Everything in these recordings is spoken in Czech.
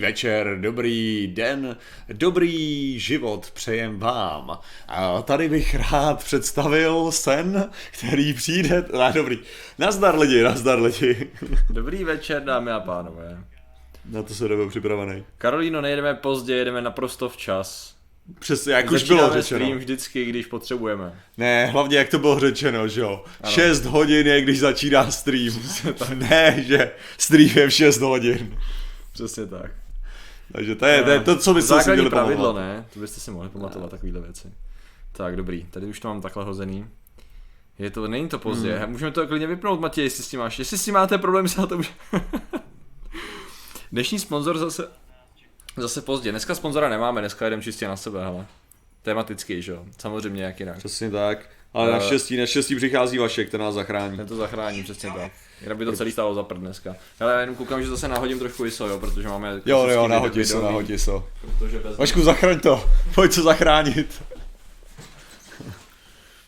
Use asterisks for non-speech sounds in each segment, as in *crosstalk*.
Večer, dobrý den, dobrý život přejem vám. A tady bych rád představil sen, který přijde... Ne, dobrý. Nazdar lidi, nazdar lidi. *laughs* Dobrý večer, dámy a pánové. Na to se nebyl připravený. Karolíno, nejedeme pozdě, jedeme naprosto včas. Přesně, jak už bylo Začínáme řečeno. stream vždycky, když potřebujeme. Ne, hlavně jak to bylo řečeno, že jo. 6 hodin je, když začíná stream. ne, že stream je v 6 hodin. Přesně tak. Takže to je to, je to co by se si měli pravidlo, pamatovat. ne? To byste si mohli pamatovat takovéhle věci. Tak, dobrý. Tady už to mám takhle hozený. Je to, není to pozdě. Hmm. Můžeme to klidně vypnout, Matěj, jestli s tím máš. Jestli s tím máte problém, se na to může... *laughs* Dnešní sponzor zase... Zase pozdě. Dneska sponzora nemáme, dneska jedem čistě na sebe, hele. Tematický, že jo? Samozřejmě jak jinak. Přesně tak. Ale Eh. naštěstí, naštěstí přichází Vašek, ten nás zachrání. Ten to zachrání, přesně tak. Jinak by to celý stálo za prd dneska. Ale já jenom koukám, že zase nahodím trošku ISO, jo, protože máme... Jo, jo, nahodí se, videový, nahodí se. Protože bez... Vašku, zachraň to. *laughs* Pojď se zachránit.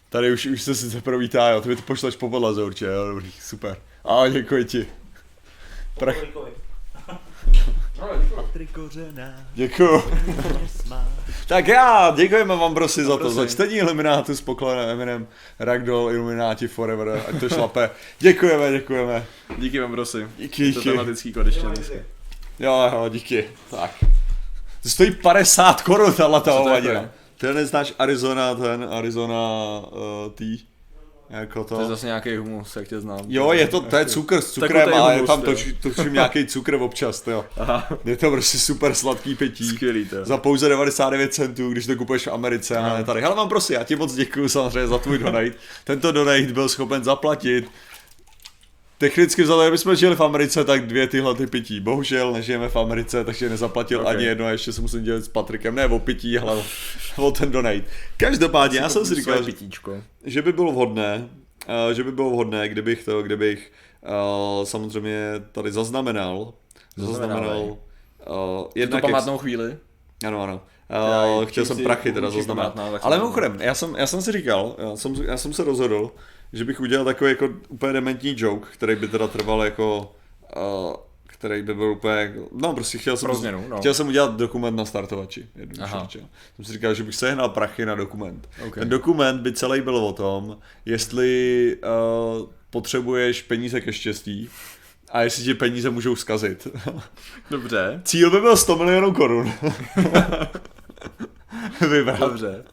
Tady už, už se sice promítá, jo, ty mi to pošleš po podlaze určitě, jo, dobrý, super. A děkuji ti. Prach, děkuju. *laughs* tak já, děkujeme vám prosím za to, za čtení Illuminátu s pokladem Eminem, Ragdoll, Illuminati Forever, ať to šlape. Děkujeme, děkujeme. Díky vám, prosím. Díky, To díky. tematický konečně dneska. Jo, jo, díky. Tak. To stojí 50 korun, tahle ta to hovadina. je? Ty neznáš Arizona, ten Arizona uh, tea? Jako to. To je zase nějaký humus, jak tě znám. Jo, je to, to je cukr s cukrem, Takový ale je humus, tam jo. toč, točím nějaký cukr občas, jo. Aha, Je to prostě super sladký pití. skvělý to. Za pouze 99 centů, když to kupuješ v Americe a ne tady. Hele, mám prosím, já ti moc děkuji samozřejmě za tvůj donate. Tento donate byl schopen zaplatit Technicky vzato, kdybychom žili v Americe, tak dvě tyhle ty pití. Bohužel nežijeme v Americe, takže nezaplatil Ok. okay. ani jedno a ještě se musím dělat s Patrikem. Ne o pití, ale o, *laughs* ten donate. Každopádně, já jsem si říkal, že, pitíčko. že by bylo vhodné, uh, že by bylo vhodné, kdybych to, kdybych uh, samozřejmě tady zaznamenal, zaznamenal uh, Tu jednak, jak, památnou chvíli. ano, ano. Uh, chtěl jsem prachy teda zaznamenat. Ale mimochodem, já jsem, já jsem si říkal, já jsem, já jsem se rozhodl, že bych udělal takový jako úplně dementní joke, který by teda trval jako, uh, který by byl úplně, jako- no prostě chtěl jsem, změnu, no. chtěl jsem udělat dokument na startovači, jednoduše. Jsem si říkal, že bych sehnal prachy na dokument. Ok. Ten dokument by celý byl o tom, jestli uh, potřebuješ peníze ke štěstí a jestli ti peníze můžou zkazit. *laughs* Dobře. Cíl by byl 100 milionů korun. *laughs* Vybrat. Dobře.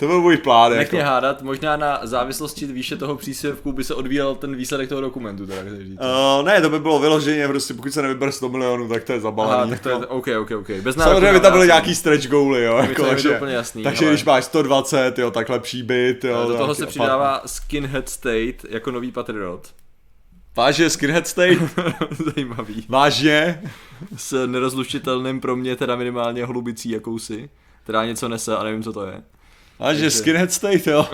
To byl můj plán. Nech Jako. mě hádat, možná na závislosti výše toho příspěvku by se odvíjel ten výsledek toho dokumentu, teda říct. Uh, ne, to by bylo vyloženě, prostě pokud se nevybere 100 milionů, tak to je zabalený. Aha, tak to je, jako. OK, OK, OK. Bez Samozřejmě by tam byly nějaký stretch goaly, jo, jako, takže, úplně jasný, takže ale- když máš 120, jo, tak lepší byt, jo. Do toho se přidává Skinhead State jako nový patriot. Vážně, Skinhead State, *laughs* Zajímavý. vážně, S nerozlučitelným pro mě teda minimálně hlubicí jakousi. Která něco nese a nevím, co to je. Vážně, Takže- Skinhead State, jo.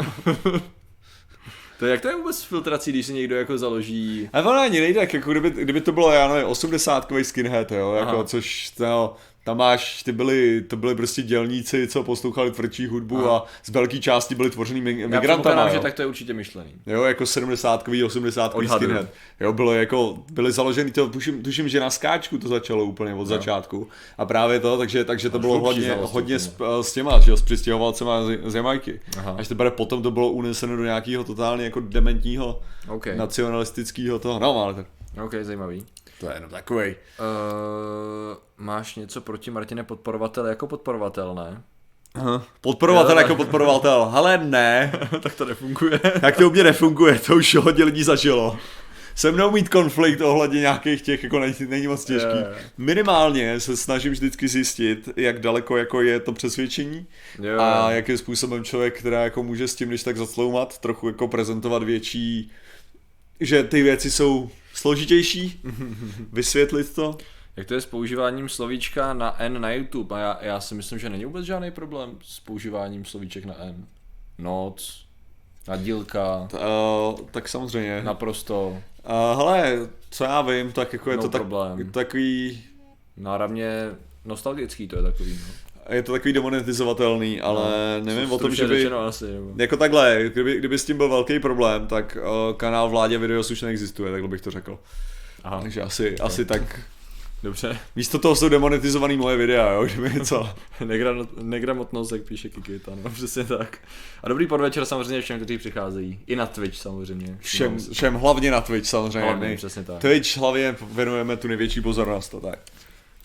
To jak to je vůbec s filtrací, když si někdo jako založí... A ono ani nejde, jako kdyby, kdyby to bylo, já nevím, 80 skinhead, jo, jako, Aha. což, no, tam máš, ty byli, to byli prostě dělníci, co poslouchali tvrdší hudbu Aha. a z velké části byli tvořený mi- Já migrantama, jo. že tak to je určitě myšlený. Jo, jako 70 80 Odhadu. skinhead. Jo, bylo jako, byly založený, to tuším, tuším, že na skáčku to začalo úplně od začátku. A právě to, takže, takže to Až bylo hodně, znalosti hodně s, s těma, že jo, s přistěhovalcema z, z Jamajky. Aha. Až teprve potom to bylo uneseno do nějakého totálně jako dementního, OK, nacionalistického toho, no ale tak OK, zajímavý. To je jenom takovej. Uh, máš něco proti Martine podporovatel jako podporovatel, ne? Aha. Podporovatel Jo. jako podporovatel, ale ne, *laughs* tak to nefunguje. tak to u mě nefunguje, to už hodně lidí zažilo. Se mnou mít konflikt ohledně nějakých těch, jako není, není moc těžký. Jo, jo. Minimálně se snažím vždycky zjistit, jak daleko jako je to přesvědčení Jo, a jakým způsobem člověk, která jako může s tím, když tak zacloumat, trochu jako prezentovat větší, že ty věci jsou složitější, vysvětlit to. Jak to je s používáním slovíčka na N na YouTube? A já, já si myslím, že není vůbec žádný problém s používáním slovíček na N. Noc, nadílka, Uh, tak samozřejmě. naprosto Uh, hele, co já vím, tak jako je No to tak, problém. takový, náramně nostalgický to je takový, no. Je to takový demonetizovatelný, ale No, nevím o tom, že by... asi, nebo... Jako takhle, kdyby, kdyby s tím byl velký problém, tak uh, kanál Vládě Videos už neexistuje, takhle bych to řekl. Aha. Takže asi, asi tak Dobře. Místo toho jsou demonetizovaný moje videa, jo, kdyby *laughs* něco. Negra- negramotnost, jak píše Kikita, no *laughs* přesně tak. A dobrý podvečer samozřejmě všem, kteří přicházejí. I na Twitch samozřejmě. Všem, všem hlavně na Twitch samozřejmě. Hlavně, přesně tak. Twitch hlavně věnujeme tu největší pozornost, to tak.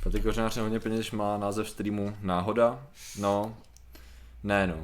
Patrik Kořenář hodně peněz má název streamu Náhoda. No, ne no.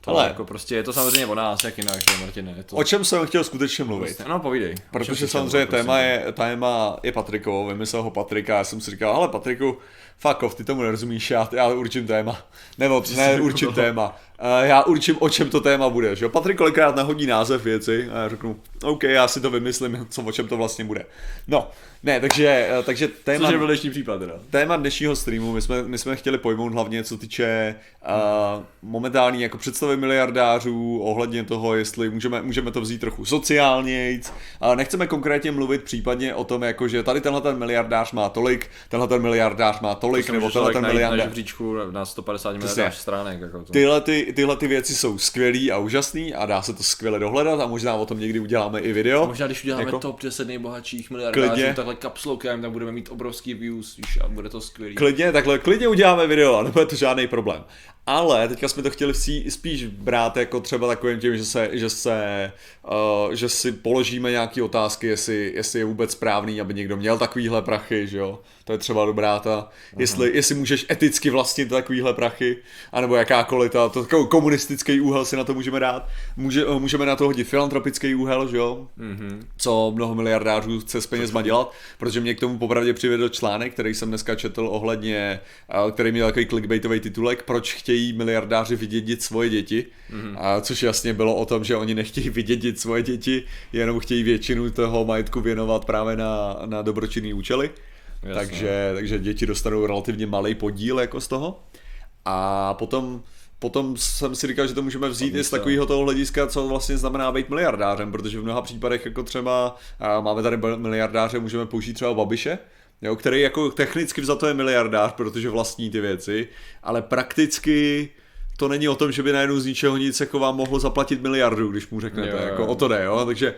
To Ale- jako prostě je to samozřejmě o nás, jak jinak, že Martine, je to... O čem jsem chtěl skutečně mluvit? Prostě, no povídej. Protože samozřejmě téma prosím? je, téma je Patrikovo, vymyslel ho Patrika, já jsem si říkal, ale Patriku, fuck off, ty tomu nerozumíš, já, já určím téma. Nebo ne, určím téma. Uh, já určím, o čem to téma bude. Že? jo? Patrik kolikrát nahodí název věci a já řeknu, OK, já si to vymyslím, co, o čem to vlastně bude. No, ne, takže, eh, takže téma... Což je byl dnešní případ teda. téma dnešního streamu, my jsme, my jsme chtěli pojmout hlavně, co týče uh, momentální jako představy miliardářů, ohledně toho, jestli můžeme, můžeme to vzít trochu sociálnějc. Uh, nechceme konkrétně mluvit případně o tom, jako že tady tenhle ten miliardář má tolik, tenhle ten miliardář má tolik, nebo tenhle ten na miliardář. žebříčku na 150 Přesně. miliard stránek. Jako to. Tyhle, ty, tyhle ty věci jsou skvělý a úžasný a dá se to skvěle dohledat a možná o tom někdy uděláme i video. Možná když uděláme Jako- top 10 nejbohatších miliardářů, Klidně. takhle kapslokem, tak budeme mít obrovský views, víš, a bude to skvělý. Klidně, takhle, klidně uděláme video a nebude to žádný problém. Ale teďka jsme to chtěli vcí- spíš brát jako třeba takovým tím, že se, že se, uh, že si položíme nějaké otázky, jestli, jestli je vůbec správný, aby někdo měl takovýhle prachy, že jo. To je třeba dobrá ta, jestli, jestli můžeš eticky vlastnit takovýhle prachy, anebo jakákoliv ta, to takový komunistický úhel si na to můžeme dát. Může, eh, můžeme na to hodit filantropický úhel, že jo Mm-hmm. co mnoho miliardářů chce s penězma dělat, protože mě k tomu popravdě přivedl článek, který jsem dneska četl ohledně, eh, který měl takový clickbaitový titulek, proč chtějí miliardáři vydědit svoje děti, mm-hmm. a což jasně bylo o tom, že oni nechtějí vydědit svoje děti, jenom chtějí většinu toho majetku věnovat právě na, na dobročinný účely. Jasně. Takže, takže děti dostanou relativně malý podíl jako z toho. A potom, potom jsem si říkal, že to můžeme vzít i z Pomysl. takového toho hlediska, co vlastně znamená být miliardářem, protože v mnoha případech jako třeba máme tady miliardáře, můžeme použít třeba Babiše, jo, který jako technicky vzato je miliardář, protože vlastní ty věci, ale prakticky to není o tom, že by najednou z ničeho nic jako vám mohl zaplatit miliardu, když mu řeknete, Jo, jo, jako jo. o to jde, jo, takže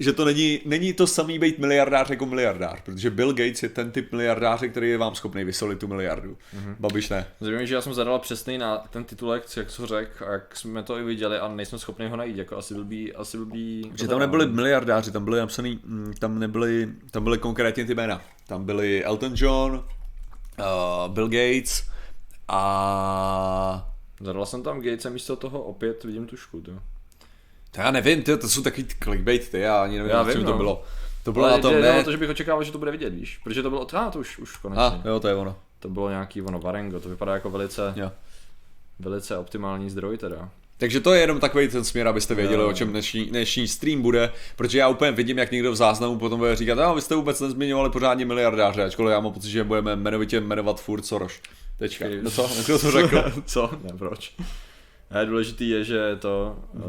že to není, není to samý být miliardář jako miliardář, protože Bill Gates je ten typ miliardáře, který je vám schopný vysolit tu miliardu. Mm-hmm. Babiš ne. Zajímavé, že já jsem zadal přesný na ten titulek, jak co řekl, a jak jsme to i viděli a nejsem schopný ho najít, jako asi blbý, asi blbý. Že tam nebyli miliardáři, tam byly napsaný, mm, tam nebyly, tam byly konkrétně ty jména. Tam byli Elton John, uh, Bill Gates a... Zadal jsem tam Gatesa místo toho opět vidím tušku, to. To já nevím, ty, to jsou takový clickbait, ty, já ani nevím, Já vím, to no. bylo. To bylo Ale na tom, ne? to, že bych očekával, že to bude vidět, víš, protože to bylo, ah, to už, už konečně. A, jo, to je ono. To bylo nějaký ono Varengo, to vypadá jako velice, Jo. velice optimální zdroj teda. Takže to je jenom takový ten směr, abyste věděli, Jo. o čem dnešní, dnešní stream bude, protože já úplně vidím, jak někdo v záznamu potom bude říkat, a vy jste vůbec nezmiňovali pořádně miliardáře, ačkoliv já mám pocit, že budeme jmenovitě jmenovat furt Soros. Tečka. No co, kdo to řekl? *laughs* Co? Ne, proč? Ne, důležitý je, že to, uh,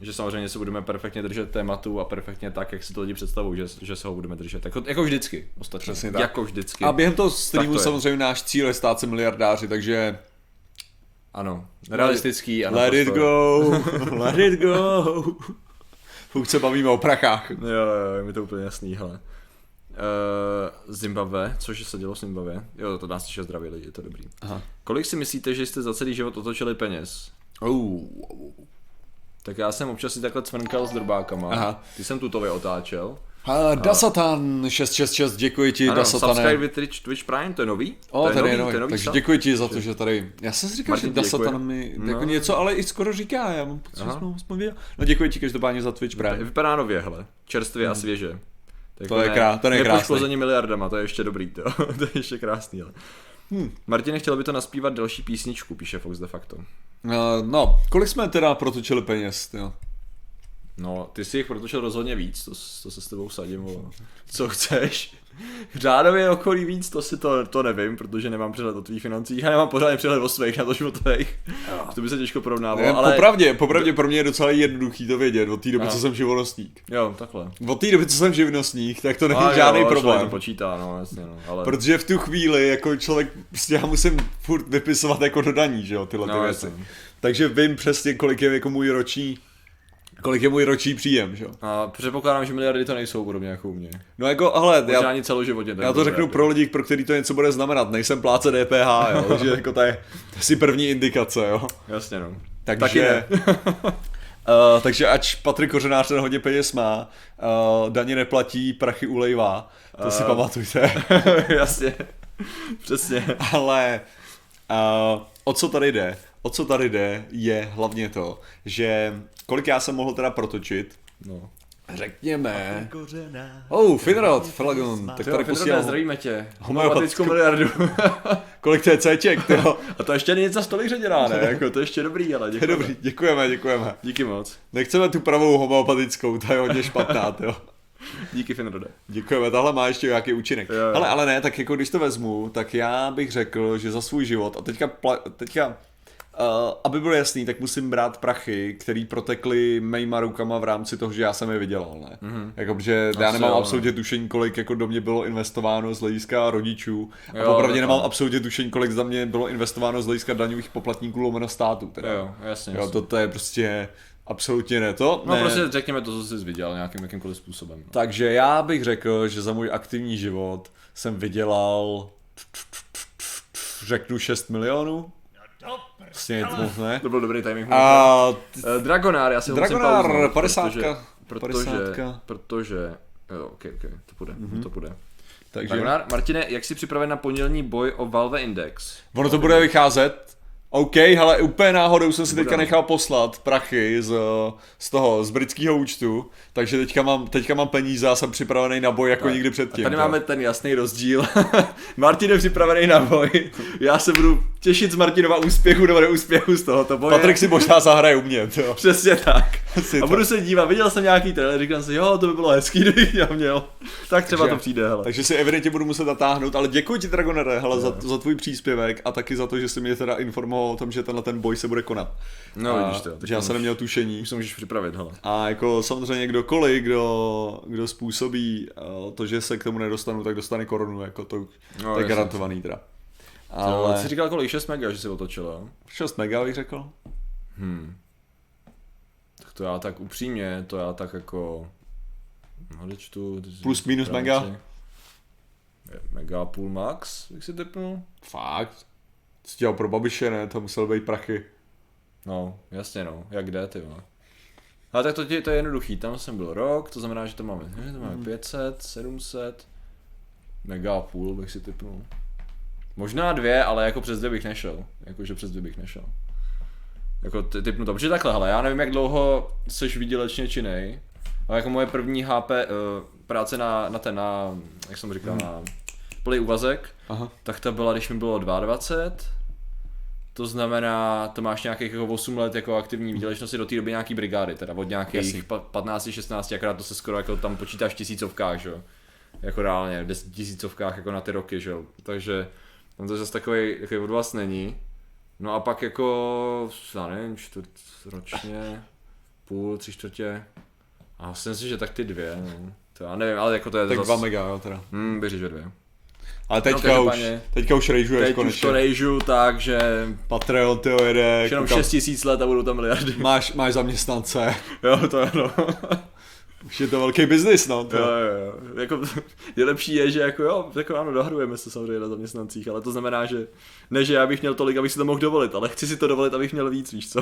že samozřejmě se budeme perfektně držet tématu a perfektně tak, jak si to lidi představují, že, že se ho budeme držet. Jako, jako vždycky, ostatně. Přesně tak. Jako vždycky. A během toho streamu to je. samozřejmě náš cíl je stát se miliardáři, takže Ano, realistický a let it go, *laughs* let it go. Fuk se bavíme o prachách. Jo, jo, je mi to úplně jasný, hele. Uh, Zimbabwe, což se dělo v Zimbabwe. Jo, to nás slyšet zdraví lidi, je to dobrý. Aha. Kolik si myslíte, že jste za celý život otočili peněz? Uh, Tak já jsem občas si takhle cvrnkal s drbákama. Aha. Ty jsem tutově otáčel. a Dasatan 666, děkuji ti, Ano, subscribe Dasatane. with Twitch, Twitch Prime, to je nový? O, to je tady je nový, nový, to je nový takže stav. děkuji ti za to, že tady, já jsem si říkal, Martin že Dasatan mi No. jako něco, ale i skoro říká, já mám pocit, že jsme ho aspoň viděl. No děkuji ti každopádně za Twitch Prime. Vypadá nově, hele. Čerstvě a svěže. Tak To je krá- to je krásný. Miliardama, to je ještě dobrý, to, *laughs* to je ještě krásný, ale. Hmm. Martin chtěl by to naspívat další písničku, píše Fox de facto. Uh, no, kolik jsme teda protočili peněz, jo? No, ty si jich protočil rozhodně víc, to, to se s tebou sadím, vole. Co chceš? *laughs* Řádově okolí víc, to si to, to nevím, protože nemám přehled o tvých financích a nemám pořádně přehled o svých, na to o tvých. To by se těžko porovnávalo, Ne, ale... Popravdě, popravdě pro mě je docela jednoduchý to vědět od té doby, Aha. co jsem živnostník. Jo, takhle. Od té doby, co jsem živnostník, tak to není A žádný jo, problém. to počítá, no, jasně, no, ale... Protože v tu chvíli, jako člověk, prostě já musím furt vypisovat jako dodaní, že jo, tyhle ty No, věci. jasně. Takže vím přesně, kolik je jako můj roční, Kolik je můj roční příjem, že jo? A předpokládám, že miliardy to nejsou podobně jako u mě. No jako, ale Možná já, ani celoživotně. já to řeknu pro lidi, pro který to něco bude znamenat. Nejsem pláce DPH, jo, *laughs* takže jako to je, to je si první indikace, jo. Jasně no. Takže, Taky ne. uh, *laughs* takže ač Patrik Kořenář ten hodně peněz má, uh, daně neplatí, prachy ulejvá, to uh, si Eh. pamatujte. *laughs* Jasně. Přesně. Ale uh, o co tady jde? O co tady jde je hlavně to, že kolik já jsem mohl teda protočit, No. řekněme... Oh, Finrod, Flagon, tak tady posílám. zdravíme tě. Homeopatickou- miliardu. *laughs* Kolik to je Cček, tyjo? A to ještě není za stolik ředěná, ne? Jako, to je ještě dobrý, ale *laughs* je děkuji. dobrý, děkujeme, děkujeme. Díky moc. Nechceme tu pravou homeopatickou, ta je hodně špatná, jo. *laughs* Díky Finrode. Děkujeme, tahle má ještě nějaký účinek. Jo, jo. Ale, ale ne, tak jako když to vezmu, tak já bych řekl, že za svůj život, a teďka, pla, teďka uh, aby bylo jasný, tak musím brát prachy, který protekly mýma rukama v rámci toho, že já jsem je vydělal, ne? Mm-hmm. Jako, protože já nemám jo, absolutně tušení, kolik jako do mě bylo investováno z hlediska rodičů. A Jo, popravdě jako. nemám absolutně tušení, kolik za mě bylo investováno z hlediska daňových poplatníků lomeno státu. Teda. Jo, jasně. jo to, to je prostě absolutně ne to. No ne. prostě řekněme to, co jsi viděl nějakým jakýmkoliv způsobem. No. Takže já bych řekl, že za můj aktivní život jsem vydělal řeknu 6 milionů. Vlastně moc ne. To byl dobrý timing. A Uh, Dragonár, já si ho musím Dragonár, pauznout, 50, Protože, protože, 50. protože, jo, ok, ok, to půjde, mm-hmm. to půjde. takže Dragonár, Martine, jak jsi připraven na pondělní boj o Valve Index? ono to bude vycházet. OK, ale úplně náhodou jsem si teďka nechal poslat prachy z, z toho, z britského účtu, takže teďka mám, teďka mám peníze a jsem připravený na boj jako Tak. nikdy A předtím. tady jo. máme ten jasný rozdíl. *laughs* Martin je připravený na boj. Já se budu těšit z Martinova úspěchu nebo neúspěchu z tohoto boje. Patrik si možná zahraje u mě, jo. Přesně tak. A budu se dívat, viděl jsem nějaký trailer, říkám si, jo, to by bylo hezký, *laughs* kdybych já měl. Tak třeba Takže- to přijde, hele. Takže si evidentně budu muset natáhnout, ale děkuji ti Dragonere, hele, za, za tvůj příspěvek a taky za to, že jsi mě teda informoval o tom, že tenhle ten boj se bude konat. No, a, vidíš to. Že já jsem neměl tušení. Už se můžeš připravit, hele. A jako samozřejmě kdokoliv, kdo, kdo způsobí eh, to, že se k tomu nedostanu, tak dostane korunu, jako to, No, to je garantovaný teda. Ale... Ale Jsi říkal kolik? 6 mega, že jsi otočil, jo? 6 mega bych řekl. Hmm. To já tak upřímně, to já tak jako... No, čtu, Plus minus mega? Mega půl max, bych si typnul. Fakt. Jsi dělal pro babiše, ne? To musel být prachy. No, jasně no, jak jde, ty vole. Ale tak to, ti- to je jednoduchý, tam jsem byl rok, to znamená, že to máme, že to máme 500, 700, mega půl bych si typnul. Možná dvě, ale jako přes dvě bych nešel, jakože přes dvě bych nešel. Jako ty, typnu to, protože takhle, hele, já nevím, jak dlouho jsi výdělečně činnej, ale jako moje první HP, uh, práce na, na ten, na, jak jsem říkal, na plný úvazek, Aha. tak to byla, když mi bylo 22, to znamená, to máš nějakých jako 8 let jako aktivní výdělečnosti do té doby nějaký brigády, teda od nějakých Jasný. pa- 15, 16, akorát to se skoro jako tam počítáš v tisícovkách, že jo. Jako reálně, v tisícovkách jako na ty roky, že jo. Takže tam to zase takový, takový od vás není. No a pak jako, já nevím, čtvrt ročně, půl, tři čtvrtě. A myslím si, že tak ty dvě, no. To já nevím, ale jako to je Tak zas... 2 mega, jo, teda. Hmm, bych že dvě. Ale teďka, už, každopádně- teďka už rejžuješ Teď už konečně. to rejžu tak, že Patreon, ty jede. už jenom koukám- 6 tisíc let a budou tam miliardy. Máš, máš zaměstnance. *laughs* Jo, to ano. Už je to velký biznis, no. To. Jo, jo, jo. Jako, *laughs* nejlepší je, že jako jo, jako ano, dohrujeme se samozřejmě na zaměstnancích, ale to znamená, že ne, že já bych měl tolik, abych si to mohl dovolit, ale chci si to dovolit, abych měl víc, víš co?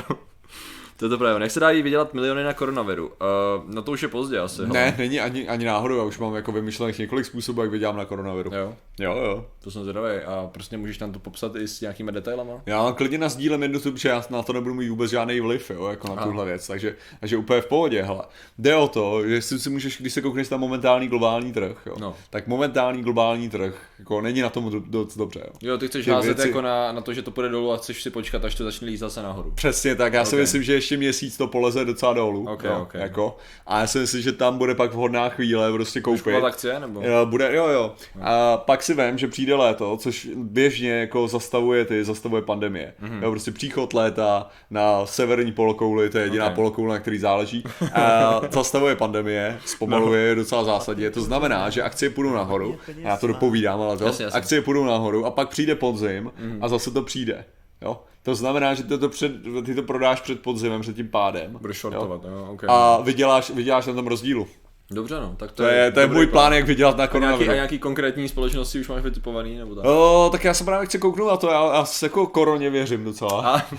To je to právě. Nech se dají vydělat miliony na koronaviru. Uh, na to už je pozdě asi. hele. Ne, není ani, ani náhodou, já už mám jako vymyšlených několik způsobů, jak vydělám na koronaviru. Jo, Jo, jo. to jsem zvědavý. A prostě můžeš tam to popsat i s nějakými detailama? Já klidně nazdílem jednu tu, protože já na to nebudu mít vůbec žádný vliv, jo, jako na Aha. tuhle věc, takže, takže úplně v pohodě, hele. Jde o to, že si, si můžeš, když se koukneš na momentální globální trh, jo, No. tak momentální globální trh, jako není na tom do- dost dobře, jo. Jo, ty chceš Ty házet věci- jako na, na to, že to půjde dolů a chceš si počkat, až to začne líst zase nahoru. Přesně tak, já si Ok. myslím, že ještě měsíc to poleze docela dolů, Ok, jo, ok. jako, a já si myslím, že tam bude pak vhodná chvíle prostě koupit. Kupovat akcie, nebo? Jo, bude, jo, jo. A pak si vím, že přijde léto, což běžně jako zastavuje ty, zastavuje pandemie. Mhm. Mm-hmm. Jo, prostě příchod léta na severní polokouli, to je jediná Ok. okay. polokoule, na který záleží. A *laughs* zastavuje pandemie, zpomaluje No. no. docela zásadě. To znamená, že akcie půjdou nahoru, a já to dopovídám, ale to, Jasně, jasně. akcie půjdou nahoru a pak přijde podzim Mhm. a zase to přijde. Jo? To znamená, že ty to, před, ty to prodáš před podzimem, před tím pádem. Budeš shortovat, jo, ok. A vyděláš, vyděláš na tom rozdílu. Dobře no, tak to, To je, to je můj plán, jak vydělat na A nějaký, koronaviru. a nějaký konkrétní společnosti už máš vytipovaný, nebo tak? O, tak já se právě chci kouknout na to, já, já se jako koroně věřím docela. A, *laughs*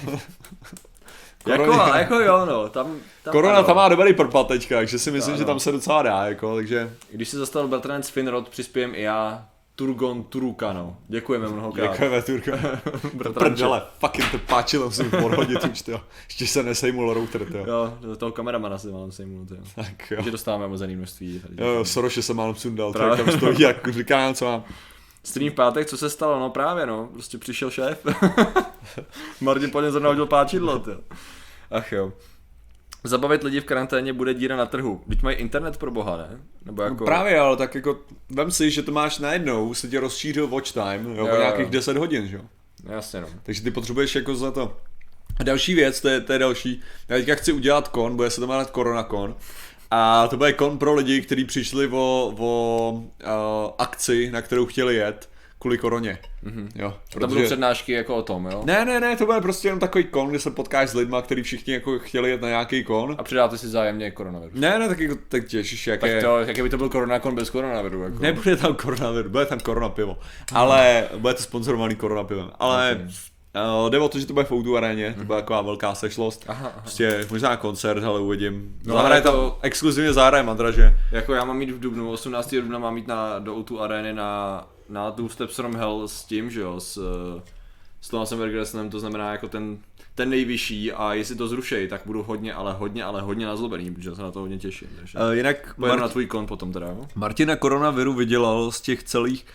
jako, Korona- jako jo, no, tam, tam Korona ano. tam má dobrý propad teďka, takže si myslím, Ano. že tam se docela dá, jako, takže Když se zastavil bratranec Finrod, přispějem i já Turgon Turukano. Děkujeme mnohokrát. děkujeme Turka. *laughs* Bratranče. Prdele, fucking to páči, tam jsem podhodit už, tyjo. Ještě se nesejmul router, tyjo. Jo, do toho kameramana si mám sejmout, jo. Tak jo. Takže dostáváme omezený množství. Tady. Jo, jo, Soroše se málem sundal, Právě. tam stojí, jak říkám, co mám. Stream v pátek, co se stalo? No právě, no. Prostě přišel šéf. *laughs* Martin po něm zrovna hodil páčidlo, jo. Ach jo. Zabavit lidi v karanténě bude díra na trhu. Teď mají internet pro boha, ne? Nebo jako... No právě, ale tak jako, vem si, že to máš najednou, se ti rozšířil watch time, jo, Jo, o jo. nějakých 10 hodin, že jo. Jasně, no. Takže ty potřebuješ jako za to. A další věc, to je, to je další. Já teďka chci udělat kon, bude se to jmenovat Corona Con. A to bude kon pro lidi, kteří přišli o, o uh, akci, na kterou chtěli jet kvůli koroně. Mm-hmm. Jo, Tam budou přednášky jako o tom, jo? Ne, ne, ne, to bude prostě jenom takový kon, kde se potkáš s lidma, kteří všichni jako chtěli jet na nějaký kon. A přidáte si zájemně koronavirus. Ne, ne, tak jako, tak těšíš, jak Tak je... to, jak by to byl koronakon bez koronaviru, jako. Nebude tam koronavirus, bude tam korona pivo. Ale bude to sponzorovaný korona pivem. Ale uh, jde o to, že to bude v Outu aréně, to bude taková velká sešlost. Aha, aha. Prostě možná koncert, ale uvidím. No, zahraje tam, to- exkluzivně zahraje Madraže. Jako já mám mít v Dubnu, 18. dubna mám mít na, do O2 Areny na, na Two Steps from Hell s tím, že jo, s, eh, s Thomasem Vergressenem, to znamená jako ten, ten nejvyšší a jestli to zrušej, tak budu hodně, ale hodně, ale hodně nazlobený, protože se na to hodně těším. Takže. Uh, jinak Mar- na tvůj kon potom teda, jo? Martina koronaviru vydělal z těch celých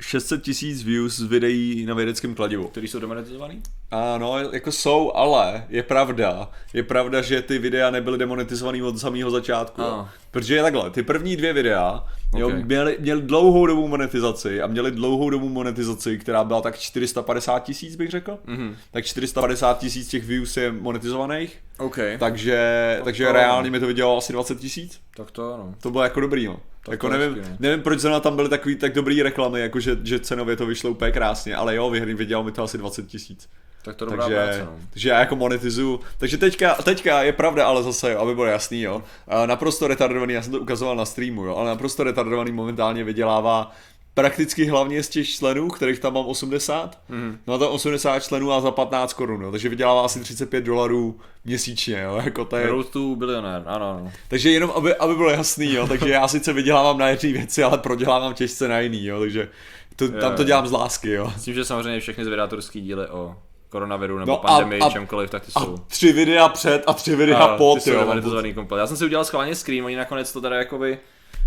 600 tisíc views z videí na vědeckém kladivu. Který jsou demonetizovaný? Ano, jako jsou, ale je pravda, je pravda, že ty videa nebyly demonetizovaný od samého začátku. A. Protože je takhle, ty první dvě videa jo, Ok. měly, měly dlouhou dobu monetizaci a měly dlouhou dobu monetizaci, která byla tak 450 tisíc, bych řekl. Mhm. Tak 450 tisíc těch views je monetizovaných, OK. takže, takže to- reálně mi to vydělalo asi 20 tisíc. Tak to ano. To bylo jako dobrý, no. Tak jako nevím, hezky, no. nevím, proč zrovna tam byly takový tak dobrý reklamy, jako že, že cenově to vyšlo úplně krásně, ale jo, vyhrý vydělal mi to asi 20 tisíc. Tak to dobrá Takže, práce, no. takže já jako monetizuju. Takže teďka, teďka je pravda, ale zase, aby bylo jasný, jo. Naprosto retardovaný, já jsem to ukazoval na streamu, jo, ale naprosto retardovaný momentálně vydělává prakticky hlavně z těch členů, kterých tam mám 80. Mm. No a tam 80 členů a za 15 korun, jo. takže vydělává asi 35 dolarů měsíčně, jo. Jako to je, Road to Billionaire, ano, ano. takže jenom, aby, aby bylo jasný, jo, takže já sice vydělávám na jedné věci, ale prodělávám těžce na jiný, jo, takže to, tam to Jo. dělám z lásky, jo. Myslím, že samozřejmě všechny zvědátorský díly o koronaviru nebo No a- pandemii, a- čemkoliv, tak ty A jsou. tři videa před a tři videa A, pod, ty jsou jo. demonetizovaný komplet. Já jsem si udělal schválně screen, oni nakonec to teda jakoby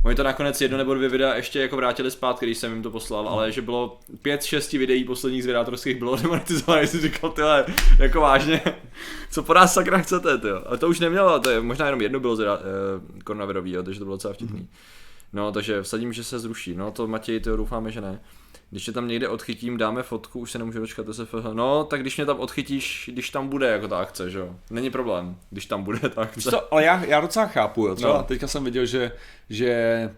Oni to nakonec jedno nebo dvě videa ještě jako vrátili zpátky, když jsem jim to poslal, ale že bylo pět, šesti videí posledních zvědátorských bylo *laughs* demonetizovaných, jsem říkal, tyhle, jako vážně, co po nás sakra chcete, ty Ale to už nemělo, to je, možná jenom jedno bylo zvědá, eh, koronavirový, jo, takže to bylo docela vtipný. No, takže vsadím, že se zruší. No, to Matěj, to doufáme, že ne. Když tě tam někde odchytím, dáme fotku, už se nemůžu dočkat SFH. No, tak když mě tam odchytíš, když tam bude jako ta akce, že jo? Není problém, když tam bude *laughs* ta akce. To, ale já, já docela chápu, jo. Třeba No. no. teďka jsem viděl, že, že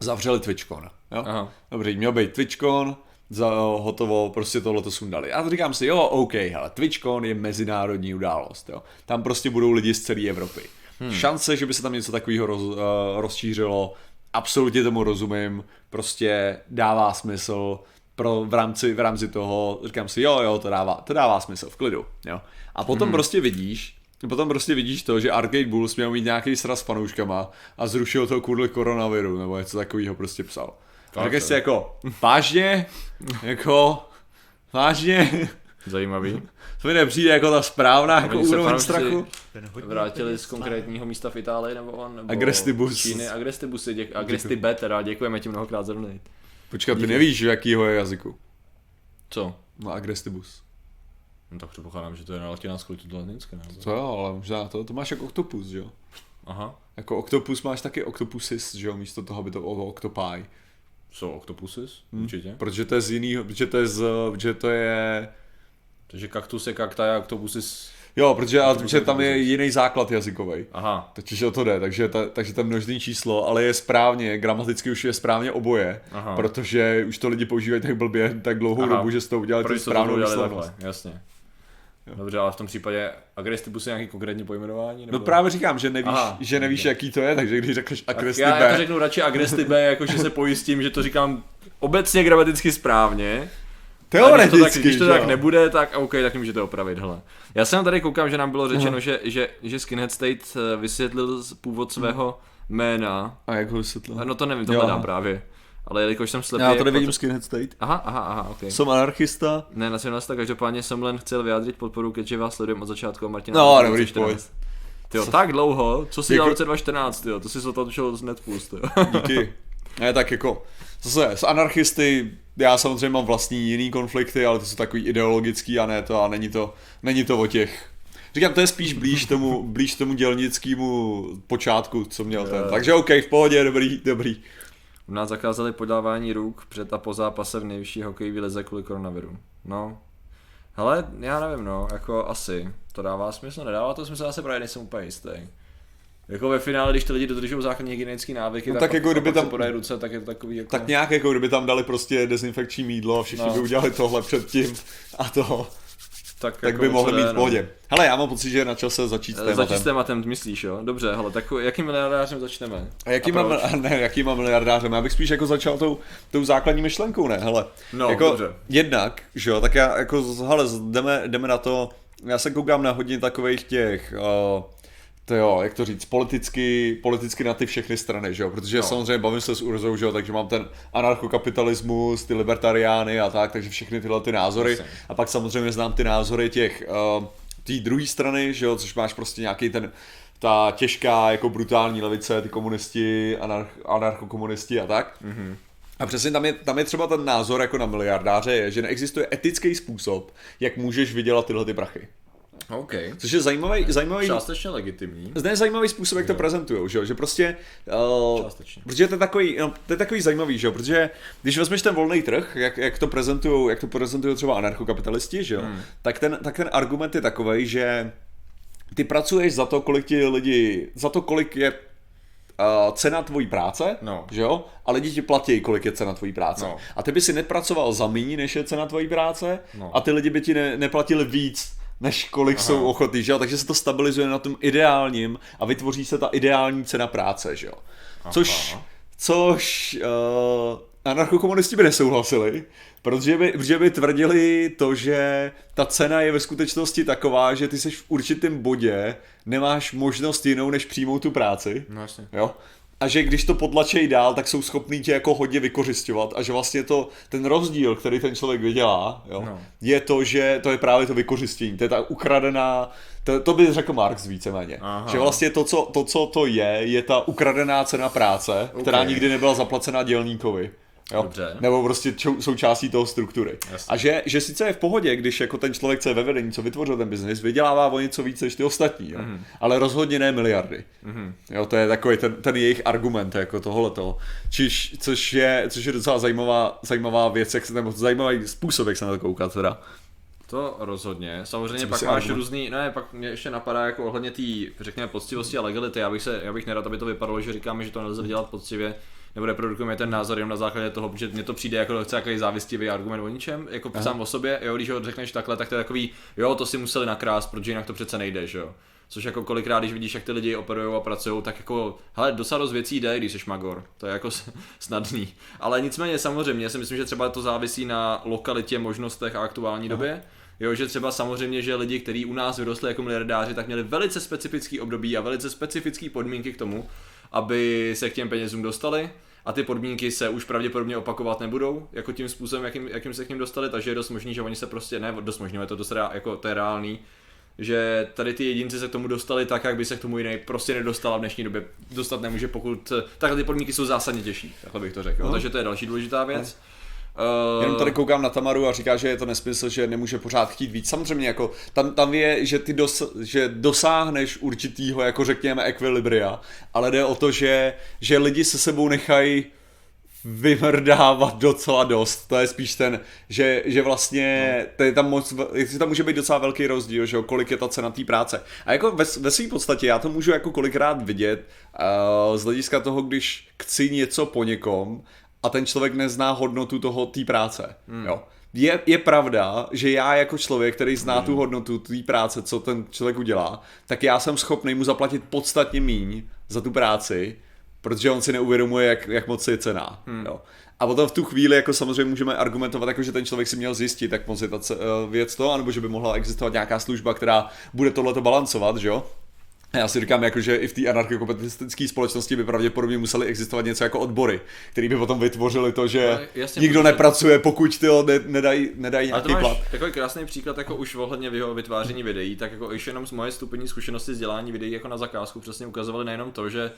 zavřeli TwitchCon, jo. Aha. Dobře, měl být TwitchCon, za, hotovo, prostě tohle to sundali. A říkám si, jo, OK, hele, TwitchCon je mezinárodní událost, jo. Tam prostě budou lidi z celé Evropy. Hmm. Šance, že by se tam něco takového roz, uh, rozšířilo, absolutně tomu rozumím, prostě dává smysl, pro, v, rámci, v rámci toho říkám si, jo, jo, to dává, to dává smysl, v klidu, jo. A potom hmm. prostě vidíš, Potom prostě vidíš to, že Arcade Bulls měl mít nějaký sraz s fanouškama a zrušil to kvůli koronaviru, nebo něco takového prostě psal. A říkáš si jako, vážně? Jako, vážně? Zajímavý. To mi nepřijde jako ta správná jako úroveň strachu. Vrátili z konkrétního místa v Itálii nebo on? Nebo Agrestibus. Číny, Agrestibusy, děk, Agrestibe teda, děkujeme ti mnohokrát za donate. Počkat, ty nevíš, v jakýho je jazyku. Co? No Agrestibus. No tak předpokládám, že to je na latinánskou, to je latinské, nebo? To jo, ale možná to, to máš jako Octopus, že jo? Aha. Jako Octopus máš taky Octopusis, že jo, místo toho by to bylo Octopi. Jsou octopuses, hmm. určitě. Protože to je z jinýho, protože to je z, protože to je... Takže kaktus je kaktaja, octopuses. Jo, protože, ale, protože tam je jiný základ jazykový. Aha. Takže o to jde, takže, ta, takže to je množný číslo, ale je správně, gramaticky už je správně oboje, Aha. protože už to lidi používají tak blbě, tak dlouhou Aha. dobu, že z toho udělali Proč to správnou takhle, jasně. Dobře, ale v tom případě agrestibus je nějaký konkrétní pojmenování? Nebo... No právě říkám, že nevíš, Aha, že nevíš jaký to je, takže když řekneš agresivní já, já to řeknu radši agrestibe, jakože se pojistím, že to říkám obecně gramaticky správně. A když to tak, teoreticky, když to tak jo? nebude, tak OK, tak můžete opravit, hele. Já jsem tady koukám, že nám bylo řečeno, že, že, že Skinhead State eh, vysvětlil z- původ svého jména. A jak ho vysvětlil? No to nevím, to Jo, hledám právě. Ale jelikož jsem slepý... Já tady jak vidím potom- Skinhead State. Aha, aha, aha, OK. Jsem anarchista. Ne, nacionalista, každopádně jsem len chtěl vyjádřit podporu, keďže vás sledujem od začátku a Martina. No, dobrý, 2014. pojď. Tyjo, tak dlouho, co jsi Jako- dělal v roce 2014, tyjo, to jsi se otočil z Netflix, tyjo. Díky. *laughs* Ne, tak jako, zase, s anarchisty, já samozřejmě mám vlastní jiný konflikty, ale to jsou takový ideologický a ne to, a není to, není to o těch. Říkám, to je spíš blíž tomu, blíž tomu dělnickému počátku, co měl ten. Takže OK, v pohodě, dobrý, dobrý. U nás zakázali podávání ruk před a po zápase v nejvyšší hokejové lize kvůli koronaviru. No. Hele, já nevím, no, jako asi. To dává smysl, nedává to smysl, já se právě nejsem úplně jistý. Jako ve finále, když ty lidi dodržují základní hygienické návyky, No tak, tak jako kdyby tam- podají ruce, tak je to takový jako... Tak nějak jako kdyby tam dali prostě dezinfekční mídlo a všichni No. by udělali tohle předtím a to, tak, tak jako by mohli mít v no. pohodě. Hele, já mám pocit, že je na čase začít s Začít tématem. s tématem, myslíš, jo? Dobře, hele, tak jakým miliardářem začneme? A jaký, A mám, *laughs* ne, jaký mám miliardářem? Já bych spíš jako začal tou, tou základní myšlenkou, ne? Hele, No, jako dobře. jednak, že jo, tak já jako, hele, jdeme, jdeme na to, já se koukám na hodně takových těch, uh, to jo, jak to říct, politicky, politicky na ty všechny strany, že jo, protože No. samozřejmě bavím se s Urzou, že jo, takže mám ten anarchokapitalismus, ty libertariány a tak, takže všechny tyhle ty názory Jasně. a pak samozřejmě znám ty názory těch, uh, té druhé strany, že jo, což máš prostě nějaký ten, ta těžká, jako brutální levice, ty komunisti, anarch, anarchokomunisti a tak. Mm-hmm. A přesně tam je, tam je třeba ten názor jako na miliardáře, je, že neexistuje etický způsob, jak můžeš vydělat tyhle ty prachy. OK. Což je zajímavý, zajímavý, Částečně legitimní. ne, zajímavý způsob, jak to prezentují, že, jo? že prostě, uh, Částečně. protože to je takový, no, to je takový zajímavý, že jo? protože když vezmeš ten volný trh, jak, jak to prezentují, jak to prezentují třeba anarchokapitalisti, že jo, hmm. tak, ten, tak ten argument je takový, že ty pracuješ za to, kolik ti lidi, za to, kolik je uh, cena tvojí práce, No. že jo? A lidi ti platí, kolik je cena tvojí práce. No. A ty by si nepracoval za méně, než je cena tvojí práce, No. a ty lidi by ti ne, neplatili víc, než kolik Aha. jsou ochotní, že jo? Takže se to stabilizuje na tom ideálním a vytvoří se ta ideální cena práce, že jo? Což, což uh, anarchokomunisti by nesouhlasili, protože by, protože by tvrdili to, že ta cena je ve skutečnosti taková, že ty jsi v určitém bodě, nemáš možnost jinou, než přijmout tu práci. No jasně. Jo? A že když to potlačejí dál, tak jsou schopní tě jako hodně vykořišťovat a že vlastně to, ten rozdíl, který ten člověk vydělá, jo, No. je to, že to je právě to vykořistění, to je ta ukradená, to, to by řekl Marx víceméně, Aha. že vlastně to co, to, co to je, je ta ukradená cena práce, která Ok. nikdy nebyla zaplacena dělníkovi. Jo? Dobře. Nebo prostě čou, součástí toho struktury. Jasně. A že, že sice je v pohodě, když jako ten člověk, co je ve vedení, co vytvořil ten biznis, vydělává o něco víc než ty ostatní, jo? Mhm. ale rozhodně ne miliardy. Jo, to je takový ten, ten jejich argument, jako tohleto. Čiž, což, je, což je docela zajímavá, zajímavá věc, jak se, nebo zajímavý způsob, jak se na to koukat teda. To rozhodně. Samozřejmě pak máš argument? různý, ne, pak mě ještě napadá jako ohledně té, řekněme, poctivosti a legality. Já bych se, já bych nerad, aby to vypadalo, že říkáme, že to nelze dělat poctivě, nebo reprodukujeme ten názor jenom na základě toho, že mně to přijde jako docela takový závistivý argument o ničem, jako Aha. sám o sobě, jo, když ho řekneš takhle, tak to je takový, jo, to si museli nakrást, protože jinak to přece nejde, že jo. Což jako kolikrát, když vidíš, jak ty lidi operují a pracují, tak jako, hele, docela dost věcí jde, když jsi magor. To je jako *laughs* snadný. Ale nicméně samozřejmě, já si myslím, že třeba to závisí na lokalitě, možnostech a aktuální době. Jo, že třeba samozřejmě, že lidi, kteří u nás vyrostli jako miliardáři, tak měli velice specifický období a velice specifické podmínky k tomu, aby se k těm penězům dostali. A ty podmínky se už pravděpodobně opakovat nebudou, jako tím způsobem, jakým, jakým se k ním dostali, takže je dost možný, že oni se prostě, ne dost možný, je to dost rea, jako to je reálný, že tady ty jedinci se k tomu dostali tak, jak by se k tomu jiný prostě nedostala v dnešní době. Dostat nemůže, pokud takhle ty podmínky jsou zásadně těžší, takhle bych to řekl. No. Takže to je další důležitá věc. Uh, Jenom tady koukám na Tamaru a říká, že je to nesmysl, že nemůže pořád chtít víc. Samozřejmě jako tam, tam je, že ty dos, že dosáhneš určitýho, jako řekněme, ekvilibria, ale jde o to, že, že lidi se sebou nechají vymrdávat docela dost. To je spíš ten, že, že vlastně no. to je tam, moc, jestli tam může být docela velký rozdíl, že jo, kolik je ta cena té práce. A jako ve, ve své podstatě já to můžu jako kolikrát vidět uh, z hlediska toho, když chci něco po někom a ten člověk nezná hodnotu toho té práce. Hmm. Jo. je, je pravda, že já jako člověk, který zná tu hodnotu té práce, co ten člověk udělá, tak já jsem schopný mu zaplatit podstatně míň za tu práci, protože on si neuvědomuje, jak, jak moc je cená. Hmm. Jo. A potom v tu chvíli jako samozřejmě můžeme argumentovat, jako že ten člověk si měl zjistit, jak moc je ta věc to, anebo že by mohla existovat nějaká služba, která bude tohleto balancovat, že jo? Já si říkám, jako, že i v té anarchokapitalistické společnosti by pravděpodobně museli existovat něco jako odbory, který by potom vytvořili to, že no, jasně, nikdo protože... nepracuje, pokud ty ne, nedají, nedají nějaký plat. takový krásný příklad jako už ohledně vytváření videí, tak jako už jenom z moje stupení zkušenosti s dělání videí jako na zakázku přesně ukazovali nejenom to, že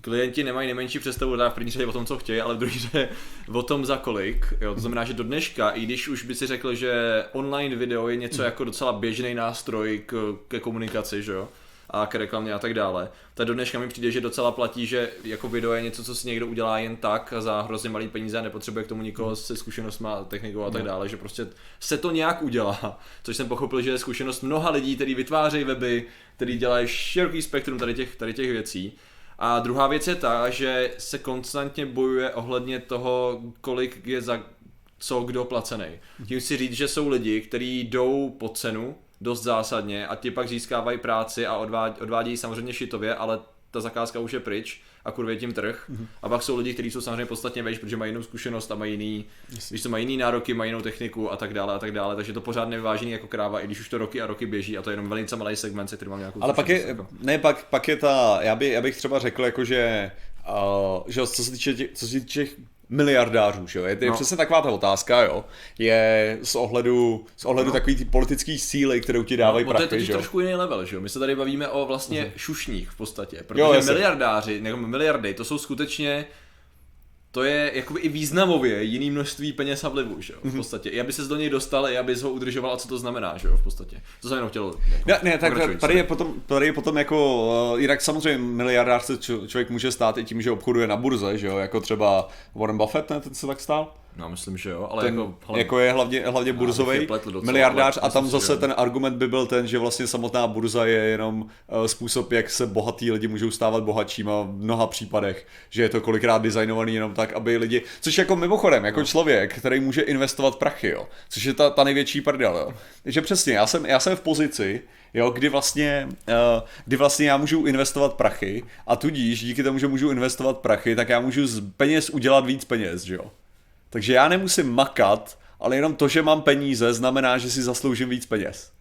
klienti nemají nejmenší představu v první řadě o tom, co chtějí, ale v druhé řadě o tom za kolik. Jo, to znamená, že do dneška, i když už by si řekl, že online video je něco jako docela běžný nástroj k, ke komunikaci, že jo, a k reklamě a tak dále. Tak do dneška mi přijde, že docela platí, že jako video je něco, co si někdo udělá jen tak za hrozně malý peníze a nepotřebuje k tomu nikoho se zkušenostmi a technikou a tak no. dále, že prostě se to nějak udělá. Což jsem pochopil, že je zkušenost mnoha lidí, kteří vytvářejí weby, kteří dělají široký spektrum tady těch, tady těch věcí. A druhá věc je ta, že se konstantně bojuje ohledně toho, kolik je za co kdo placený. Tím si říct, že jsou lidi, kteří jdou po cenu, dost zásadně a ti pak získávají práci a odvádí, odvádějí samozřejmě šitově, ale ta zakázka už je pryč a kurvě tím trh. Mm-hmm. A pak jsou lidi, kteří jsou samozřejmě podstatně vejš, protože mají jinou zkušenost a mají jiný, když to mají jiný nároky, mají jinou techniku a tak dále a tak dále. Takže to pořád nevyvážený jako kráva, i když už to roky a roky běží a to je jenom velice malý segment, se který mám nějakou Ale pak je, jako. ne, pak, pak je ta, já, by, já bych třeba řekl, jako že, uh, že co se týče, těch, co se týče miliardářů, že jo? Je, je no. přesně taková ta otázka, jo? Je z ohledu, z ohledu no. takový ty politický síly, kterou ti dávají no, prachy, to je že jo? trošku jiný level, že jo? My se tady bavíme o vlastně uh-huh. šušních v podstatě, protože jo, miliardáři, nebo miliardy, to jsou skutečně to je jakoby i významově jiný množství peněz a vlivu, že jo, v mhm. podstatě. I aby se do něj dostal, i aby ho udržoval, a co to znamená, že jo, v podstatě. To jsem jenom chtěl. Jako, ne, ne, tak tady je, potom, tady je potom jako, uh, jinak samozřejmě miliardář se člověk může stát i tím, že obchoduje na burze, že jo, jako třeba Warren Buffett, ne, ten se tak stál? No, myslím, že jo, ale ten, jako, hlavně, jako je hlavně, hlavně burzový miliardář a tam zase ten argument by byl ten, že vlastně samotná burza je jenom uh, způsob, jak se bohatí lidi můžou stávat bohatšíma v mnoha případech, že je to kolikrát designovaný jenom tak, aby lidi, což jako mimochodem, jako no. člověk, který může investovat prachy, jo, což je ta, ta největší prdel, jo. že přesně, já jsem, já jsem v pozici, jo, kdy vlastně, uh, kdy vlastně já můžu investovat prachy a tudíž díky tomu, že můžu investovat prachy, tak já můžu z peněz udělat víc peněz, že jo. Takže já nemusím makat, ale jenom to, že mám peníze, znamená, že si zasloužím víc peněz.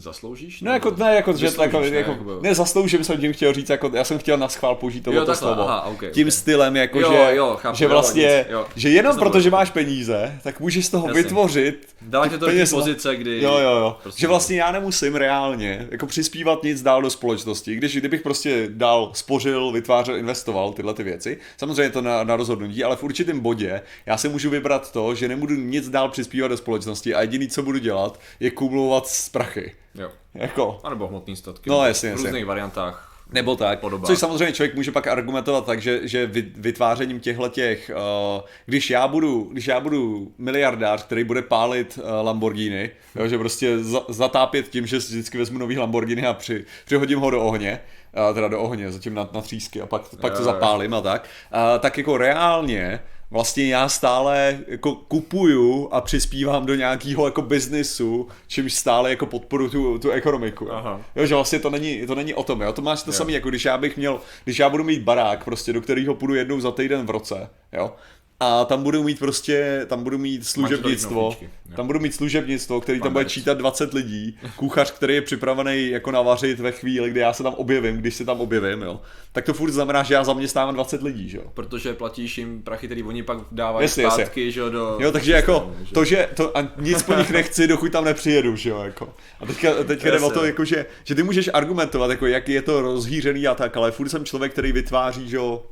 Zasloužíš? No jako, ne, jako, že, jako, ne, jako, jako, ne, zasloužím jsem tím chtěl říct, jako, já jsem chtěl na schvál použít tohle slovo. Aha, okay, tím okay. stylem, jako, jo, že, jo, chápu, že vlastně, jo, že jenom proto, že máš peníze, tak můžeš z toho Jasně. vytvořit. Dává tě to peněz pozice, kdy... Jo, jo, jo. Prostě že vlastně já nemusím reálně jako přispívat nic dál do společnosti, když kdybych prostě dál spořil, vytvářel, investoval tyhle ty věci. Samozřejmě to na, na rozhodnutí, ale v určitém bodě já si můžu vybrat to, že nebudu nic dál přispívat do společnosti a jediný, co budu dělat, je kumulovat z prachy. Jo. Jako. A nebo hmotný statky. No jasně, V různých jasně. variantách. Nebo tak, podobá. což samozřejmě člověk může pak argumentovat tak, že, že vytvářením těchto těch, uh, když já budu, když já budu miliardář, který bude pálit uh, Lamborghini, jo, že prostě za, zatápět tím, že si vždycky vezmu nový Lamborghini a při, přihodím ho do ohně, uh, teda do ohně, zatím na, na třísky a pak, pak to zapálím a tak, uh, tak jako reálně vlastně já stále jako kupuju a přispívám do nějakého jako biznisu, čímž stále jako podporu tu, tu ekonomiku. Aha. Jo, že vlastně to není, to není o tom, jo. To máš to samé, jako když já bych měl, když já budu mít barák prostě, do kterého půjdu jednou za týden v roce, jo, a tam budu mít prostě, tam budu mít služebnictvo, tam budu mít služebnictvo, který tam bude čítat 20 lidí, kuchař, který je připravený jako navařit ve chvíli, kdy já se tam objevím, když se tam objevím, jo. Tak to furt znamená, že já zaměstnávám 20 lidí, jo. Protože platíš jim prachy, který oni pak dávají jasně, zpátky, jasně. že jo, do... Jo, takže jako že? to, že to, a nic po nich nechci, dokud tam nepřijedu, že jo, jako. A teďka, teďka jde o to, jako, že, že ty můžeš argumentovat, jako jak je to rozhýřený a tak, ale furt jsem člověk, který vytváří, že jo,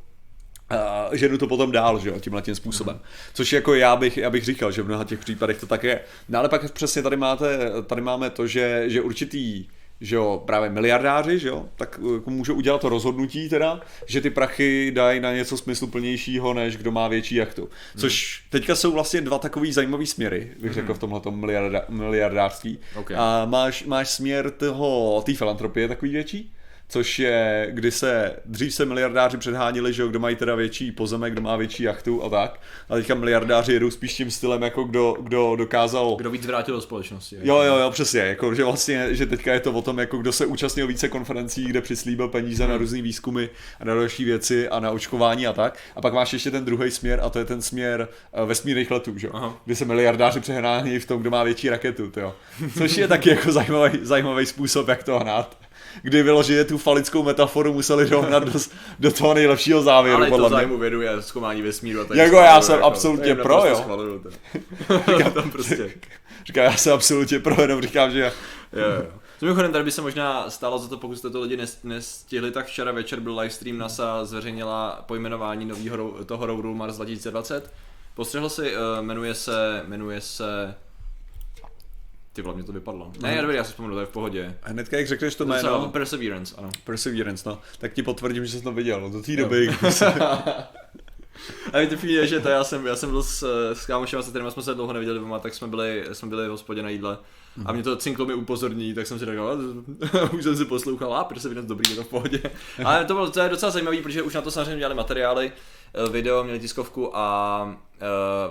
uh, ženu to potom dál, že jo, tímhle tím způsobem. Což jako já bych, já bych říkal, že v mnoha těch případech to tak je. No ale pak přesně tady máte, tady máme to, že, že určitý že jo, právě miliardáři, že jo, tak jako můžou udělat to rozhodnutí teda, že ty prachy dají na něco smysluplnějšího, než kdo má větší jachtu. Což teďka jsou vlastně dva takový zajímavý směry, bych řekl v tomhle miliarda, miliardářství. Okay. A máš, máš směr toho, té filantropie takový větší, což je, kdy se, dřív se miliardáři předhánili, že jo, kdo mají teda větší pozemek, kdo má větší jachtu a tak. A teďka miliardáři jedou spíš tím stylem, jako kdo, kdo dokázal... Kdo víc vrátil do společnosti. Jo, jo, jo, přesně, jako, že vlastně, že teďka je to o tom, jako kdo se účastnil více konferencí, kde přislíbil peníze hmm. na různé výzkumy a na další věci a na očkování a tak. A pak máš ještě ten druhý směr a to je ten směr uh, vesmírných letů, že jo, kdy se miliardáři přehnání v tom, kdo má větší raketu, jo. Což je taky jako *laughs* zajímavý, zajímavý způsob, jak to hnát kdy vyloženě tu falickou metaforu museli dohnat do, do toho nejlepšího závěru. Ale podle to zájmu vědu je zkoumání vesmíru. A jako já jsem jako, absolutně pro, jo. říkám *laughs* *laughs* tam prostě. Říkám, já jsem absolutně pro, jenom říkám, že... jo, jo. Mimochodem, tady by se možná stálo za to, pokud jste to lidi nestihli, tak včera večer byl livestream NASA, zveřejnila pojmenování nového toho roveru Mars 2020. Postřehl si, uh, jmenuje se, jmenuje se ty vole, mě to vypadlo. Ne, no. dobrý, já si vzpomenu, to je v pohodě. A hnedka, jak řekneš to jméno... Perseverance, ano. Perseverance, no. Tak ti potvrdím, že jsem to viděl. No, do té doby... *laughs* A mi to přijde, že to já jsem, já jsem byl s, s kámošem, se kterými jsme se dlouho neviděli doma, tak jsme byli, jsme byli v hospodě na jídle. A mě to cinklo mi upozorní, tak jsem si říkal, *laughs* už jsem si poslouchal, a Perseverance dobrý, je to v pohodě. *laughs* Ale to bylo to je docela zajímavé, protože už na to samozřejmě dělali materiály, eh, video, měli tiskovku a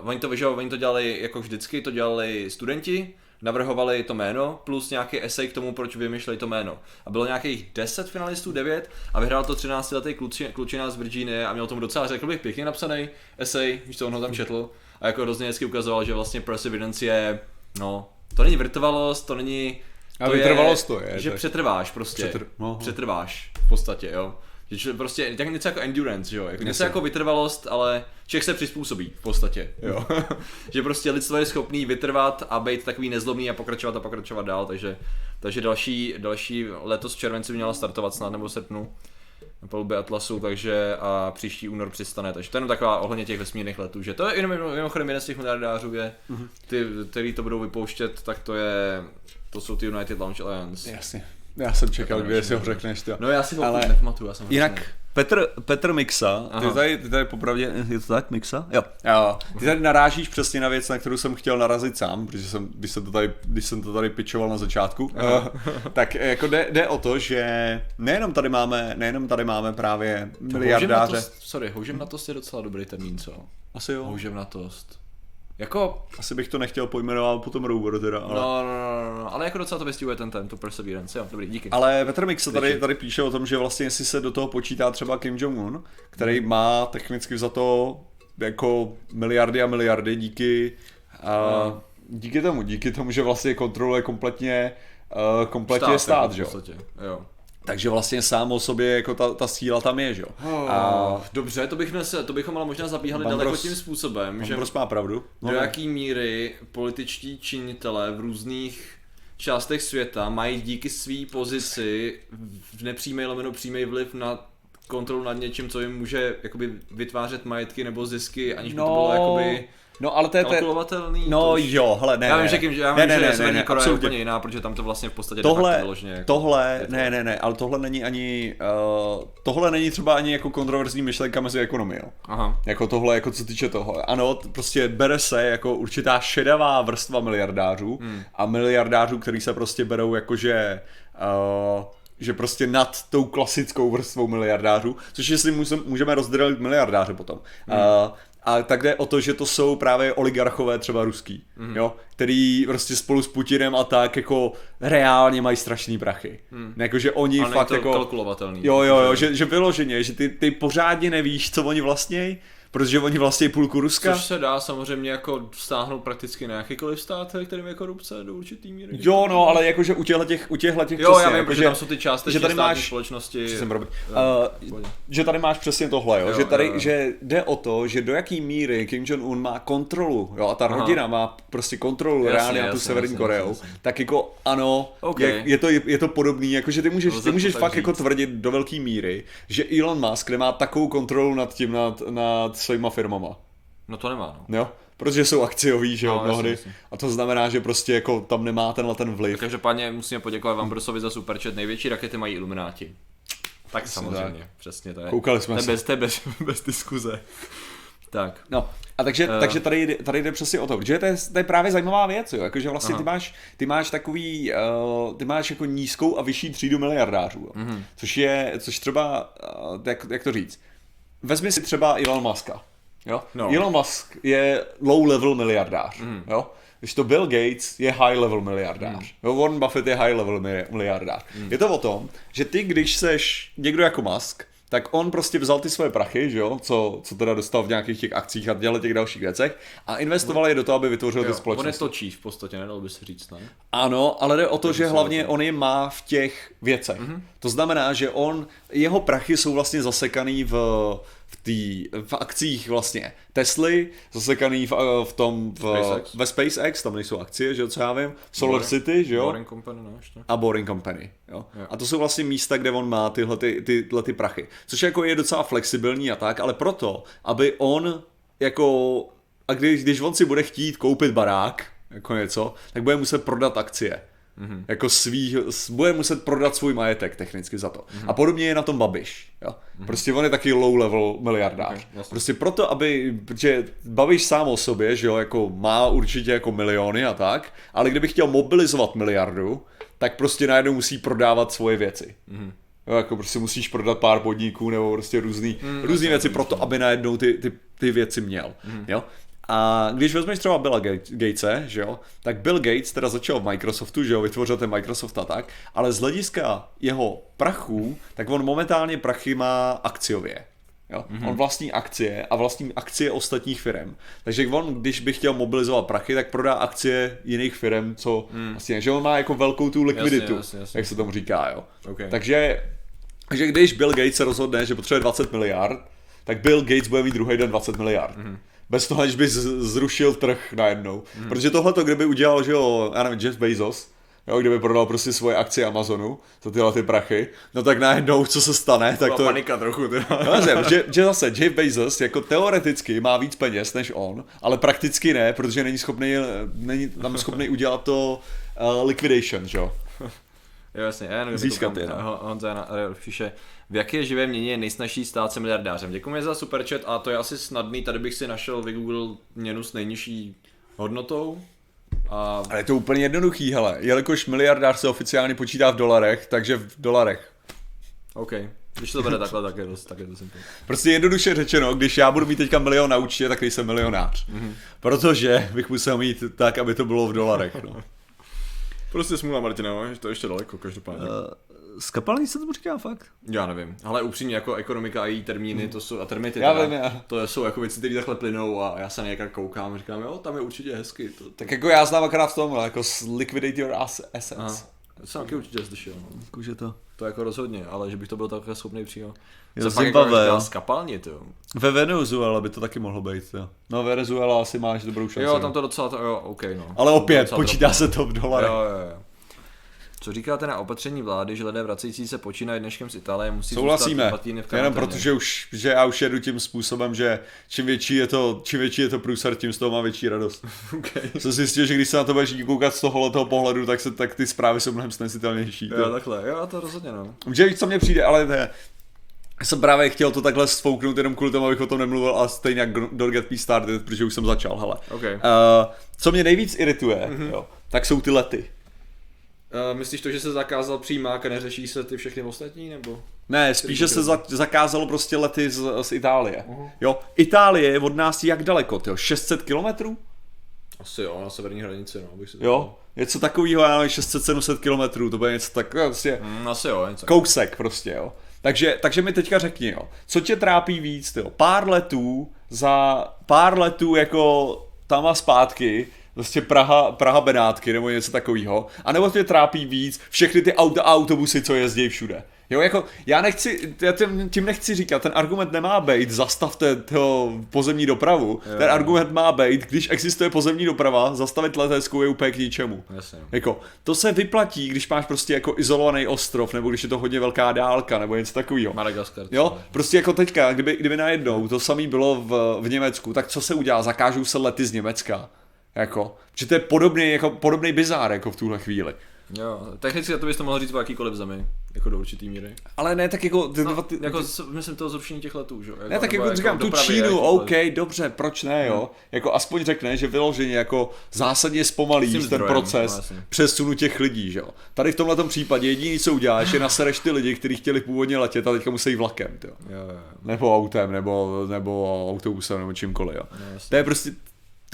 uh, oni to, že, oni to dělali jako vždycky, to dělali studenti, navrhovali to jméno, plus nějaký esej k tomu, proč vymýšleli to jméno. A bylo nějakých 10 finalistů, 9 a vyhrál to 13-letý kluči, klučina z Virginie a měl tomu docela, řekl bych, pěkně napsaný esej, když to on ho tam četl. A jako hrozně hezky ukazoval, že vlastně Perseverance je, no, to není vrtvalost, to není... To a vytrvalost to je. Že tak. přetrváš prostě. Přetr... Přetrváš v podstatě, jo. Že prostě tak něco jako endurance, jo? Jako něco jako vytrvalost, ale člověk se přizpůsobí v podstatě, jo. *laughs* že prostě lidstvo je schopný vytrvat a být takový nezlobný a pokračovat a pokračovat dál, takže, takže další, další letos v červenci měla startovat snad nebo srpnu na palubě Atlasu, takže a příští únor přistane. Takže to je jenom taková ohledně těch vesmírných letů, že to je jenom mimochodem jeden z těch miliardářů je, mhm. ty, který to budou vypouštět, tak to je, to jsou ty United Launch Alliance. Jasně. Já jsem čekal, kdy si ho řekneš. To. No já si ho Ale nepamatuju, já jsem Jinak Petr, Petr Mixa, ty tady, ty tady popravdě, je to tak, Mixa? Jo. jo. Ty tady narážíš přesně na věc, na kterou jsem chtěl narazit sám, protože jsem, když jsem to tady, když jsem to tady pitchoval na začátku, tak jako jde, jde, o to, že nejenom tady máme, nejenom tady máme právě miliardáře. Houževnatost, sorry, houževnatost je docela dobrý termín, co? Asi jo. Houževnatost. Jako... Asi bych to nechtěl pojmenovat potom rover teda, ale... No, no, no, no, ale jako docela to vystihuje ten, ten, tu Perseverance, jo, dobrý, díky. Ale Petr Mix tady, tady píše o tom, že vlastně jestli se do toho počítá třeba Kim Jong-un, který hmm. má technicky za to jako miliardy a miliardy díky a, hmm. díky tomu, díky tomu, že vlastně kontroluje kompletně uh, kompletně stát, stát že jo. jo. Takže vlastně sám o sobě jako ta, ta síla tam je, že Oh, a... Dobře, to, bych se, to bychom ale možná zabíhali Bambros, daleko tím způsobem, že má pravdu. No, do jaký míry političtí činitelé v různých částech světa mají díky své pozici v nepřímý lomeno přímý vliv na kontrolu nad něčím, co jim může jakoby vytvářet majetky nebo zisky, aniž by no... to bylo jakoby No ale to je... Kalkulovatelný? No už... jo, hele, ne, Já vím, že, že, já vím, ne, ne, že ne, Severní ne, Korea je úplně jiná, protože tam to vlastně v podstatě tohle, vyloženě jako tohle, ne, ne, ne, ale tohle není ani, uh, tohle není třeba ani jako kontroverzní myšlenka mezi ekonomií, Aha. Jako tohle, jako co týče toho. Ano, prostě bere se jako určitá šedavá vrstva miliardářů hmm. a miliardářů, který se prostě berou jakože uh, že prostě nad tou klasickou vrstvou miliardářů, což jestli můžeme rozdělit miliardáře potom. Hmm. Uh, a tak jde o to, že to jsou právě oligarchové třeba ruský, mm. jo, který prostě spolu s Putinem a tak jako reálně mají strašný prachy. Mm. Jako, že oni Ale fakt to jako... kalkulovatelný. Jo, jo, jo, že, že vyloženě, že ty, ty pořádně nevíš, co oni vlastně protože oni vlastně půlku Ruska. Což se dá samozřejmě jako stáhnout prakticky na jakýkoliv stát, kterým je korupce do určitý míry. Jo, no, ale jakože u těchto těch, u těchto těch Jo, přesně, já vím, jako, protože tam jsou ty části že tady máš, společnosti. Jsem uh, že tady máš přesně tohle, jo, jo že tady, jo, jo. že jde o to, že do jaký míry Kim Jong-un má kontrolu, jo, a ta Aha. rodina má prostě kontrolu reálně na tu Severní Koreou, tak jako ano, okay. je, je, to, je, je to podobný, jakože ty můžeš, ty můžeš fakt jako tvrdit do velké míry, že Elon Musk nemá takovou kontrolu nad tím, nad, nad svýma firmama. No to nemá, no. Jo, protože jsou akciový, že jo, no, mnohdy. Jasný, jasný. A to znamená, že prostě jako tam nemá tenhle ten vliv. Každopádně musíme poděkovat vám Brusovi za superchat. Největší rakety mají ilumináti. Tak samozřejmě, tak. přesně to je. Koukali jsme to je bez, to je bez, *laughs* bez diskuze. Tak. No, a takže, Eh. takže tady, jde- tady jde přesně o to, že to je, to je právě zajímavá věc, jo, jakože vlastně ty máš, ty máš takový, uh, ty máš jako nízkou a vyšší třídu miliardářů, jo, Mhm. mm-hmm. což je, což třeba, uh, jak, jak to říct, vezmi si třeba Elon Muska, jo, No. Elon Musk je low level miliardář, mm. jo, když to Bill Gates je high level miliardář. Mm. Jo, Warren Buffett je high level mi- miliardář. Mm. Je to o tom, že ty, když seš někdo jako Musk, tak on prostě vzal ty svoje prachy, že jo, co, co teda dostal v nějakých těch akcích a dělal těch dalších věcech a investoval je do toho, aby vytvořil ty Jo, on je společnosti. točí v podstatě, nedalo by se říct, ne? Ano, ale jde o to, že se hlavně to. on je má v těch věcech. Mhm. Mm-hmm. To znamená, že on, jeho prachy jsou vlastně zasekaný v, v, tý, v akcích vlastně Tesly, zasekaný v, v tom v, SpaceX. ve SpaceX, tam nejsou akcie, že jo, co já vím, Solar Boring- City, že jo, Boring Company, ne, ještě? a Boring Company. Jo? Jo. A to jsou vlastně místa, kde on má tyhle, ty, tyhle ty prachy. Což jako je docela flexibilní a tak, ale proto, aby on jako, a když, když on si bude chtít koupit barák, jako něco, tak bude muset prodat akcie. Mhm. Mm-hmm. Jako svý, bude muset prodat svůj majetek technicky za to. Mhm. Mm-hmm. A podobně je na tom Babiš. Jo? Mm-hmm. Prostě on je taky low level miliardář. Ok, Okay, jasně. prostě proto, aby, protože Babiš sám o sobě, že jo, jako má určitě jako miliony a tak, ale kdyby chtěl mobilizovat miliardu, tak prostě najednou musí prodávat svoje věci. Mm-hmm. Jo, jako prostě musíš prodat pár podniků nebo prostě různý, mm, různý věci proto, aby najednou ty, ty, ty věci měl. Mm. Jo? A když vezmeš třeba Billa Gates- Gatese, že jo, tak Bill Gates teda začal v Microsoftu, že jo, vytvořil ten Microsoft a tak, ale z hlediska jeho prachů, tak on momentálně prachy má akciově. Jo? Mm-hmm. On vlastní akcie a vlastní akcie ostatních firm. Takže on, když by chtěl mobilizovat prachy, tak prodá akcie jiných firm, co mm. vlastně, že on má jako velkou tu likviditu, jasně, jasně. jak se tomu říká, jo. Ok. Takže, takže když Bill Gates se rozhodne, že potřebuje 20 miliard, tak Bill Gates bude mít druhý den 20 miliard. Mm-hmm. Bez toho, aniž by zrušil trh najednou. Mm-hmm. Protože tohle to, kdyby udělal, že jo, já nevím, Jeff Bezos, jo, kdyby prodal prostě svoje akcie Amazonu za tyhle ty prachy, no tak najednou, co se stane, tak to... panika trochu, teda. No, že, že, že zase Jeff Bezos jako teoreticky má víc peněz než on, ale prakticky ne, protože není schopný, není tam schopný udělat to uh, liquidation, že jo. *laughs* Jo, jasně, já jenom Získat je, no. Hon- Honza píše, v jaké živé měně je nejsnažší stát se miliardářem. Děkujeme za superchat a to je asi snadný, tady bych si našel, vygooglil měnu s nejnižší hodnotou a Ale je to úplně jednoduchý, hele, jelikož miliardář se oficiálně počítá v dolarech, takže v dolarech. OK, když to bude takhle, tak je dost, tak je to simple. Prostě jednoduše řečeno, když já budu mít teďka milion na účtě, tak nejsem milionář. Mhm. Mm-hmm. Protože bych musel mít tak, aby to bylo v dolarech. No. *laughs* Prostě smůla Martina, no, že to je ještě daleko, každopádně. Z kapalní se tomu říká fakt? Já nevím, ale upřímně jako ekonomika a její termíny, to jsou, a termity Já teda, vím, já. to jsou jako věci, které takhle plynou a já se na někam koukám a říkám, jo, tam je určitě hezky. To, Tak jako já znám akorát v tom, jako liquidate your ass- assets. Aha. To jsem taky určitě slyšel. No. To. To jako rozhodně, ale že bych to byl takhle schopný přímo. Jo, Zimbabwe, jako jo. skapalnit, jo. Ve Venezuela by to taky mohlo být, jo. No Venezuela asi máš dobrou šanci. Jo, no. tam to docela, to, jo, OK, no. Ale To opět, počítá drobné. se to v dolarech. Jo, jo, jo. Co říkáte na opatření vlády, že lidé vracející se počínají dneškem z Itálie musí Souhlasíme, zůstat v jenom protože už, že já už jedu tím způsobem, že čím větší je to, čím větší je to průser, tím z toho mám větší radost. *laughs* Okay. Jsem zjistil, že když se na to budeš koukat z tohohle toho pohledu, tak, se, tak ty zprávy jsou mnohem snesitelnější. Jo, takhle, jo, to rozhodně, no. Že víš, co mně přijde, ale ne. Já jsem právě chtěl to takhle sfouknout jenom kvůli tomu, abych o tom nemluvil a stejně jak Don't Get Me Started, protože už jsem začal, hele. OK. Uh, co mě nejvíc irituje, mm-hmm. jo, tak jsou ty lety. Uh, myslíš to, že se zakázal přímák a neřeší se ty všechny ostatní, nebo? Ne, spíše se za, zakázalo prostě lety z, z Itálie. Mhm. Jo, Itálie je od nás jak daleko, tyjo, 600 kilometrů? Asi jo, na severní hranici, no, bych si to Jo, něco takového, já nevím, 600-700 kilometrů, to bude něco tak, prostě Mm, asi jo, něco. kousek prostě, jo. Takže, takže mi teďka řekni, jo, co tě trápí víc, jo, pár letů za pár letů jako tam a zpátky, prostě Praha, Praha Benátky nebo něco takového, anebo tě trápí víc všechny ty auta a autobusy, co jezdí všude. Jo, jako, já nechci, já tím, tím nechci říkat, ten argument nemá být, zastavte toho pozemní dopravu. Jo. Ten argument má být, když existuje pozemní doprava, zastavit leteckou je úplně k ničemu. Jasně. no. Jako, to se vyplatí, když máš prostě jako izolovaný ostrov, nebo když je to hodně velká dálka, nebo něco takového. Madagaskar. Jo, prostě jako teďka, kdyby, kdyby najednou to samé bylo v, v Německu, tak co se udělá? Zakážou se lety z Německa. Jako, že to je podobný, jako, podobný bizár jako v tuhle chvíli. Jo, technicky to bys to mohl říct o jakýkoliv zemi, jako do určitý míry. Ale ne, tak jako... Ty, No, ty, jako s- myslím toho zrušení těch letů, že jo? Ne, tak nebo jako říkám, tu dopravy, Čínu. OK, dobře, proč ne, jo? Jako aspoň řekne, že vyloženě jako zásadně tím ten zdrojem, proces jasně. přesunu těch lidí, že jo? Tady v tomhle případě jediný, co uděláš, je nasereš ty lidi, kteří chtěli původně letět a teďka musí vlakem, jo? Jo, jo. Nebo autem, nebo, nebo autobusem, nebo čímkoliv, jo? No. To je prostě,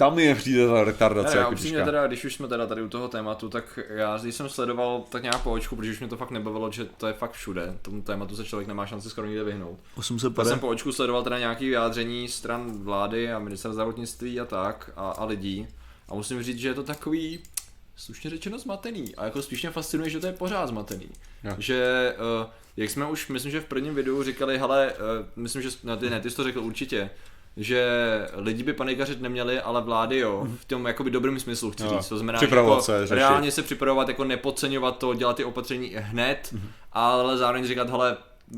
tam mi přijde ta retardace Ne, já jako upřímně teda, když už jsme teda tady u toho tématu, tak já když jsem sledoval tak nějak po očku, protože už mě to fakt nebavilo, že to je fakt všude, tomu tématu se člověk nemá šanci skoro nikde vyhnout. 800 Já jsem po očku sledoval teda nějaký vyjádření stran vlády a ministra zdravotnictví a tak a, a lidí a musím říct, že je to takový slušně řečeno zmatený a jako spíš mě fascinuje, že to je pořád zmatený. Jo. Že, uh, jak jsme už, myslím, že v prvním videu říkali, hele, uh, myslím, že, ne, ty, ne, ty jsi to řekl určitě, že lidi by panikařit neměli, ale vlády jo, v tom jakoby dobrým smyslu chci říct. To znamená, se, jako řešit. reálně se připravovat, jako nepodceňovat to, dělat ty opatření hned, ale zároveň říkat, hele,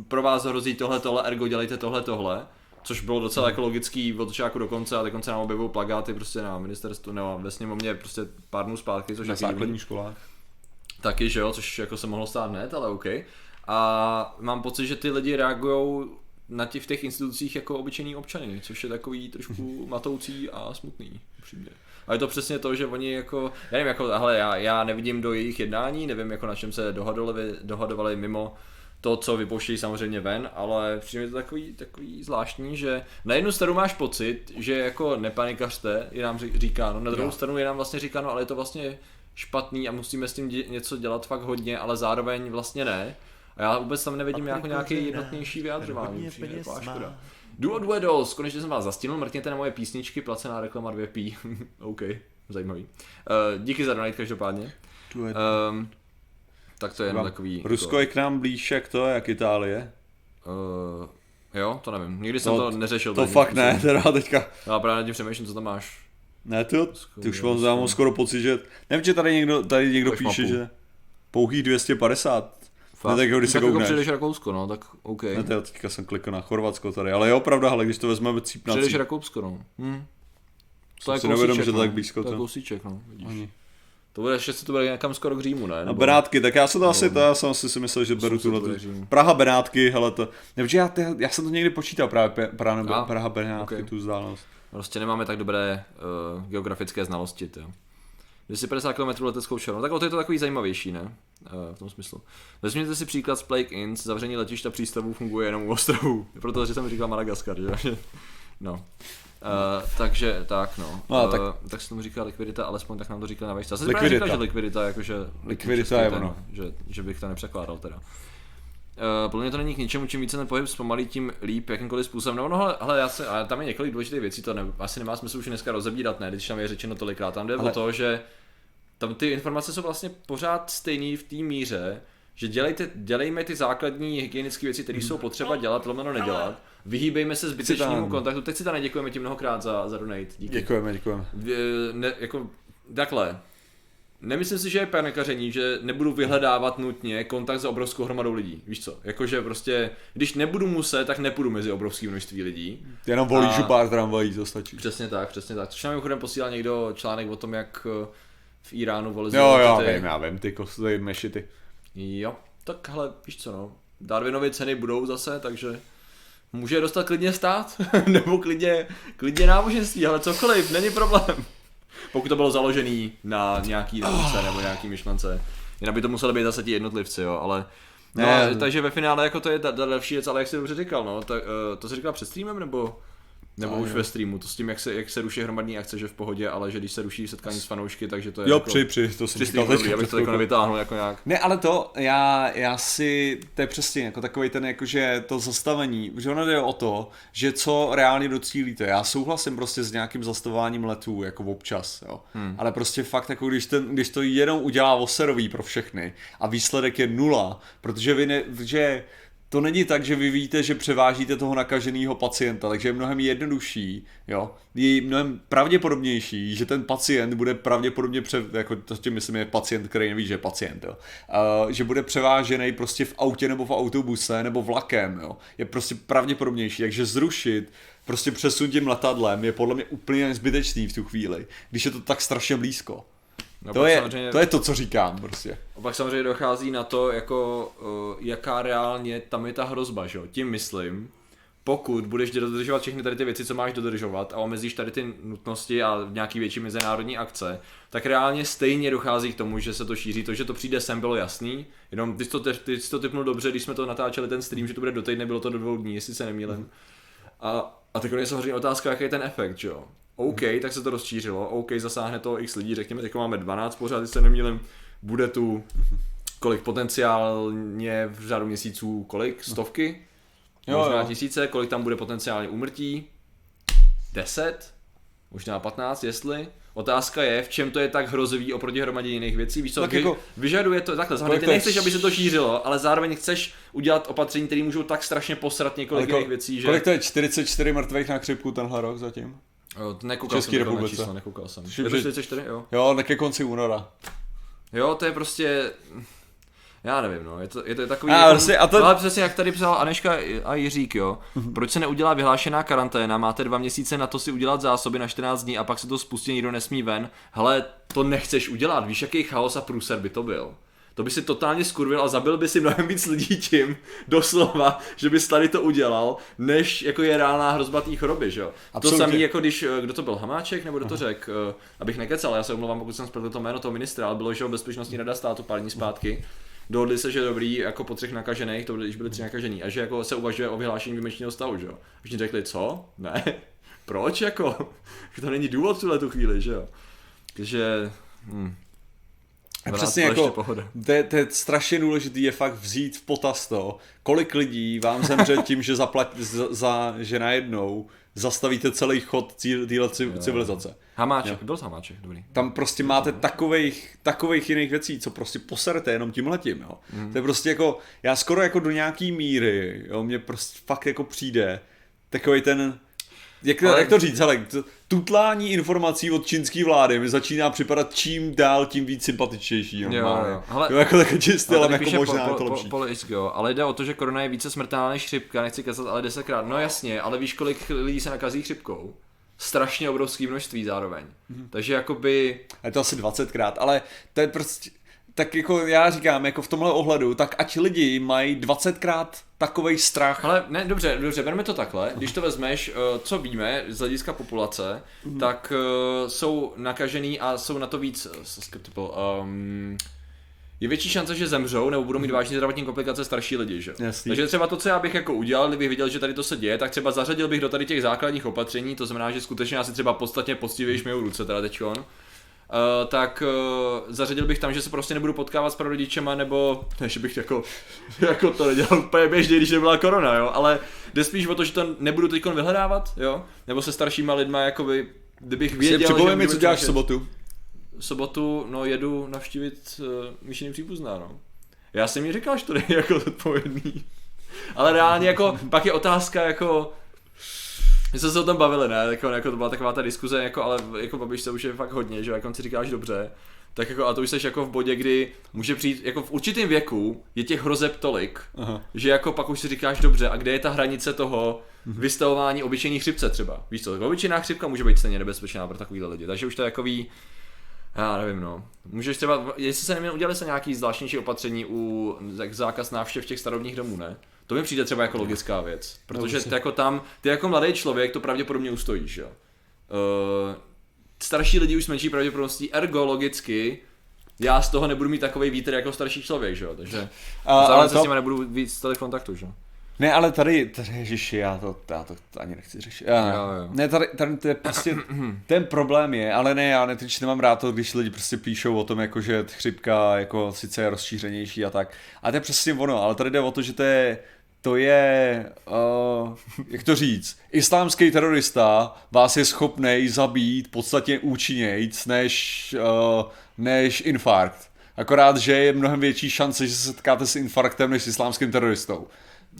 pro vás hrozí tohle, tohle, ergo dělejte tohle, tohle. Což bylo docela jako logický od začátku do konce a dokonce nám objevují plagáty prostě na ministerstvu nebo ve sněmovně prostě pár dnů zpátky, což Na základních školách. Taky, že jo, což jako se mohlo stát hned, ale OK. A mám pocit, že ty lidi reagují na těch, v těch institucích jako obyčejní občany, což je takový trošku matoucí a smutný, upřímně. A je to přesně to, že oni jako, já nevím, jako, hele, já, já nevidím do jejich jednání, nevím, jako na čem se dohadovali, dohadovali mimo to, co vypouštějí samozřejmě ven, ale přijde mi to takový, takový zvláštní, že na jednu stranu máš pocit, že jako nepanikařte, je nám říkáno, na druhou Jo. stranu je nám vlastně říkáno, ale je to vlastně špatný a musíme s tím dě- něco dělat fakt hodně, ale zároveň vlastně ne. A já vůbec tam nevidím jako nějaký jednotnější vyjadřování. jako až škoda. Duo Duedos, konečně jsem vás zastihnul, mrkněte na moje písničky, placená reklama 2P. *laughs* OK, zajímavý. Uh, díky za donate každopádně. Um, tak to je jenom takový... Rusko je k nám blíž, jak to, jak Itálie. Uh, jo, to nevím. Nikdy jsem No, to neřešil. To fakt ne, teda teďka. Já právě nad tím přemýšlím, co tam máš. Ne, ty, ty už mám, mám skoro pocit, že... Nevím, že tady někdo, tady někdo píše, mapu. že pouhých 250. Ne, tak jako když se tak jako koukneš. přijdeš Rakousko, no, tak OK. Ne, to teďka jsem klikl na Chorvatsko tady, ale jo, pravda, ale když to vezmeme cíp na Přijdeš. Rakousko, no. Hm. Jsem si nevědom, že to no. tak blízko To je to. kousíček, no. Vidíš. Ani. To bude, ještě se to bude někam skoro k Římu, ne? A Nebo- Benátky, tak já jsem to asi, to já jsem asi si myslel, že beru tuhle. Praha, Benátky, hele to, nevím, já, ty, já jsem to někdy počítal právě, Praha, nebo A, Praha, Benátky, ok. tu vzdálenost. Prostě nemáme tak dobré uh, geografické znalosti, jo. 250 km leteckou čarou. Tak o to je to takový zajímavější, ne? Uh, v tom smyslu. Vezměte si příklad z Plague Inns, zavření letišta přístavů funguje jenom u ostrovů. Protože jsem říkal Madagaskar, že? *laughs* No. Uh, takže tak no. No a uh, tak- tak se tomu říká likvidita, alespoň tak nám to říkali na vejšce. Já jsem říkal, že likvidita, jakože Likvidita je ono. Že, že bych to nepřekládal teda. Uh, podle mě to není k ničemu, čím více ten pohyb zpomalí, tím líp, jakýmkoliv způsobem. No, no hele, hele já se, a tam je několik důležitých věcí, to ne, asi nemá smysl už dneska rozebírat, ne, když tam je řečeno tolikrát. Tam jde Ale- o to, že tam ty informace jsou vlastně pořád stejné v té míře, že dělejte, dělejme ty základní hygienické věci, které jsou potřeba dělat, lomeno nedělat. Vyhýbejme se zbytečnému kontaktu. Teď si tam děkujeme ti mnohokrát za, za donate. Díky. Děkujeme, děkujeme. Ne, jako, takhle. Nemyslím si, že je panikaření, že nebudu vyhledávat nutně kontakt s obrovskou hromadou lidí. Víš co? Jakože prostě, když nebudu muset, tak nepůjdu mezi obrovské množství lidí. Jenom volíš A- pár tramvají, to stačí. Přesně tak, přesně tak. Což nám mimochodem posílal někdo článek o tom, jak eh, v Iránu vole Jo, jo, ty... vím, já vím, ty kosty, mešity. Jo, tak hele, víš co no. Darwinovy ceny budou zase, takže může dostat klidně stát, *laughs* nebo klidně, klidně náboženství, ale cokoliv, není problém. Pokud to bylo založený na nějaký nauce nebo nějaký myšlence. Jinak by to museli být zase ti jednotlivci, jo, ale No, Ne. ne, takže ve finále jako to je ta, ta další věc, ale jak jsi dobře říkal, no, tak, uh, to jsi říkal před streamem, nebo, nebo No, už jo. ve streamu, to s tím, jak se, jak se ruší hromadní akce, že v pohodě, ale že když se ruší setkání s fanoušky, takže to je Jo, jako, při, při, to jsem při říkal teďka. abych to jako chvilkou. nevytáhnul jako nějak. Ne, ale to, já, já si, to je přesně jako takový ten, jakože to zastavení, že ono jde o to, že co reálně docílíte. Já souhlasím prostě s nějakým zastavováním letů, jako občas, jo. Hmm. Ale prostě fakt, jako když, ten, když to jenom udělá oserový pro všechny a výsledek je nula, protože vy ne, že to není tak, že vy víte, že převážíte toho nakaženého pacienta, takže je mnohem jednodušší, jo, je mnohem pravděpodobnější, že ten pacient bude pravděpodobně, pře, jako to tím myslím je pacient, který neví, že je pacient, jo, uh, že bude převážený prostě v autě nebo v autobuse nebo vlakem, jo, je prostě pravděpodobnější, takže zrušit prostě přesun tím letadlem je podle mě úplně zbytečný v tu chvíli, když je to tak strašně blízko. No, To je, samozřejmě- to je to, co říkám prostě. A pak samozřejmě dochází na to, jako, uh, jaká reálně tam je ta hrozba, že jo? Tím myslím, pokud budeš dodržovat všechny tady ty věci, co máš dodržovat a omezíš tady ty nutnosti a nějaký větší mezinárodní akce, tak reálně stejně dochází k tomu, že se to šíří. To, že to přijde sem, bylo jasný, jenom ty jsi to, ty jsi to typnul dobře, když jsme to natáčeli ten stream, že to bude do týdne, bylo to do dvou dní, jestli se nemýlím. A, a teď je samozřejmě otázka, jaký je ten efekt, že jo? OK, tak se to rozšířilo, OK, zasáhne to x lidí, řekněme, teď máme 12 pořád, jestli se nemýlím, bude tu kolik potenciálně v řádu měsíců, kolik? Stovky? Jo, možná jo. tisíce, kolik tam bude potenciálně úmrtí? 10? Možná 15, jestli? Otázka je, v čem to je tak hrozivý oproti hromadě jiných věcí. Víš co, Tak vy, jako- vyžaduje to takhle, zároveň ty nechceš, aby se to šířilo, ale zároveň chceš udělat opatření, které můžou tak strašně posrat několik Ale jiných věcí, že... Kolik to je 44 mrtvých na chřipku tenhle rok zatím? Jo, nekoukal České jsem republice. čísla, nekoukal jsem. Tuším, Je to že- 44, jo? Jo, ke konci února. Jo, to je prostě... Já nevím, no, je to, je to takový... A jako, prostě- a to- ale přesně jak tady psal Aneška a Jiřík, jo. Proč se neudělá vyhlášená karanténa, máte dva měsíce na to si udělat zásoby na 14 dní a pak se to spustí, nikdo nesmí ven. Hele, to nechceš udělat, víš, jaký chaos a průser by to byl. To by si totálně skurvil a zabil by si mnohem víc lidí tím, *laughs* doslova, že bys tady to udělal, než jako je reálná hrozba té choroby, že jo. To samé jako když, eh, kdo to byl, Hamáček, nebo kdo to řekl, eh, abych nekecal, já se omlouvám, pokud jsem spletl to jméno toho ministra, ale bylo, že jo, bezpečnostní rada státu pár dní zpátky, dohodli se, že dobrý, jako po třech nakažených, to když byli tři nakažený, a že jako se uvažuje o vyhlášení výjimečného stavu, že jo. Všichni řekli, co? Ne. *laughs* Proč jako? *laughs* To není důvod v tuhle tu chvíli, že jo. Takže, hm. A přesně jako, to je, to je strašně důležitý je fakt vzít v potaz to, kolik lidí vám zemře tím, že, zaplat, za, za, že najednou zastavíte celý chod téhle civilizace. Hamáček, byl Hamáček, dobrý. Tam prostě máte takových, takových jiných věcí, co prostě poserete jenom tímhletím, jo. Mhm. To je prostě jako, já skoro jako do nějaký míry, jo, mně prostě fakt jako přijde takový ten, jak, Ale- jak to říct, hele, tutlání informací od čínské vlády mi začíná připadat čím dál tím víc sympatičnější. normálně. jo. Hele- jo, jako takový čistý, ale jako možná po, je to po, lepší. po, po, jo, ale jde o to, že korona je více smrtelná než chřipka, nechci kecat, ale desetkrát. No jasně, ale víš, kolik lidí se nakazí chřipkou? Strašně obrovské množství zároveň. Mhm. Takže jakoby, A je to asi 20krát, ale to je prostě, tak jako já říkám, jako v tomhle ohledu, tak ať lidi mají 20krát takovej strach. ale ne, dobře, dobře, berme to takhle. Když to vezmeš, eh, co víme z hlediska populace, Mhm. tak eh, jsou nakažený a jsou na to víc. Um, je větší šance, že zemřou nebo budou mít vážné zdravotní komplikace starší lidi, že? Mhm. Jasný. Takže třeba to, co já bych jako udělal, kdybych viděl, že tady to se děje, tak třeba zařadil bych do tady těch základních opatření, to znamená, že skutečně asi třeba podstatně poctivějš myjou ruce teda teďkon. Uh, tak uh, zařadil bych tam, že se prostě nebudu potkávat s prarodičema, nebo ne, že bych jako, *laughs* jako to nedělal úplně běžně, když nebyla korona, jo, ale jde spíš o to, že to nebudu teď vyhledávat, jo, nebo se staršíma lidma, jakoby, kdybych věděl, že mi, co děláš v sobotu. v sobotu, no jedu navštívit uh, myšiny příbuzná, no. Já jsem mi říkal, že to není jako zodpovědný. Ale reálně jako, pak je otázka jako, my jsme se o tom bavili, ne, jako, jako to byla taková ta diskuze, jako, ale jako babiš se už je fakt hodně, že jo, jak si říkáš dobře, tak jako, a to už jsi jako v bodě, kdy může přijít, jako v určitém věku je těch hrozeb tolik, Aha. že jako pak už si říkáš dobře, a kde je ta hranice toho vystavování obyčejní chřipce třeba. Víš co, obyčejná chřipka může být stejně nebezpečná pro takovýhle lidi, takže už to je takový, já nevím no. Můžeš třeba, jestli se nevím, udělali se nějaký zvláštnější opatření u jak zákaz návštěv těch starobních domů, ne? To mi přijde třeba jako logická věc, protože ty jako tam, ty jako mladý člověk to pravděpodobně ustojíš, jo. Uh, starší lidi už s menší pravděpodobností, ergo logicky, já z toho nebudu mít takový vítr jako starší člověk, že jo, takže A, ale se to, s nimi nebudu víc tady v kontaktu, že jo. Ne, ale tady, tady ježiši, já to, já to ani nechci řešit. Já, Jo, jo. Ne, tady, tady to je prostě, *clears throat* ten problém je, ale ne, já netyč nemám rád to, když lidi prostě píšou o tom, jako, že chřipka jako sice je rozšířenější a tak. A to je přesně ono, ale tady jde o to, že to je, to je, uh, jak to říct, islámský terorista vás je schopný zabít podstatně účinnějc než, uh, než infarkt. Akorát, že je mnohem větší šance, že se setkáte s infarktem než s islámským teroristou.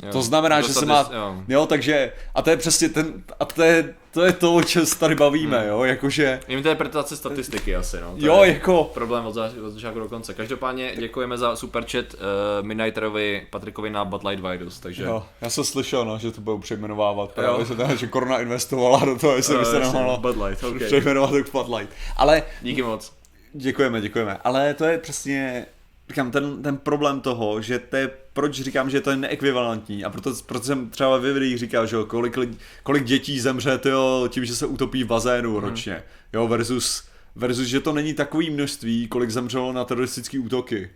Jo. To znamená, že se má... Jo. Jo, takže... A to je přesně ten... A to je to, je to o čem se tady bavíme, jo, jakože... Interpretace statistiky asi, no. To Jo, je jako... Problém od, za- od začátku do konce. Každopádně děkujeme za superchat uh, Midnighterovi Patrikovi na Bud Light Virus, takže... Jo, já jsem slyšel, no, že to budou přejmenovávat, právě, že, že Korona investovala do toho, jestli by se nemohlo Bud Light, okay. přejmenovat k Bud Light. Ale Díky moc. Děkujeme, děkujeme. Ale to je přesně, říkám, ten, ten problém toho, že to je, proč říkám, že to je neekvivalentní a proto, proto jsem třeba ve videích říkal, že jo, kolik, kolik dětí zemře tyjo, tím, že se utopí v bazénu ročně, jo, versus, versus, že to není takový množství, kolik zemřelo na teroristické útoky.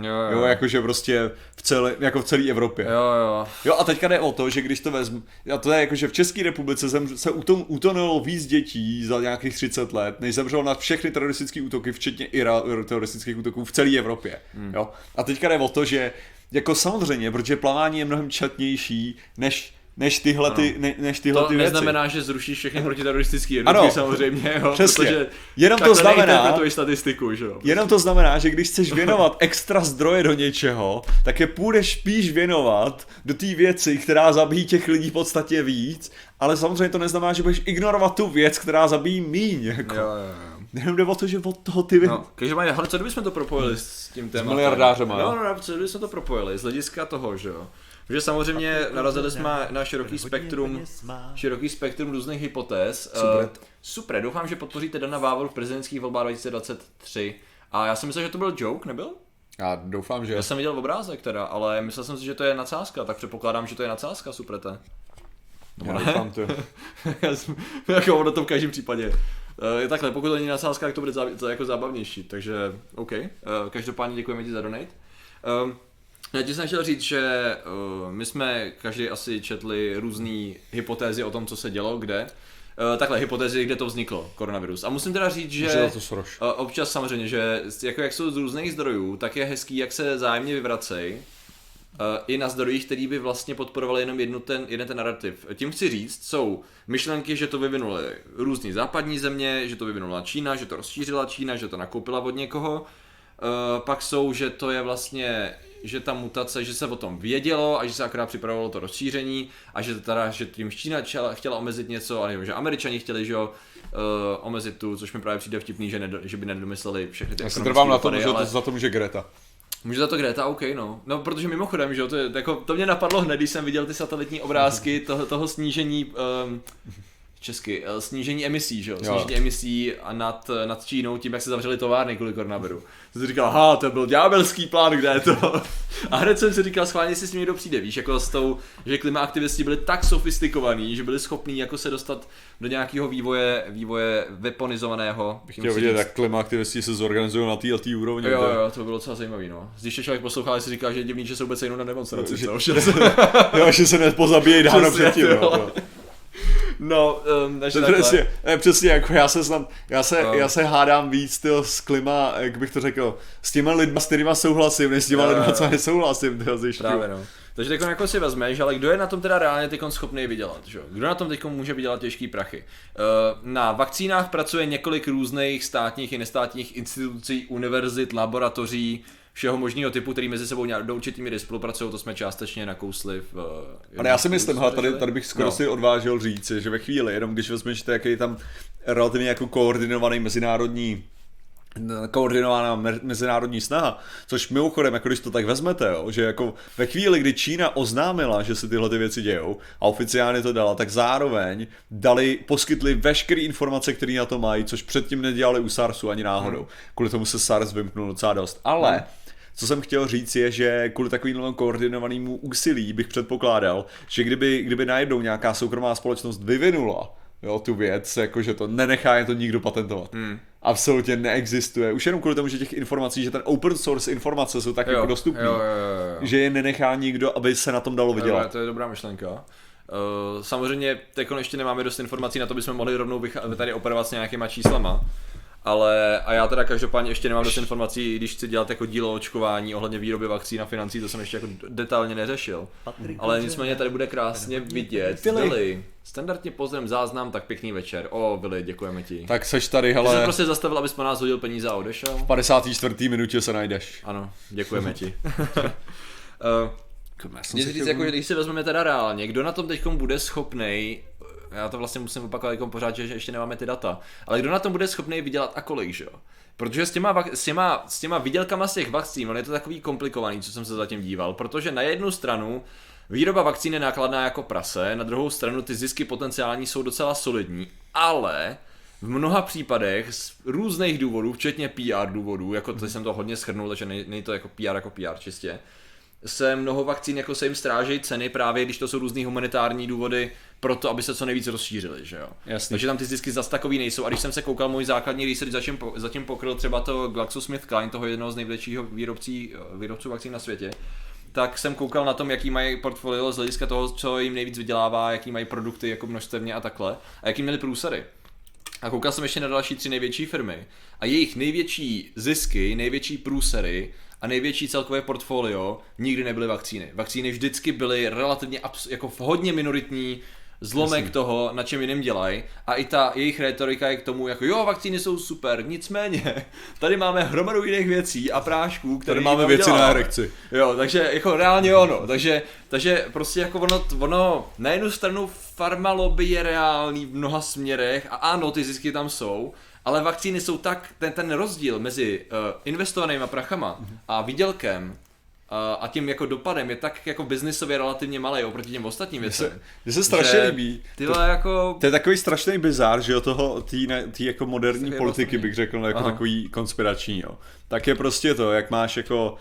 Jo, Jo, jakože prostě v celé, jako v celé Evropě. jo, jo. Jo a teďka jde o to, že když to vezmu, a to je jako, že v České republice zem, se uton, utonulo víc dětí za nějakých 30 let, než zemřelo na všechny teroristické útoky, včetně Ira, teroristických útoků v celé Evropě. Hmm. Jo? A teďka jde o to, že jako samozřejmě, protože plavání je mnohem četnější než, než tyhle, ty, ne, než tyhle To ty věci. neznamená, že zrušíš všechny protiteroristické Ano. jednotky samozřejmě, jo, *laughs* Přesně. protože Jenom to znamená- statistiku, že jo. Jenom to znamená, že když chceš věnovat extra zdroje do něčeho, tak je půjdeš spíš věnovat do té věci, která zabíjí těch lidí v podstatě víc, ale samozřejmě to neznamená, že budeš ignorovat tu věc, která zabíjí míň. Jako. Jo, jo, jo. Jenom jde o to, že od toho ty vy... No, každopádně, hele, co kdybychom to propojili s tím tématem? miliardářema, jo? No, no, no, co kdybychom to propojili z hlediska toho, že jo. Že samozřejmě narazili jsme na široký spektrum, široký spektrum různých hypotéz. Super. Uh, super, doufám, že podpoříte Dana Vávoru v prezidentských volbách 2023. A já jsem myslel, že to byl joke, nebyl? Já doufám, že... Já jsem viděl obrázek teda, ale myslel jsem si, že to je nadsázka, tak předpokládám, že to je nadsázka, suprete. Já doufám to. *laughs* Já jsem, *laughs* jako ono to v každém případě. Eh, Je takhle, pokud to není nadsázka, tak to bude to je jako zábavnější, takže OK. Eh, Každopádně děkujeme ti za donate. Um, já ti jsem chtěl říct, že uh, my jsme každý asi četli různé hypotézy o tom, co se dělo, kde. Uh, takhle, hypotézy, kde to vzniklo, koronavirus. A musím teda říct, že... To. Uh, občas samozřejmě, že jako jak jsou z různých zdrojů, tak je hezký, jak se zájemně vyvracej. Uh, i na zdrojích, který by vlastně podporovali jenom jednu ten, jeden ten narrativ. Tím chci říct, jsou myšlenky, že to vyvinuly různý západní země, že to vyvinula Čína, že to rozšířila Čína, že to nakoupila od někoho. Uh, pak jsou, že to je vlastně, že ta mutace, že se o tom vědělo a že se akorát připravovalo to rozšíření a že teda, že tím Čína chtěla, chtěla omezit něco, a nevím, že Američani chtěli, že jo, uh, omezit tu, což mi právě přijde vtipný, že, nedo, že by nedomysleli všechny ty Já se trvám na tom, že to za to může Greta. Může za to Greta, OK, no. No, protože mimochodem, že jo, to, je, jako, to mě napadlo hned, když jsem viděl ty satelitní obrázky *laughs* toho, toho snížení, um, česky, eh, snížení emisí, že jo, Jo. snížení emisí a nad, nad Čínou tím, jak se zavřely továrny kvůli koronaviru. Jsem si říkal, ha, to byl ďábelský plán, kde je to? *laughs* A hned jsem si říkal, schválně si s ním někdo přijde, víš, jako s tou, že klimaaktivisti byli tak sofistikovaní, že byli schopní jako se dostat do nějakého vývoje, vývoje weaponizovaného, bych Chtěl vidět, jak klimaaktivisti se zorganizují na té a té úrovni. Jo, jo, to bylo docela zajímavý, no. Když člověk poslouchal, si říká, že je divný, že se vůbec sejnou na demonstraci, co? Že- *laughs* jo, že se nepozabíjejí *laughs* dávno předtím. jo. Jo, jo. No, um, takže To přesně, ne, přesně, jako já se snad, já se, No. já se hádám víc tyjo, s klima, jak bych to řekl, s těma lidma, s kterýma souhlasím, než s těma jo, lidma, co jo. nesouhlasím, tyjo, zjišťuju. Právě no. Takže teď jako si vezmeš, ale kdo je na tom teda reálně teď schopný vydělat, že? Kdo na tom teď může vydělat těžký prachy? Eh, Na vakcínách pracuje několik různých státních i nestátních institucí, univerzit, laboratoří, všeho možného typu, který mezi sebou nějak do určitý míry spolupracují, to jsme částečně nakousli v... eh, Ale já si myslím, hele, tady, tady bych skoro No. si odvážil říct, že ve chvíli, jenom když vezmeš jaký je tam relativně jako koordinovaný mezinárodní koordinovaná me- mezinárodní snaha, což mimochodem, jako když to tak vezmete, jo, že jako ve chvíli, kdy Čína oznámila, že se tyhle ty věci dějou a oficiálně to dala, tak zároveň dali, poskytli veškeré informace, které na to mají, což předtím nedělali u SARSu ani náhodou. Hmm. Kvůli tomu se SARS vymknul docela dost. Ale co jsem chtěl říct je, že kvůli takovému koordinovanému úsilí bych předpokládal, že kdyby, kdyby najednou nějaká soukromá společnost vyvinula jo, tu věc, jakože to nenechá je to nikdo patentovat. Hmm. Absolutně neexistuje. Už jenom kvůli tomu, že těch informací, že ten open source informace jsou tak Jo, jako jo, jo, jo, jo. že je nenechá nikdo, aby se na tom dalo vydělat. to je dobrá myšlenka. Uh, samozřejmě teď ještě nemáme dost informací na to, bychom mohli rovnou tady operovat s nějakýma číslama. Ale a já teda každopádně ještě nemám dost informací, když chci dělat jako dílo o očkování ohledně výroby vakcín a financí, to jsem ještě jako detailně neřešil. Ale nicméně tady bude krásně vidět. Vili. Standardně pozdravím záznam, tak pěkný večer. O, Vili, děkujeme ti. Tak seš tady, Ty jsem hele, prostě zastavil, abys po nás hodil peníze a odešel. v 54. minutě se najdeš. Ano, děkujeme ti. *laughs* uh, Mě říct, jako, že když si vezmeme teda reálně, kdo na tom teď bude schopný, já to vlastně musím opakovat jako pořád, že že ještě nemáme ty data, ale kdo na tom bude schopný vydělat a kolik, že jo? Protože s těma, s, těma, s těma vydělkama z těch vakcín, on je to takový komplikovaný, co jsem se zatím díval, protože na jednu stranu výroba vakcín je nákladná jako prase, na druhou stranu ty zisky potenciální jsou docela solidní, ale v mnoha případech z různých důvodů, včetně PR důvodů, jako to jsem to hodně schrnul, takže není to jako PR jako PR čistě, se mnoho vakcín jako se jim strážejí ceny právě, když to jsou různý humanitární důvody, proto, aby se co nejvíc rozšířili, že jo. Jasný. Takže tam ty zisky zas takový nejsou. A když jsem se koukal, můj základní research zatím, zatím pokryl třeba to GlaxoSmithKline, toho jednoho z největšího výrobcí, výrobců vakcín na světě, tak jsem koukal na tom, jaký mají portfolio z hlediska toho, co jim nejvíc vydělává, jaký mají produkty jako množstevně a takhle, a jaký měli průsady. A koukal jsem ještě na další tři největší firmy. A jejich největší zisky, největší průsery a největší celkové portfolio nikdy nebyly vakcíny. Vakcíny vždycky byly relativně abs- jako hodně minoritní zlomek Jasný. toho, na čem jiným dělají. A i ta jejich retorika je k tomu, jako jo, vakcíny jsou super, nicméně, *laughs* tady máme hromadu jiných věcí a prášků, které Tady máme věci na děláme. erekci. Jo, takže jako reálně ono, takže, takže prostě jako ono, ono, na jednu stranu farma lobby je reálný v mnoha směrech a ano, ty zisky tam jsou, ale vakcíny jsou tak, ten, ten rozdíl mezi uh, investovanýma prachama a výdělkem a tím jako dopadem je tak jako biznisově relativně malý oproti těm ostatním věcem. se- mně se strašně že líbí. Ty vole, jako... To je takový strašný bizár, že jo, toho, tý, ne- tý jako moderní Takový politiky bych řekl, jako Aha. takový konspirační, jo. Tak je prostě to, jak máš jako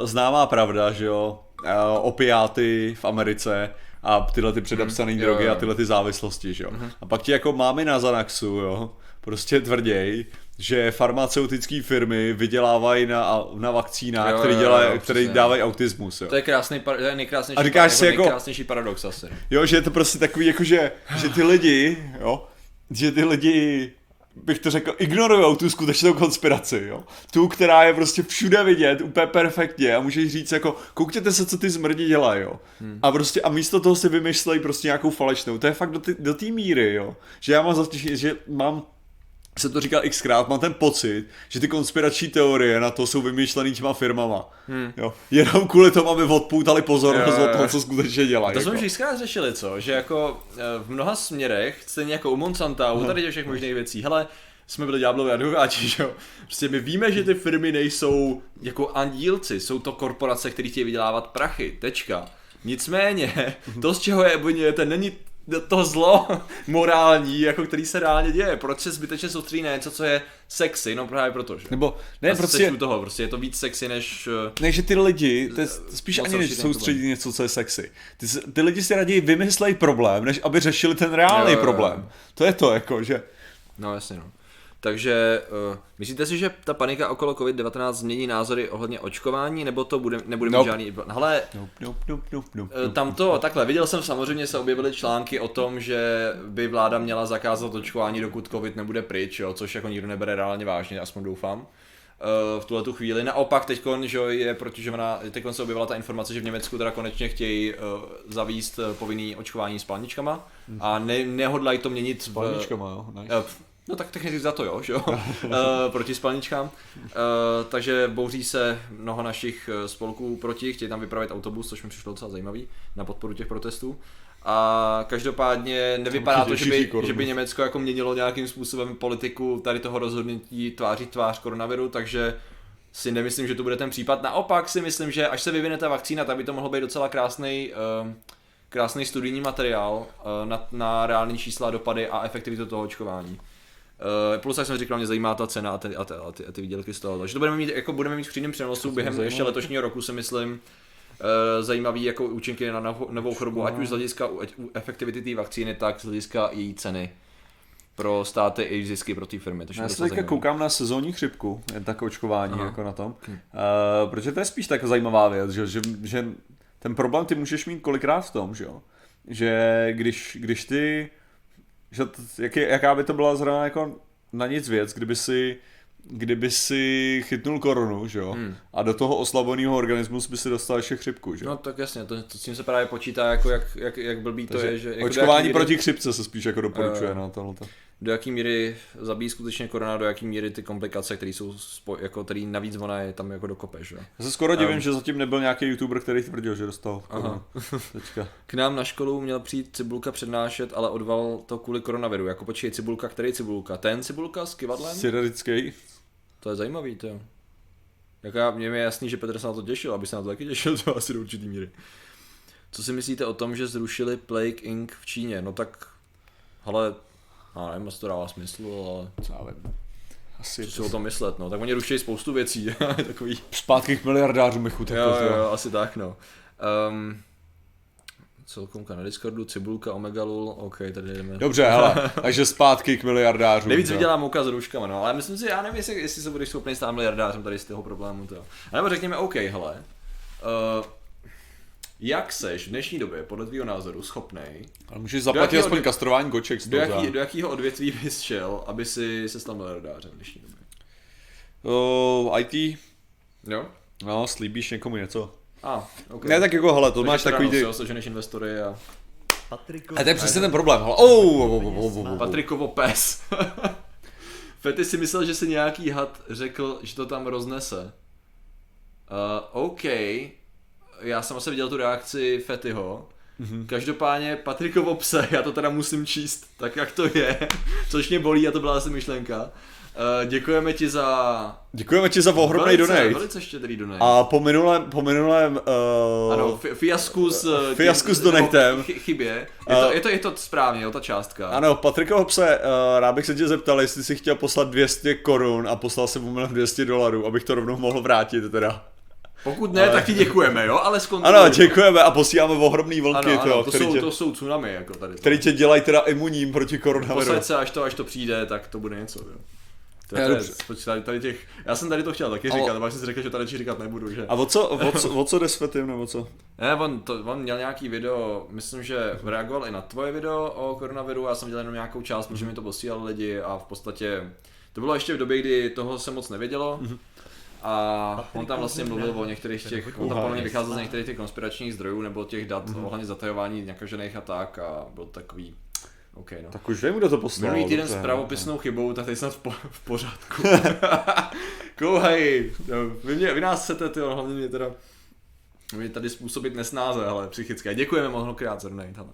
uh, známá pravda, že jo, uh, opiáty v Americe a tyhle ty předepsané jo, drogy jo. a tyhle ty závislosti, že jo. A pak ti jako máme na Zanaxu, jo, prostě tvrděj, že farmaceutické firmy vydělávají na, na vakcínách, Jo, které jo, dělají, jo, které přesně. dávají autismus, jo. To je krásný, to je nejkrásnější, A říkáš par- si jako- nejkrásnější paradox asi. Jo, že je to prostě takový, jako že, že ty lidi, jo, že ty lidi, bych to řekl, ignorují tu skutečnou konspiraci, jo. Tu, která je prostě všude vidět, úplně perfektně a můžeš říct jako, koukněte se, co ty zmrdi dělají, jo. Hmm. A prostě, a místo toho si vymyslejí prostě nějakou falešnou. To je fakt do té do míry, jo. Že já mám že mám jsem to říkal xkrát, mám ten pocit, že ty konspirační teorie na to jsou vymýšlený těma firmama. Hmm. Jo. Jenom kvůli tomu, aby odpoutali pozornost Jo, jo, od toho, co skutečně dělají. To jsme jako. už xkrát řešili, co? Že jako eh, v mnoha směrech, stejně jako u Monsanta, u tady těch všech možných věcí, hele, jsme byli ďáblovi advokáti, že jo? Prostě my víme, že ty firmy nejsou jako andílci, jsou to korporace, které chtějí vydělávat prachy, tečka. Nicméně, to, z čeho je obvinujete, není to zlo *laughs* morální, jako který se reálně děje. Proč se zbytečně soustředí na něco, co je sexy? No právě proto, že? Nebo, ne, se prostě, sečtu toho, prostě je to víc sexy než... eh, ne, že ty lidi, to je spíš moc ani než soustředit něco, co je sexy. Ty, ty lidi si raději vymyslejí problém, než aby řešili ten reálný Jo, jo, jo. problém. To je to, jako, že... No jasně no. Takže uh, myslíte si, že ta panika okolo COVID-19 změní názory ohledně očkování, nebo to bude, nebude mít Nope. žádný... Hele, Nope, nope, nope, nope, nope, eh, tam to, takhle, viděl jsem samozřejmě, se objevily články o tom, že by vláda měla zakázat očkování, dokud COVID nebude pryč, jo, což jako nikdo nebere reálně vážně, aspoň doufám. Eh, v tuhle tu chvíli. Naopak teď že jo, je protižovaná, teď se objevila ta informace, že v Německu teda konečně chtějí uh, zavíst povinný očkování spalničkama a ne, nehodlají to měnit v, Palničkama, jo. Nice. Eh, No tak technicky za to jo, že jo, *laughs* Eh, proti spalničkám. Eh, takže bouří se mnoho našich eh, spolků proti, chtějí tam vypravit autobus, což mi přišlo docela zajímavý, na podporu těch protestů. A každopádně nevypadá to, že by, že by Německo jako měnilo nějakým způsobem politiku tady toho rozhodnutí tváří tvář koronaviru, takže si nemyslím, že to bude ten případ. Naopak si myslím, že až se vyvine ta vakcína, tak by to mohlo být docela krásný, krásný studijní materiál na, na reální čísla, dopady a efektivitu toho očkování. Uh, plus, jak jsem říkal, mě zajímá ta cena a ty, a ty, a ty, a ty výdělky z toho. Takže to budeme mít, jako budeme mít v přímém přenosu během zajímavé. ještě letošního roku, si myslím, uh, zajímavý jako účinky na novou, chorobu, ať už z hlediska efektivity té vakcíny, tak z hlediska její ceny pro státy i zisky pro ty firmy. Takže Já to se teďka koukám na sezónní chřipku, je tak očkování Aha. jako na tom, uh, protože to je spíš tak zajímavá věc, že, že, že ten problém ty můžeš mít kolikrát v tom, že jo, že když, když ty, že t, jak je, jaká by to byla zrovna jako na nic věc, kdyby si kdyby si chytnul korunu, že jo, Hmm. a do toho oslabeného organismu by si dostal ještě chřipku, že jo. No tak jasně, to, to s tím se právě počítá, jako jak, jak, jak blbý to Takže je, že jako očkování jaký proti chřipce se spíš jako doporučuje Jo. na tohle. Do jaký míry zabíjí skutečně korona, do jaký míry ty komplikace, které jsou, spo, jako, který navíc ona je tam jako dokope, že? jo. Já se skoro divím, Um. že zatím nebyl nějaký youtuber, který tvrdil, že dostal Aha. *laughs* Teďka. K nám na školu měl přijít Cibulka přednášet, ale odval to kvůli koronaviru. Jako počkej, Cibulka, který Cibulka? Ten Cibulka s kivadlem? Cyrilický. To je zajímavý, to jo. Jako já, mě je jasný, že Petr se na to těšil, aby se na to taky těšil, *laughs* to asi do určitý míry. Co si myslíte o tom, že zrušili Plague Inc. v Číně? No tak, ale A nevím, jestli to dává smysl, ale Co já vím. Asi co si o tom myslet, no. Tak oni ruší spoustu věcí, *laughs* takový. zpátky k miliardářům Michu, tak Jo, to, jo, jo, asi tak, no. Um, celkom na Discordu, Cibulka, Omegalul, OK, tady jdeme. Dobře, hele, *laughs* takže zpátky k miliardářům. Nejvíc jo. vydělá mouka s růžkama, no, ale myslím si, já nevím, jestli, jestli se budeš schopný stát miliardářem tady z toho problému, to. A nebo řekněme, OK, hele, uh, jak seš v dnešní době, podle tvýho názoru, schopnej, Ale můžeš zaplatit aspoň kastrování goček z do, toho. jaký, za- do jakého odvětví bys šel, aby si se stal miliardářem v dnešní době? O, IT, Jo? no, slíbíš někomu něco. A, ah, OK. Ne, tak jako, hele, to máš takový ty... Jo, seženeš investory a Patriku, A to je přesně ten problém, hele. Oh, oh, oh, oh, oh, oh. Patrikovo pes. Fety si myslel, že si nějaký had řekl, že to tam roznese. Uh, OK, já jsem asi viděl tu reakci Fetyho. Mm-hmm. Každopádně Patrikovo pse, já to teda musím číst tak, jak to je, *laughs* což mě bolí a to byla asi myšlenka. Uh, děkujeme ti za Děkujeme ti za ohromný velice, donate. velice štědrý donate. A po minulém, po minulém uh, ano, fi- fiasku s... eh, Fiasku s donatem. chy- Chybě. Je to, je, to, je to správně, jo, ta částka. Ano, Patrikovo pse, uh, rád bych se tě zeptal, jestli jsi chtěl poslat 200 korun a poslal jsem mu 200 dolarů, abych to rovnou mohl vrátit teda. Pokud ne, tak ti děkujeme, jo, ale zkontroluj. Ano, děkujeme a posíláme ohromný vlky, Ano, ano, to, to, který, jsou, tě, to jsou tsunami, jako tady. To. který tě dělají teda imunním proti koronaviru. Posaď se, až to, až to přijde, tak to bude něco, jo. Tady, tady těch, já jsem tady to chtěl taky Ale- říkat, ale pak jsem si řekl, že tady ti říkat nebudu, že? A o co, o co, o co jde s Fetim, nebo co? Ne, on, to, on měl nějaký video, myslím, že reagoval i na tvoje video o koronaviru, já jsem dělal jenom nějakou část, protože mi to posílali lidi a v podstatě to bylo ještě v době, kdy toho se moc nevědělo. A on tam vlastně mluvil o některých těch, on tam podle mě vycházel z některých těch konspiračních zdrojů nebo těch dat ohledně zatajování nakažených a tak a byl takový, OK no. Tak už vím, kdo to poslal. Minulý týden s pravopisnou chybou, tak teď snad v, po, v pořádku. *laughs* *laughs* Kouhej, no, vy, mě, vy nás chcete, ty hlavně mě teda vy tady způsobit nesnáze, ale psychické. Děkujeme mnohokrát hele.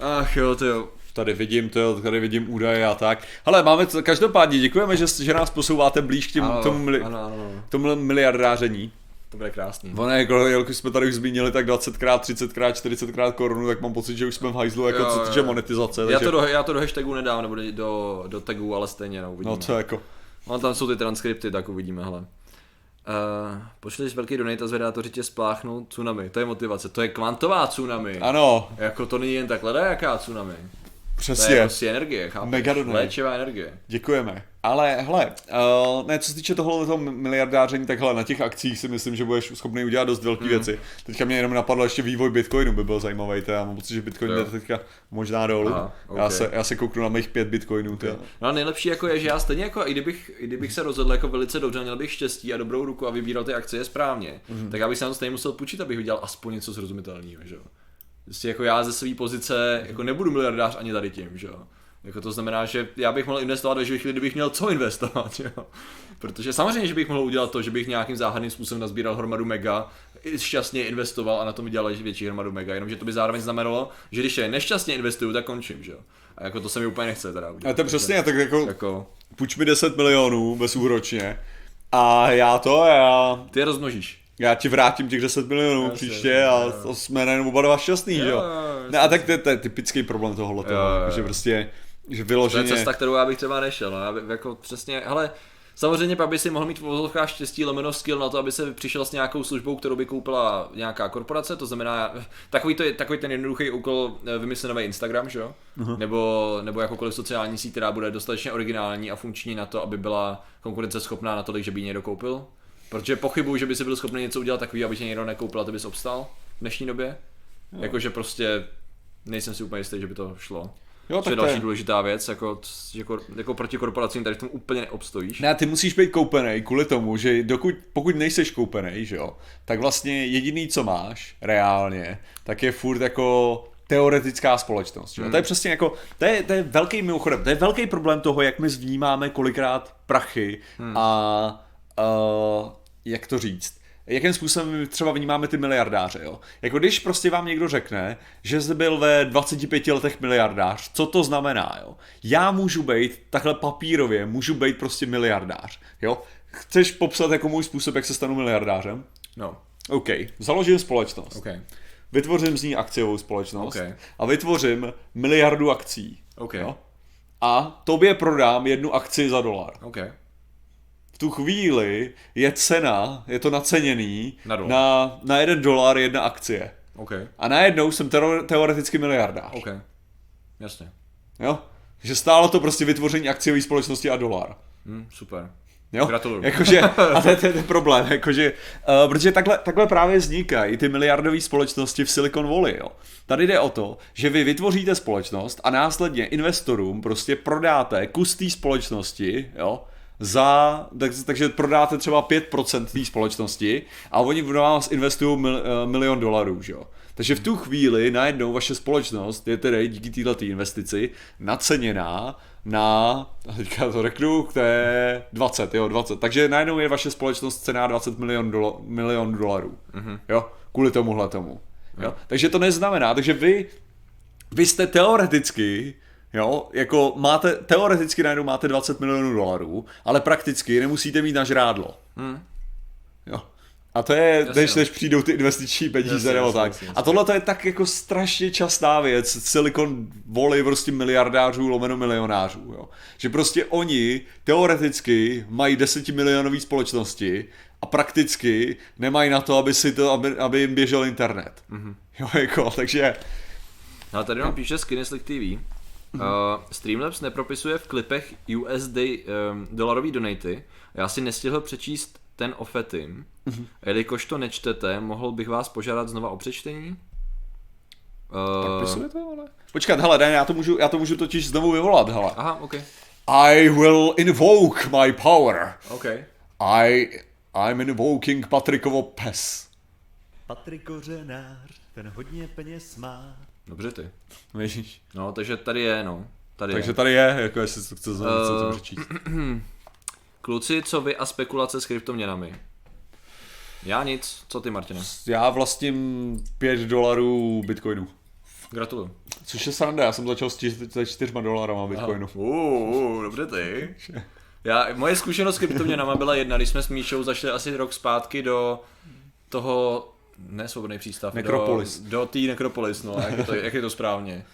Ach jo, ty jo. Tady vidím to, tady vidím údaje a tak. Hele, máme to, každopádně děkujeme, že, že nás posouváte blíž k těm, Ano, tomu, mili, ano, ano, tomu miliardáření. To bude krásný. Ono, jako, jelikož jsme tady už zmínili tak 20krát, 30krát, 40krát korunu, tak mám pocit, že už jsme v hajzlu, jako Jo, co týče monetizace. Já takže, to, do, já to do hashtagu nedám, nebo do, do tagu, ale stejně, no, uvidíme. no co jako. No tam jsou ty transkripty, tak uvidíme, hele. Uh, pošli velký donate a zvedátoři tě spláchnou tsunami. To je motivace. To je kvantová tsunami. Ano, Jako to není jen takhle jaká tsunami. To je přesně. prostě energie, chápeš? Mega. Léčivá energie. Děkujeme. Ale hele, uh, ne, co se týče tohohle toho miliardáření, tak hele, na těch akcích si myslím, že budeš schopný udělat dost velké mm. věci. Teďka mě jenom napadlo ještě vývoj Bitcoinu, by byl zajímavý, to já mám pocit, že Bitcoin jde teďka možná dolů. Aha, já, ok. se, já se kouknu na mých pět Bitcoinů, okay. No a nejlepší jako je, že já stejně jako, i kdybych, i kdybych se rozhodl jako velice dobře, měl bych štěstí a dobrou ruku a vybíral ty akcie správně, mm. tak já bych se na to stejně musel půjčit, abych udělal aspoň něco srozumitelného, že jo. Prostě jako já ze své pozice jako nebudu miliardář ani tady tím, že jo. Jako to znamená, že já bych mohl investovat ve chvíli, kdybych měl co investovat, *laughs* jo. Protože samozřejmě, že bych mohl udělat to, že bych nějakým záhadným způsobem nazbíral hromadu mega, i šťastně investoval a na tom vydělal větší hromadu mega, jenomže to by zároveň znamenalo, že když je nešťastně investuju, tak končím, že jo. A jako to se mi úplně nechce teda udělat. A to je přesně, tak jako, Jako, půjč mi 10 milionů bezúročně a já to, já, ty je rozmnožíš. Já ti vrátím těch 10 milionů Jasně, příště a to jsme najednou oba dva šťastný, Jo, jo. Ne, a tak to, je- to je typický problém tohohle, jo. že prostě, že To je vyloženě... cesta, kterou já bych třeba nešel, no, já bych jako přesně, hele, samozřejmě pak by si mohl mít v vozovkách štěstí lomeno skill na to, aby se přišel s nějakou službou, kterou by koupila nějaká korporace, to znamená, *laughs* takový, to je, takový ten jednoduchý úkol eh, vymyslet nový Instagram, že jo? Uh-huh. Nebo, nebo jakoukoliv sociální síť, která bude dostatečně originální a funkční na to, aby byla konkurenceschopná na tolik, že by ji někdo koupil. Protože pochybuju, že by si byl schopný něco udělat takový, aby tě někdo nekoupil a ty bys obstal v dnešní době. Jakože prostě nejsem si úplně jistý, že by to šlo. Jo, To je další je. důležitá věc, jako, jako, jako proti korporacím tady v tom úplně neobstojíš. Ne, ty musíš být koupený kvůli tomu, že dokud, pokud nejseš koupený, že jo, tak vlastně jediný, co máš reálně, tak je furt jako teoretická společnost. Hmm. To je přesně jako, to je, to je velký mimochodem, to je velký problém toho, jak my vnímáme kolikrát prachy hmm. a uh, jak to říct, jakým způsobem my třeba vnímáme ty miliardáře, jo? Jako když prostě vám někdo řekne, že jsi byl ve 25 letech miliardář, co to znamená, jo? Já můžu být takhle papírově, můžu být prostě miliardář, jo? Chceš popsat jako můj způsob, jak se stanu miliardářem? No, OK, založím společnost. OK. Vytvořím z ní akciovou společnost OK. a vytvořím miliardu akcí. OK. Jo? a tobě prodám jednu akci za dolar. OK. V tu chvíli je cena, je to naceněný Na dolar. na, na jeden dolar jedna akcie. OK. A najednou jsem teoreticky miliardář. OK. Jasně. Jo? Že stálo to prostě vytvoření akciové společnosti a dolar. Hm, super. Jo? Gratuluju. Jakože, *laughs* a to je ten problém, jakože, uh, protože takhle, takhle právě vznikají ty miliardové společnosti v Silicon Valley, jo. Tady jde o to, že vy vytvoříte společnost a následně investorům prostě prodáte kus té společnosti, jo, za, tak, takže prodáte třeba 5% té společnosti a oni v vás investují mil, uh, milion dolarů, že jo. Takže v tu chvíli najednou vaše společnost je tedy díky této investici naceněná na, teďka to řeknu, to je 20, jo, 20. Takže najednou je vaše společnost cená 20 milion, dola, milion dolarů, mm-hmm. jo, kvůli tomuhle tomu. Jo. Takže to neznamená, takže vy, vy jste teoreticky, jo, jako máte, teoreticky najednou máte 20 milionů dolarů, ale prakticky nemusíte mít na žrádlo. Hm. Jo. A to je, Jasně, než, no. než přijdou ty investiční peníze Jasně, nebo jasně, tak. jasně, A tohle to je tak jako strašně častá věc. Silicon Valley prostě miliardářů lomeno milionářů. Jo. Že prostě oni teoreticky mají desetimilionové společnosti a prakticky nemají na to, aby, si to, aby, aby jim běžel internet. Mm-hmm. Jo, jako, takže Ale tady nám píše Skinny TV. Uh, Streamlabs nepropisuje v klipech USD um, dolarový donaty. Já si nestihl přečíst ten o Fetim. Jelikož to nečtete, mohl bych vás požádat znova o přečtení? Uh, to, ale... Počkat, hele, ne, já to můžu, já to můžu totiž znovu vyvolat, hele. aha, ok. I will invoke my power. Ok. I, I'm invoking Patrikovo pes. Patrik Kořenář, ten hodně peněz má. Dobře ty. Víš? No, takže tady je, no. Tady Takže je. tady je, jako jestli to chce znovu Eh, co to přečíst. *clears throat* Kluci, co vy a spekulace s kryptoměnami? Já nic. Co ty, Martine? Já vlastním 5 dolarů bitcoinu. Gratuluju. Což je sranda, já jsem začal s čty- se 4 dolarama bitcoinu. Uh, dobře ty. *laughs* Já, moje zkušenost s kryptoměnama byla jedna, když jsme s Míšou zašli asi rok zpátky do toho, ne svobodný přístav, Nekropolis. do, do té Nekropolis, no, jak je, to, jak je to správně.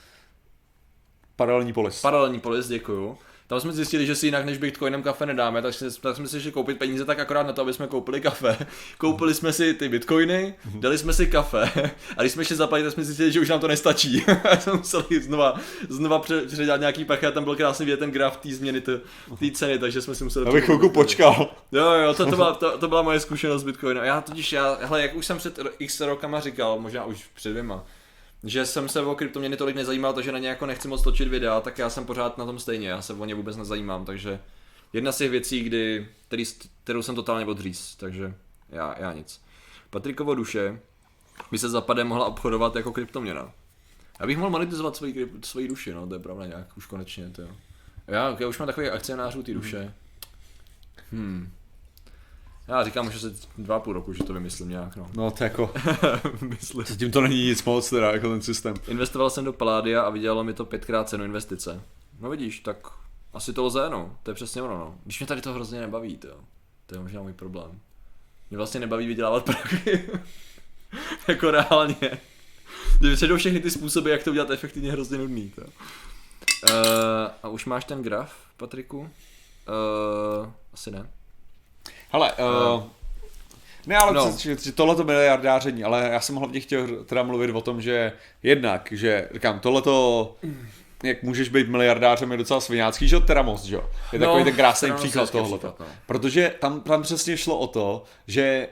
Paralelní polis. Paralelní polis, děkuju. Tam jsme zjistili, že si jinak než bitcoinem kafe nedáme, tak, jsme- tak jsme si šli koupit peníze tak akorát na to, aby jsme koupili kafe. *laughs* Koupili jsme si ty bitcoiny, dali jsme si kafe *laughs* a když jsme šli zaplatit, tak jsme zjistili, že už nám to nestačí. *laughs* A jsme museli znova, znova pře- předělat nějaký pachy a tam byl krásný vidět ten graf té změny té té ceny, takže jsme si museli... Abych chvilku počkal. Jo, jo, to, to, byla, to, to byla moje zkušenost s Bitcoinem. Já totiž, já, hele, jak už jsem před x rokama říkal, možná už před dvěma, že jsem se o kryptoměny tolik nezajímal, takže na ně jako nechci moc točit videa, tak já jsem pořád na tom stejně, já se o ně vůbec nezajímám, takže jedna z těch věcí, kdy, který, kterou jsem totálně odříz, takže já, já nic. Patrikovo duše by se zapadem mohla obchodovat jako kryptoměna. Já bych mohl monetizovat svoji, svoji duši, no, to je pravda nějak, už konečně, to jo. Já, já už mám takových akcionářů ty duše. Hmm. Já říkám, že se dva půl roku, že to vymyslím nějak, no. No to jako, *laughs* Myslím. zatím to není nic moc teda, jako ten systém. Investoval jsem do Palladia a vydělalo mi to pětkrát cenu investice. No vidíš, tak asi to lze, no. To je přesně ono, no. Když mě tady to hrozně nebaví, to, to je možná můj problém. Mě vlastně nebaví vydělávat prachy. *laughs* jako reálně. Když předou všechny ty způsoby, jak to udělat efektivně, hrozně nudný, to. Uh, a už máš ten graf, Patriku? Uh, asi ne. Hele, uh, ne, ale No. že, že tohle to miliardáření, ale já jsem hlavně chtěl teda mluvit o tom, že jednak, že říkám, tohleto, jak můžeš být miliardářem, je docela svinácký, že teda moc, že jo. Je No, takový ten krásný příklad tohleto. příklad, no. Protože tam, tam přesně šlo o to, že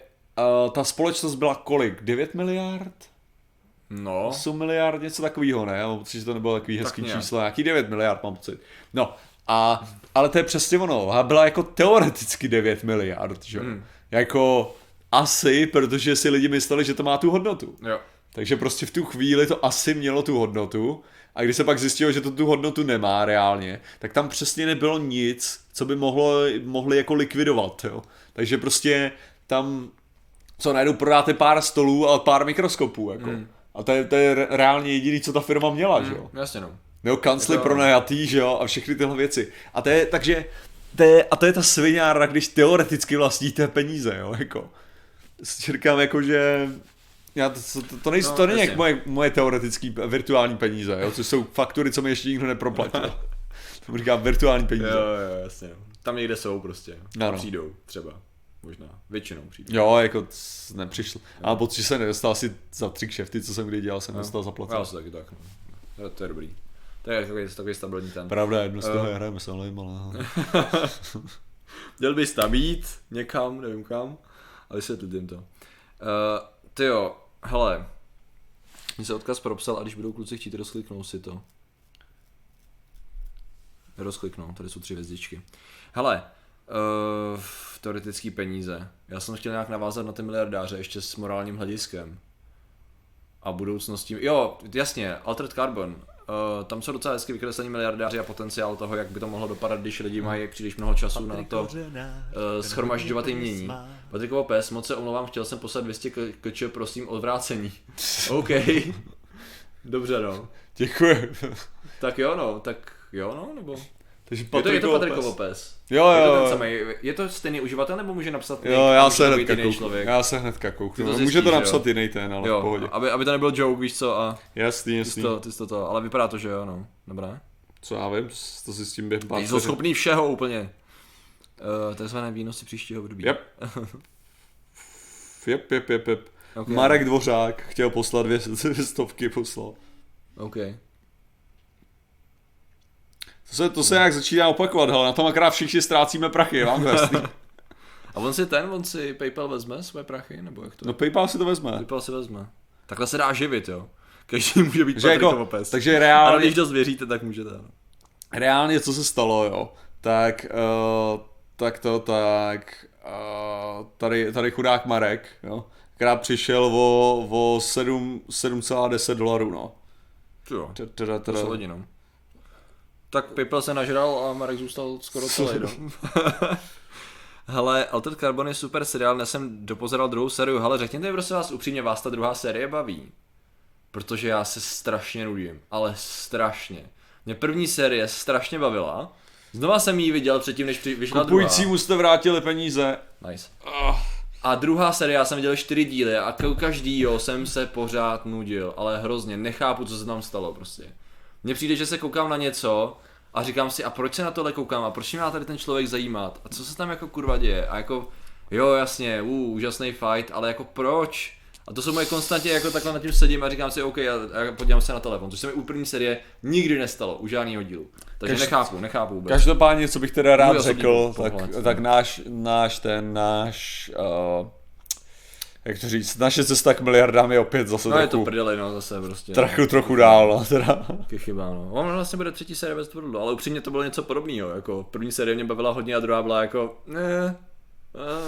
uh, ta společnost byla kolik? 9 miliard? No, 8 miliard, něco takového, ne? Mám pocit, že to nebylo takový hezký nějak. číslo, nějaký 9 miliard mám pocit. No, a, ale to je přesně ono, a byla jako teoreticky 9 miliard, že? Hmm. Hmm. Jako asi, protože si lidi mysleli, že to má tu hodnotu. jo. Takže prostě v tu chvíli to asi mělo tu hodnotu a když se pak zjistilo, že to tu hodnotu nemá reálně, tak tam přesně nebylo nic, co by mohlo, mohli jako likvidovat, jo. Takže prostě tam, co najednou prodáte pár stolů a pár mikroskopů, jako. Hmm. A to je, to je re- reálně jediný, co ta firma měla, že jo. Jasně no. Nebo kancly to- pronajatý, že jo, a všechny tyhle věci. A to je, takže, to je, a to je ta sviňára, když teoreticky vlastníte peníze, jo, jako. Říkám, jako, že já to, to, to, nejsou, No, to není jak moje, moje teoretické virtuální peníze, jo, což jsou faktury, co mi ještě nikdo neproplatil. *laughs* Tomu říkám virtuální peníze. Jo, jo, jasně. No. Tam někde jsou prostě. Ano. Přijdou třeba. Možná. Většinou přijdou. Jo, jako c- nepřišl. A pocit, že jsem nedostal asi za tři kšefty, co jsem kdy dělal, jsem dostal Já zaplacen. se taky tak. No. To, to je dobrý. To je takový, takový stabilní ten. Pravda, jedno z toho je hrajeme se ale *laughs* ale... Měl bys tam jít někam, nevím kam, a vysvětlit jim to. Uh, ty jo, hele, mně se odkaz propsal a když budou kluci chtít, rozkliknou si to. Rozkliknou, tady jsou tři hvězdičky. Hele, uh, teoretický peníze. Já jsem chtěl nějak navázat na ty miliardáře ještě s morálním hlediskem. A budoucností. Jo, jasně, Altered Carbon. Uh, tam jsou docela hezky vykreslení miliardáři a potenciál toho, jak by to mohlo dopadat, když lidi mají příliš mnoho času na to uh, schromažďovat jim mění. Patrikovo pes, moc se omlouvám, chtěl jsem poslat 200 k- kč, prosím o vrácení. *laughs* OK. Dobře no. Děkuji. Tak jo no, tak jo no, nebo... Takže Je to, je to Patrikovo Patrikovo pes. pes. Jo, Je to jo, ten jo. samý, je to stejný uživatel, nebo může napsat Jo, já může se to hnedka člověk? Já se hnedka Ty kouknu. to Může zjistíš, to jo? napsat jiný ten, ale v Jo, pohodě. aby, aby to nebyl joke, víš co, a Jasný, ty jasný. jsi to, ty jsi to, to, ale vypadá to, že jo, no, dobré. Co já vím, to si s tím během pár Ty jsi vteřin. schopný všeho úplně. Uh, takzvané výnosy příštího období. Yep. Jep, jep, jep, jep. Okay. Marek Dvořák chtěl poslat dvě, dvě stovky, poslal. OK. To se, to se nějak začíná opakovat, hele, na tom akorát všichni ztrácíme prachy, vám to. *laughs* A on si ten, on si PayPal vezme své prachy, nebo jak to? No Paypal si to vezme. PayPal si vezme. Takhle se dá živit, jo. Každý *laughs* může být Patrikovo jako, pes. takže Ale reálně, když dost věříte, tak můžete. No. reálně, co se stalo, jo, tak, uh, tak to, tak, uh, tady, tady chudák Marek, jo, krát přišel o, o 7, 7,10 dolarů, no. Jo, Teda, teda, to teda. Tak PayPal se nažral a Marek zůstal skoro *laughs* celý, no. *laughs* Hele, Altered Carbon je super seriál, já jsem dopozeral druhou sériu. Hele, řekněte mi prosím vás upřímně, vás ta druhá série baví? Protože já se strašně nudím, ale strašně. Mě první série strašně bavila. Znova jsem ji viděl předtím, než při- vyšla druhá. Kupujícímu jste vrátili peníze. Nice. A druhá série, já jsem viděl čtyři díly a k- každýho jsem se pořád nudil, ale hrozně, nechápu, co se tam stalo prostě. Mně přijde, že se koukám na něco a říkám si, a proč se na tohle koukám a proč mě má tady ten člověk zajímat a co se tam jako kurva děje a jako, jo jasně, uh, úžasný fight, ale jako proč? A to jsou moje konstantně, jako takhle nad tím sedím a říkám si, OK, já, já podívám se na telefon, což se mi u první série nikdy nestalo, u žádného dílu. Takže Každ- nechápu, nechápu vůbec. Každopádně, co bych teda rád Můj řekl, tak, no. tak náš, náš ten, náš, uh, jak to říct, naše cesta k miliardám je opět zase No je to trochu, prdeli, no zase prostě. trochu, trochu dál, no, teda. Taky chyba, no. On vlastně bude třetí série bez tvrdlu, ale upřímně to bylo něco podobného, jako první série mě bavila hodně a druhá byla jako, ne,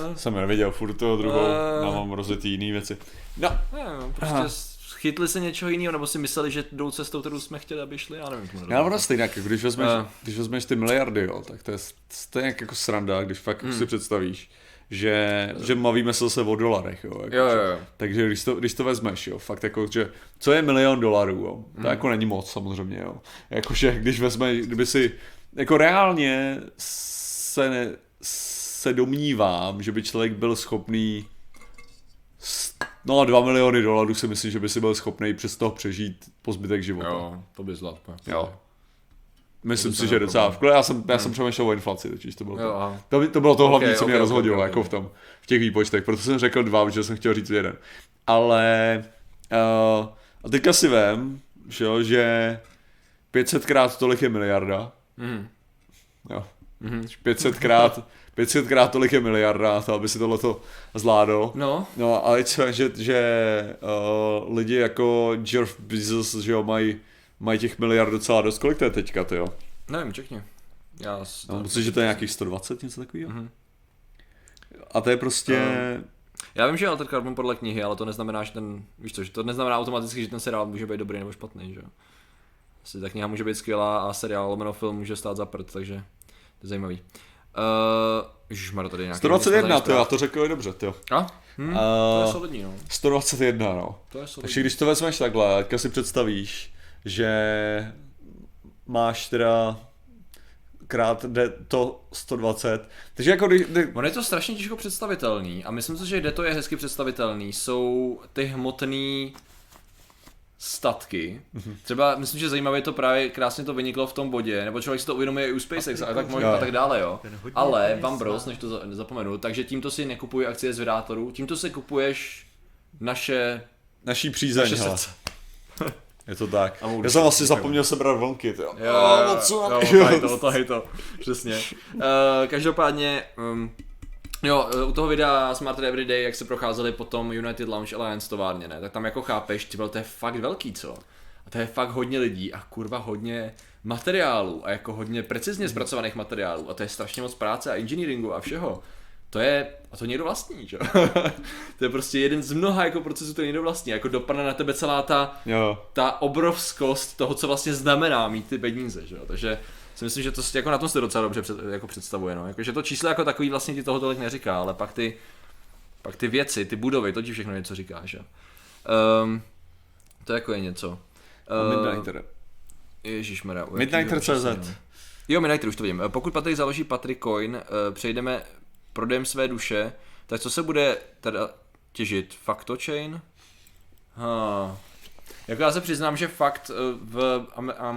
uh, Jsem neviděl furt toho druhou, Eh. já mám rozjetý jiný věci. No, ne, no, prostě Aha. chytli se něčeho jiného, nebo si mysleli, že jdou cestou, kterou jsme chtěli, aby šli, já nevím. já ono nazvat. stejně, jako když vezmeš, Eh. když vezmeš ty miliardy, jo, tak to je stejně jako sranda, když fakt Hmm. si představíš, že, že mluvíme se zase o dolarech, jo. Jako, Jo, že- jo, jo. Takže když to, když to vezmeš, jo, fakt jako, že co je milion dolarů, jo, to jako není moc samozřejmě, jo. Jakože když vezmeš, kdyby si, jako reálně se, ne, se domnívám, že by člověk byl schopný No a 2 miliony dolarů si myslím, že by si byl schopný přes toho přežít po zbytek života. Jo, to by zlatko. Jo. Myslím si, že nebyl docela. problém. Já jsem, já jsem přemýšlel o inflaci, totiž to bylo Jo, to. aha. To, to bylo to hlavní, Ok, co mě ok, ok, rozhodilo, ok, jako v tom, v těch výpočtech, proto jsem řekl dva, protože jsem chtěl říct jeden. Ale uh, a teďka si vem, že, jo, že 500 krát tolik je miliarda, Mhm. jo. Mhm. 500 krát, 500 krát tolik je miliarda, to aby si tohleto zvládl. No, No ale že, že uh, lidi jako Jeff Bezos, že jo, mají mají těch miliard docela dost, kolik to je teďka, ty jo? nevím, čekni. Já Mám pocit, že to je nějakých 120, něco takového. Mhm. A to je prostě... Ehm, Já vím, že je Altered Carbon podle knihy, ale to neznamená, že ten, víš co, že to neznamená automaticky, že ten seriál může být dobrý nebo špatný, že jo. Asi ta kniha může být skvělá a seriál lomeno film může stát za prd, takže to je zajímavý. Uh, Ježišmar, tady nějaký 121, to já to řekl dobře, ty jo. A? Hm, to je Uh, solidní, no. 121, no. To je solidní. Takže když to vezmeš takhle, teďka si představíš, že máš teda krát jde to 120. Takže jako když, Ono je to strašně těžko představitelný a myslím si, že kde to je hezky představitelný, jsou ty hmotné statky. Mhm. Třeba, myslím, že zajímavé to právě krásně to vyniklo v tom bodě, nebo člověk si to uvědomuje i u SpaceX a tak, možná, a tak dále, jo. Ale, má. Bros, než to za- zapomenu, takže tímto si nekupuji akcie z vydátorů, tímto si kupuješ naše, Naší přízeň, naše srdce. *laughs* Je to tak. Já jsem si asi děkujeme. zapomněl sebrat vlnky, jo. Jo, Oh, jo, co jo, *laughs* mám- otahej to, otahej to, přesně. Uh, každopádně, um, jo, eh, u toho videa Smarter Everyday, jak se procházeli potom United Launch Alliance továrně, ne, tak tam jako chápeš, ty vole, to je fakt velký, co? A to je fakt hodně lidí a kurva hodně materiálů a jako hodně precizně zpracovaných materiálů a to je strašně moc práce a engineeringu a všeho. To je, a to někdo vlastní, že? jo? *laughs* to je prostě jeden z mnoha jako procesů, který někdo vlastní, jako dopadne na tebe celá ta Jo. ta obrovskost toho, co vlastně znamená mít ty peníze, že jo? Takže si myslím, že to jako na tom se docela dobře před, jako představuje, no. Jako, že to číslo jako takový vlastně ti toho tolik neříká, ale pak ty, pak ty věci, ty budovy, to ti všechno něco říká, že jo? Um, to jako je něco. Uh, Midnighter. Ježišmarja. Midnighter.cz. no. Jo, Midnighter, už to vidím. Pokud Patrik založí Patrik Coin, eh, přejdeme prodejem své duše, tak co se bude teda těžit? Factochain? Ha. Jako já se přiznám, že fakt eh, v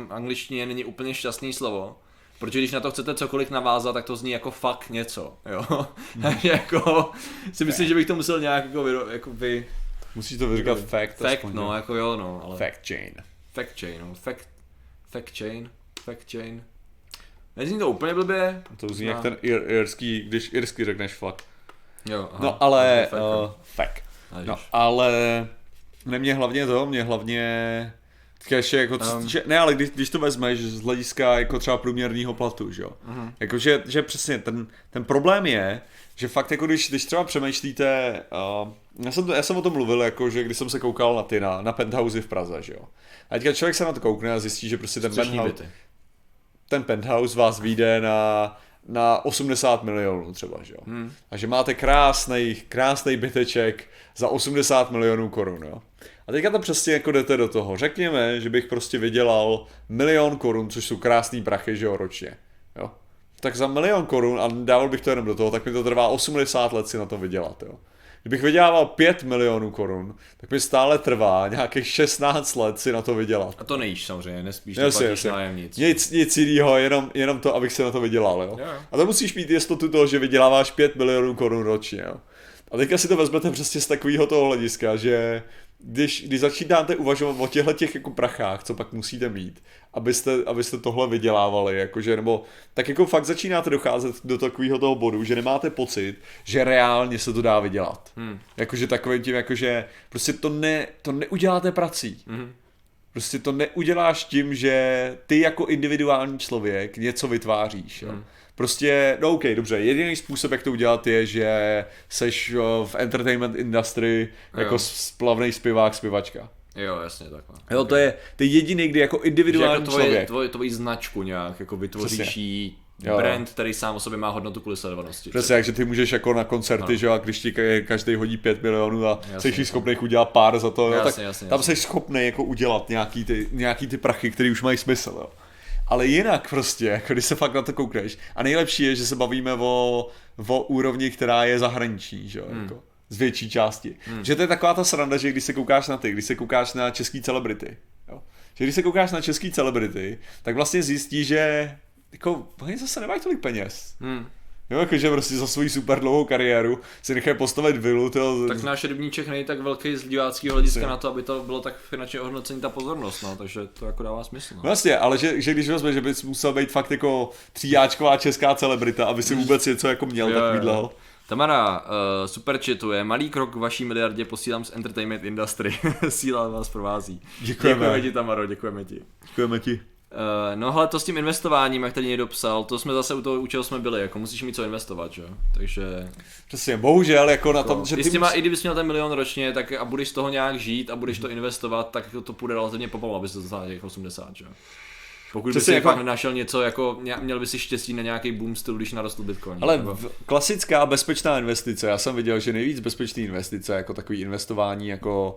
angličtině není úplně šťastný slovo, protože když na to chcete cokoliv navázat, tak to zní jako fakt něco, jo. *laughs* Takže jako si myslím, že bych to musel nějak jako, vy, jako vy, Musíš to vyříkat fact. fact, aspoň, no, jako jo, no, ale Fact chain. fact chain, no, fact, fact chain, fact chain. Nezní to úplně blbě. To zní Možná- jak ten ir, irský, když irsky řekneš fuck. Jo, aha. No ale, fact, uh, fact. no. No ale, ne mě hlavně to, mě hlavně, ještě jako, co, Um. že, ne ale když, když to vezmeš z hlediska jako třeba průměrného platu, že jo. Mhm. Jako, že, že přesně ten, ten problém je, že fakt jako když, když třeba přemýšlíte, uh, já, jsem to, já jsem o tom mluvil, jako, že když jsem se koukal na ty, na, na penthousey v Praze, že jo. A teďka člověk se na to koukne a zjistí, že prostě ten penthouse, byty. Ten penthouse vás vyjde na, na 80 milionů třeba, že jo. Hmm. A že máte krásný, krásný byteček za 80 milionů korun, jo. A teďka tam přesně jako jdete do toho. Řekněme, že bych prostě vydělal milion korun, což jsou krásný prachy, že jo, ročně. Jo. Tak za milion korun, a dával bych to jenom do toho, tak mi to trvá 80 let si na to vydělat, jo. Kdybych vydělával 5 milionů korun, tak mi stále trvá nějakých 16 let si na to vydělat. A to nejíš samozřejmě, nespíš, Jasně, neplatíš jasně. nájem nic. Nic, nic jiného, jenom, jenom to, abych se na to vydělal, jo. Jo. A to musíš mít jistotu toho, že vyděláváš 5 milionů korun ročně, jo. A teďka si to vezmete přesně z takového toho hlediska, že když, když začínáte uvažovat o těchto těch jako prachách, co pak musíte mít, abyste, abyste tohle vydělávali, jakože, nebo tak jako fakt začínáte docházet do takového toho bodu, že nemáte pocit, že reálně se to dá vydělat. Hmm. Jakože takovým tím, jakože prostě to, ne, to neuděláte prací. Mhm. Prostě to neuděláš tím, že ty jako individuální člověk něco vytváříš. Jo? Prostě, no OK, dobře, jediný způsob, jak to udělat je, že seš jo, v entertainment industry jako Jo. splavný zpěvák, zpěvačka. Jo, jasně takhle. Jo, to je, to je jediný, kdy jako Že individuální jako tvoje, člověk. tvoje, tvoji značku nějak, jako vytvoříš jí Jo. brand, který sám o sobě má hodnotu kvůli sledovanosti. Přesně, jak že ty můžeš jako na koncerty, No. že jo, a když ti ka- každý hodí 5 milionů a Jasně, jsi schopný udělat pár za to, jo, Jasně, tak jasně, tam jasně. jsi schopný jako udělat nějaký ty, nějaký ty prachy, které už mají smysl, jo. Ale jinak prostě, jako když se fakt na to koukneš. A nejlepší je, že se bavíme o, o úrovni, která je zahraniční, že jo, Hmm. jako z větší části. Že to je taková ta sranda, že když se koukáš na ty, když se koukáš na český celebrity, jo. Že když se koukáš na český celebrity, tak vlastně zjistíš, že jako, oni zase nemají tolik peněz. Hmm. Jo, jakože prostě za svoji super dlouhou kariéru si nechají postavit vilu, tyjo, Tak náš rybníček není tak velký z diváckého hlediska Jasně. na to, aby to bylo tak finančně ohodnocení ta pozornost, no, takže to jako dává smysl. No. Vlastně, ale že, že když vezme, že bys musel být fakt jako tříjáčková česká celebrita, aby si vůbec něco jako měl Jo, takovýhle. jo. Tamara, uh, super chatuje, malý krok k vaší miliardě posílám z entertainment industry. *laughs* Síla vás provází. Děkujeme. Děkujeme ti, Tamaro, děkujeme ti. Děkujeme ti. Uh, no hele, to s tím investováním, jak tady někdo psal, to jsme zase u toho, u čeho jsme byli, jako musíš mít co investovat, že jo? Takže Přesně, bohužel, jako na tom, to, že ty těma, mus- i kdybys měl ten milion ročně, tak a budeš z toho nějak žít a budeš to investovat, tak to půjde relativně pomalu, abys to dostal těch 80, že jo? Pokud Přesně, si jako- fakt nenašel něco, jako měl bys si štěstí na nějaký boom styl, když narostl Bitcoin. Ale nebo- v, klasická bezpečná investice, já jsem viděl, že nejvíc bezpečné investice, jako takový investování, jako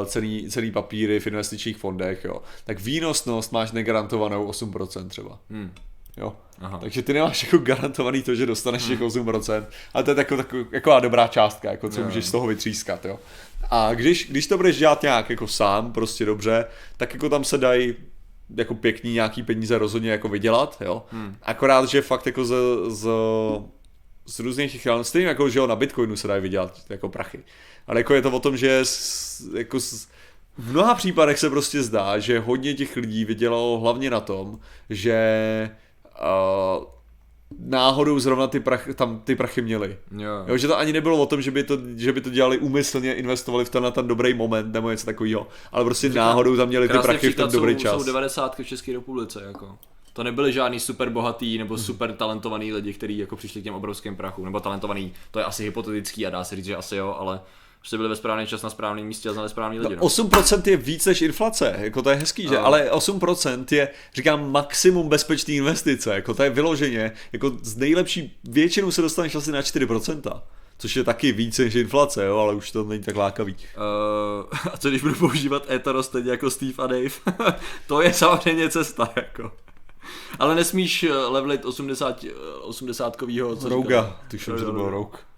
uh, cený, cený papíry v investičních fondech, jo, tak výnosnost máš negarantovanou 8% třeba. Hmm. Jo. Aha. Takže ty nemáš jako garantovaný to, že dostaneš těch 8%, ale to je tako, tako, taková dobrá částka, jako co Jo. můžeš z toho vytřískat, jo. A když, když to budeš dělat nějak jako sám, prostě dobře, tak jako tam se dají jako pěkný nějaký peníze rozhodně jako vydělat, jo. Hmm. Akorát, že fakt jako z, z, z různých těch, ale stejně jako, že jo, na Bitcoinu se dají vydělat jako prachy. Ale jako je to o tom, že s, jako s, v mnoha případech se prostě zdá, že hodně těch lidí vydělalo hlavně na tom, že uh, náhodou zrovna ty, prach, tam ty prachy měli. Jo. Jo, že to ani nebylo o tom, že by to, že by to dělali úmyslně, investovali v ten na ten dobrý moment nebo něco takového, ale prostě náhodou tam měli ty prachy v ten dobrý jsou, čas. jsou 90 v České republice, jako. To nebyli žádný super bohatý nebo Mhm. super talentovaný lidi, kteří jako přišli k těm obrovským prachům. Nebo talentovaný, to je asi hypotetický a dá se říct, že asi jo, ale prostě byli ve správný čas na správném místě a znali správný lidi. No, 8% je víc než inflace, jako to je hezký, že? No. Ale 8% je, říkám, maximum bezpečné investice, jako to je vyloženě, jako z nejlepší, většinou se dostaneš asi na 4%, což je taky víc než inflace, jo, ale už to není tak lákavý. Uh, a co když budu používat Ethereum stejně jako Steve a Dave? *laughs* to je samozřejmě cesta, jako. Ale nesmíš eh, levelit 80, 80 kovýho, co Rouga, tuším, že to byl Rogue.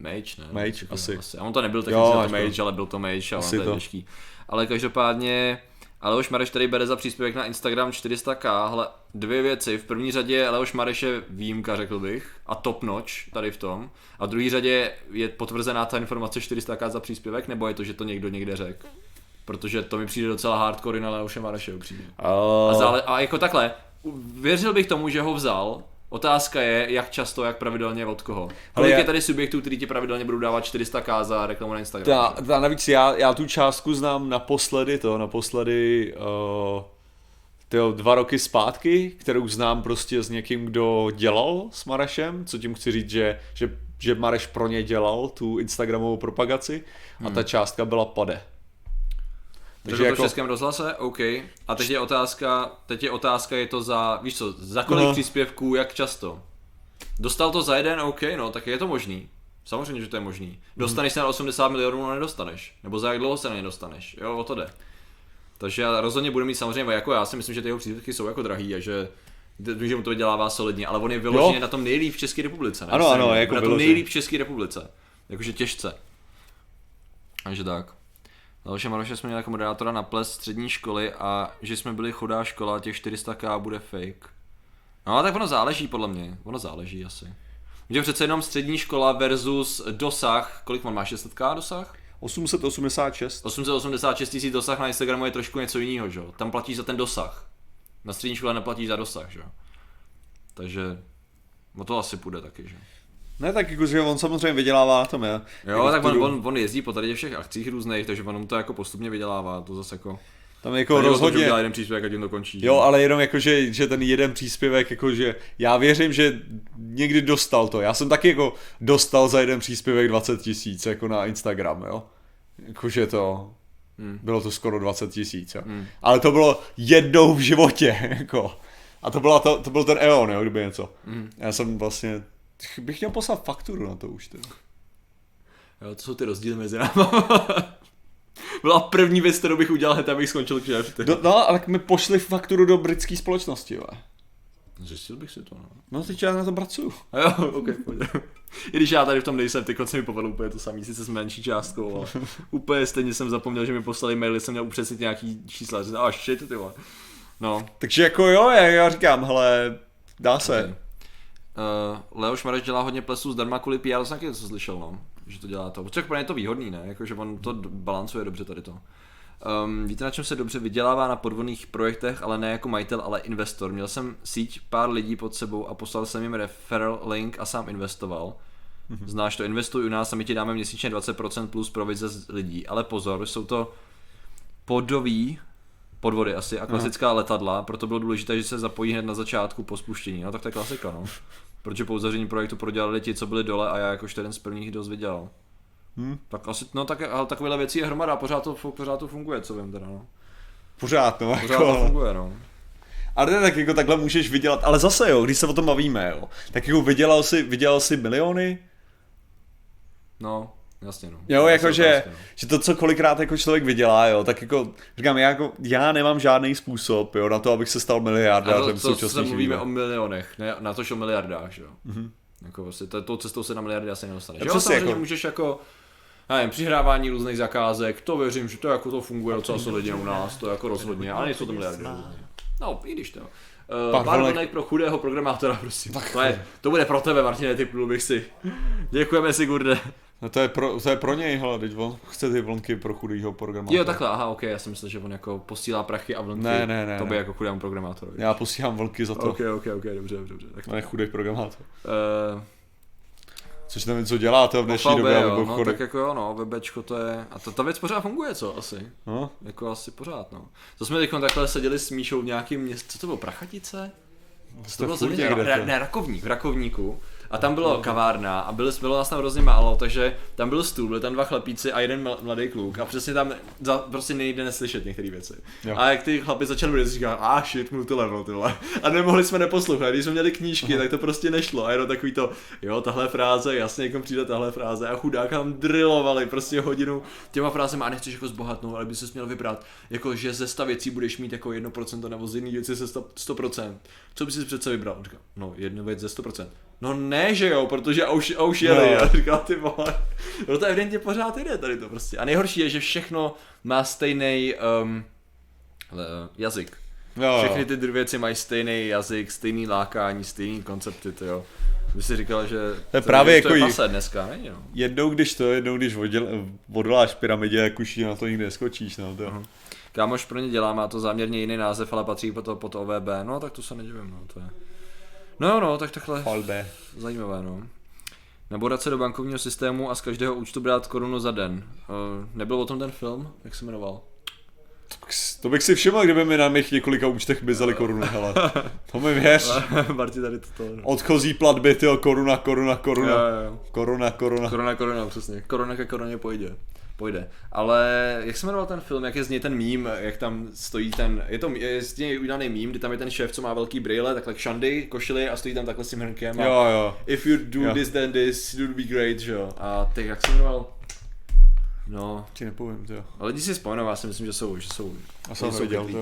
Mage, ne? Mage, Takový, asi. asi. A on to nebyl Jo, technicky to až Mage, to. ale byl to Mage a Asi to je to. těžký. Ale každopádně, Leoš Mareš tady bere za příspěvek na Instagram 400k, hele, dvě věci. V první řadě Leoš Mareš je výjimka, řekl bych, a top notch tady v tom. A v druhé řadě je potvrzená ta informace 400k za příspěvek, nebo je to, že to někdo někde řekl? Protože to mi přijde docela hardcore na Leoše Mareše upřímně. A, Uh, zále, a jako takhle, věřil bych tomu, že ho vzal, Otázka je, jak často, jak pravidelně, od koho. Kolik já- je tady subjektů, který ti pravidelně budou dávat 400k za reklamu na ta, Instagram? ta, navíc já, já tu částku znám naposledy to, naposledy uh, tyjo, dva roky zpátky, kterou znám prostě s někým, kdo dělal s Marešem, co tím chci říct, že, že, že Mareš pro ně dělal tu Instagramovou propagaci a ta částka byla pade. Takže jako... v českém rozhlase, OK. A teď je otázka, teď je otázka, je to za, víš co, za kolik Aha. příspěvků, jak často? Dostal to za jeden, OK, no, tak je to možný. Samozřejmě, že to je možný. Dostaneš se na 80 milionů, no nedostaneš. Nebo za jak dlouho se na ně dostaneš. Jo, o to jde. Takže já rozhodně budu mít samozřejmě, jako já si myslím, že ty jeho příspěvky jsou jako drahý a že že mu to vydělává solidně, ale on je vyloženě Jo. na tom nejlíp v České republice. Ne? Ano, ano, jako na tom nejlíp v České republice. Jakože těžce. Takže tak. Další Maroše jsme měli jako moderátora na ples střední školy a že jsme byli chudá škola, těch 400k bude fake. No tak ono záleží podle mě, ono záleží asi. Že přece jenom střední škola versus dosah, kolik on má 600k dosah? 886. 886 tisíc dosah na Instagramu je trošku něco jiného, že jo? Tam platíš za ten dosah. Na střední škole neplatíš za dosah, že jo? Takže o to asi půjde taky, že? Ne, tak jako, že on samozřejmě vydělává na tom, je. Jo, Jako tak on, on, on, jezdí po tady všech akcích různých, takže on mu to jako postupně vydělává, to zase jako... Tam jako Tady tom, rozhodně... udělá jeden příspěvek a tím to končí. Jo, ale jenom jako, že, že ten jeden příspěvek, jako, že já věřím, že někdy dostal to. Já jsem taky jako dostal za jeden příspěvek 20 tisíc, jako na Instagram, jo. Jakože to, Hmm. bylo to skoro 20 tisíc, jo. Hmm. Ale to bylo jednou v životě, *laughs* jako. A to, byla to, to byl ten EON, jo, kdyby něco. Hmm. Já jsem vlastně, bych měl poslat fakturu na to už, teda. Jo, to jsou ty rozdíly mezi náma. *laughs* Byla první věc, kterou bych udělal hned, abych skončil kšeft. Do, no, ale mi pošli fakturu do britské společnosti, jo. Zjistil bych si to, no. No, teď já na tom pracuju. A jo, ok, pojď. I když já tady v tom nejsem, teď se mi povedlo úplně to samý, sice s menší částkou, ale *laughs* úplně stejně jsem zapomněl, že mi poslali maily, jsem měl upřesnit nějaký čísla, že a shit, ty vole. No, Takže jako jo, já, já říkám, hele, dá se. Okay. Uh, Leoš Mareš dělá hodně plesů zdarma kvůli PR, to jsem taky něco slyšel, no, že to dělá to. Protože pro ně je to výhodný, ne? Jakože on to balancuje dobře tady to. Um, víte, na čem se dobře vydělává na podvodných projektech, ale ne jako majitel, ale investor. Měl jsem síť pár lidí pod sebou a poslal jsem jim referral link a sám investoval. Znáš to, investuj u nás a my ti dáme měsíčně 20% plus provize z lidí. Ale pozor, jsou to podový podvody asi a klasická letadla, proto bylo důležité, že se zapojí hned na začátku po spuštění. No tak to je klasika, no. Protože po uzavření projektu prodělali ti, co byli dole a já jakož jeden z prvních dost vydělal. Hm. Tak asi, no tak, ale takovéhle věcí je hromada, pořád to, pořád to funguje, co vím teda, no. Pořád, no. Pořád jako, to funguje, no. Ale ne, tak jako takhle můžeš vydělat, ale zase jo, když se o tom bavíme, jo, tak jako vydělal si, vydělal si miliony, No, Jasně, no. Jo, To jakože, no. že to, co kolikrát jako člověk vydělá, jo, tak jako, říkám, já, jako, já nemám žádný způsob, jo, na to, abych se stal miliardářem to, v to se současné mluvíme chvíli. o milionech, ne na to, o miliardách, jo. Mm-hmm. Jako vlastně, to, tou cestou se na miliardy asi nedostaneš. A Jo, samozřejmě jako- můžeš jako, já nevím, přihrávání různých zakázek, to věřím, že to jako to funguje docela solidně u nás, to jako rozhodně, ale nejsou to miliardy. No, i když to. Uh, Pár pár vlnek- pro chudého programátora, prosím. To, je, to bude pro tebe, Martine, typnul bych si. Děkujeme si, Gurde. No to je pro, to je pro něj, hele, teď on chce ty vlnky pro chudýho programátora. Jo, takhle, aha, ok, já jsem myslel, že on jako posílá prachy a vlnky Ne, ne, ne, tobě ne. jako chudému programátorovi. Já posílám vlnky za to, Ok, ok, ok, dobře, dobře, dobře. Tak to, je chudý programátor. uh, Což nevím, co dělá to v dnešní době, jo, no, tak jako jo, no, webečko to je, a to, ta věc pořád funguje, co asi? No, Jako asi pořád, no. To jsme teď takhle seděli s Míšou v nějakým městě, co to bylo, Prachatice? To bylo furt země, to. ne, Rakovník, v Rakovníku. A tam bylo kavárna a byli, bylo nás tam hrozně málo, takže tam byl stůl, byli tam dva chlapíci a jeden ml- mladý kluk a přesně tam za, prostě nejde neslyšet některé věci. Jo. A jak ty chlapi začali mluvit, říká, a ah, shit, multilevel, ty vole. A nemohli jsme neposlouchat, když jsme měli knížky, tak to prostě nešlo. A jenom takový to, jo, tahle fráze, jasně, jako přijde tahle fráze a chudák tam drillovali prostě hodinu těma frázemi a nechceš jako zbohatnout, ale by se měl vybrat, jako že ze 100 věcí budeš mít jako 1% nebo z jiných věcí ze 100%. 100%. Co bys si přece vybral? No jednu věc ze 100%. No ne, že jo, protože a už, a už jeli. No. A říkal, ty vole, no to evidentně pořád jde tady to prostě. A nejhorší je, že všechno má stejný um, jazyk. jo, Všechny jo. ty věci mají stejný jazyk, stejný lákání, stejný koncepty, to jo. By si říkal, že To je právě to je jako pase dneska, není no. Jednou když to, jednou když odděl, odoláš pyramidě, jak už na to nikdy neskočíš, no to. Aha. Kámoš pro ně dělá, má to záměrně jiný název, ale patří pod, to, pod OVB, no tak to se nedivím, no to je. No jo, no, tak takhle Falbe. zajímavé, no. Naborat se do bankovního systému a z každého účtu brát korunu za den. Uh, nebyl o tom ten film? Jak se jmenoval? To bych si všiml, kdyby mi na mých několika účtech mizely koruny, hele. *laughs* To mi věř. *laughs* Marti tady to. No. Odchozí platby, tyjo, koruna, koruna, koruna. Jo, jo. Koruna, koruna. Korona, korona, přesně. Korona ke koroně pojde. Pojde. Ale jak se jmenoval ten film, jak je z něj ten mím, jak tam stojí ten, je to je z něj udělaný mím, kdy tam je ten šéf, co má velký brýle, takhle šandy, košily a stojí tam takhle s tím hrnkem a Jo, jo. if you do Jo. this then this, it would be great, že jo. A ty, jak se jmenoval? No, Ti nepovím, jo. ale lidi si vzpomenou, já si myslím, že jsou, že jsou, A jsem jsou vyklí, to.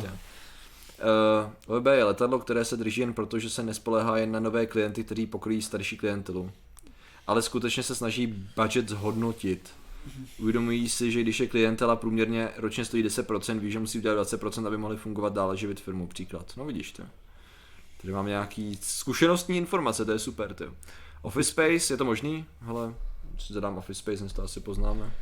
Uh, OB je letadlo, které se drží jen proto, že se nespolehá jen na nové klienty, kteří pokryjí starší klientelu. Ale skutečně se snaží budget zhodnotit. Uvědomují si, že když je klientela průměrně ročně stojí 10%, ví, že musí udělat 20%, aby mohli fungovat dál a živit firmu, příklad. No vidíš to. Tady mám nějaký zkušenostní informace, to je super, ty. Office Space, je to možný? Hele, si zadám Office Space, dnes to asi poznáme.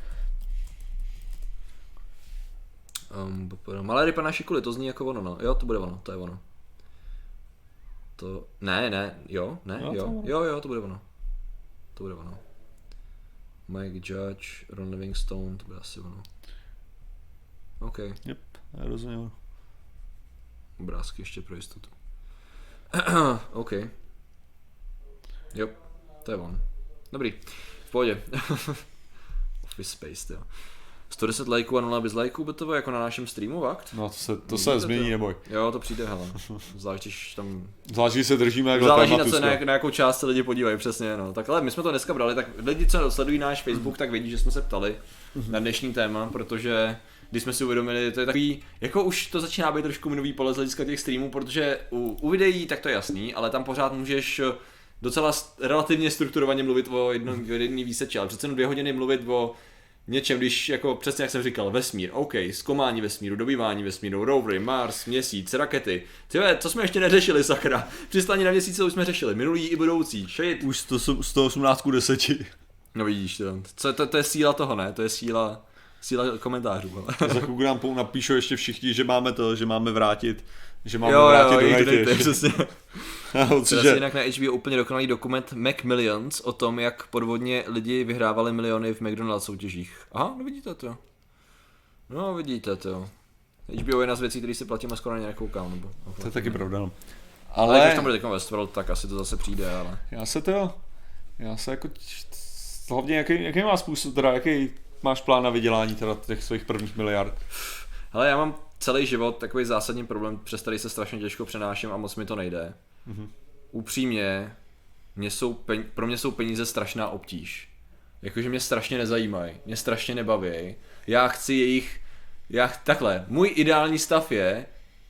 Um, malé ryba na šikuli, to zní jako ono, no. Jo, to bude ono, to je ono. To, ne, ne, jo, ne, Jo, to jo, jo, jo, to bude ono. To bude ono. Mike Judge, Ron Livingstone, to bude asi ono. OK, Yep, já rozumím. obrázky ještě pro jistotu. *clears throat* OK. Jo, to je on. Dobrý, v pohodě. *laughs* Office Space, jo. 110 lajků a 0 bez lajků, by to bylo jako na našem streamu, fakt? No to se, to Vidíte se to? změní, neboj. Jo, to přijde, hele. Zvlášť, když tam... Zvlášť, když se držíme jak Záleží na, co, na, jak, na jakou část se lidi podívají, přesně, no. Tak ale my jsme to dneska brali, tak lidi, co sledují náš Facebook, tak vědí, že jsme se ptali na dnešní téma, protože když jsme si uvědomili, to je takový, jako už to začíná být trošku minový pole z hlediska těch streamů, protože u, u videí tak to je jasný, ale tam pořád můžeš eh, docela relativně strukturovaně mluvit o jednom jedný výseči, ale přece jenom dvě hodiny mluvit o něčem, když jako přesně jak jsem říkal, vesmír, OK, zkoumání vesmíru, dobývání vesmíru, rovery, Mars, měsíc, rakety. Tyhle, co jsme ještě neřešili, sakra? Přistání na měsíce už jsme řešili, minulý i budoucí, shit. Už 100, 118 ku 10. No vidíš, to, co, to, to je síla toho, ne? To je síla, síla komentářů. Ale. Za chvilku nám napíšou ještě všichni, že máme to, že máme vrátit, že máme Jo, vrátit jo, do Nighty. je přesně. *laughs* Si že jinak na HBO úplně dokonalý dokument Mac Millions o tom, jak podvodně lidi vyhrávali miliony v McDonald's soutěžích. Aha, no vidíte to. No vidíte to. HBO je jedna z věcí, které si platím a skoro na ně nekoukám. Nebo, to je taky pravda. No. ale když tam Ale bude teď Westworld, tak asi to zase přijde, ale... já se to, já se jako, hlavně jaký, jaký má způsob, teda jaký máš plán na vydělání teda těch svých prvních miliard? Hele, já mám celý život takový zásadní problém, přes který se strašně těžko přenáším a moc mi to nejde. Mhm. Upřímně, mě jsou pen, pro mě jsou peníze strašná obtíž. jakože mě strašně nezajímají, mě strašně nebaví. Já chci jejich, já takhle, můj ideální stav je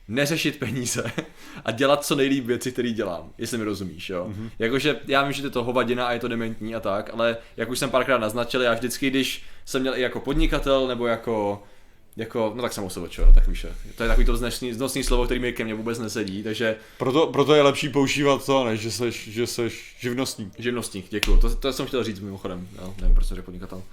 neřešit peníze *laughs* a dělat co nejlíp věci, které dělám, jestli mi rozumíš, jo. Mm-hmm. Jakože já vím, že to je to hovadina a je to dementní a tak, ale jak už jsem párkrát naznačil, já vždycky, když jsem měl i jako podnikatel nebo jako jako, no tak jsem osoboč, jo, tak víš, to je takový to vznesný, vznosný slovo, který mi ke mně vůbec nesedí, takže Proto, proto je lepší používat to, než že seš, že seš živnostník. živnostník, děkuju, to, to jsem chtěl říct mimochodem, jo, nevím, proč jsem řekl podnikatel.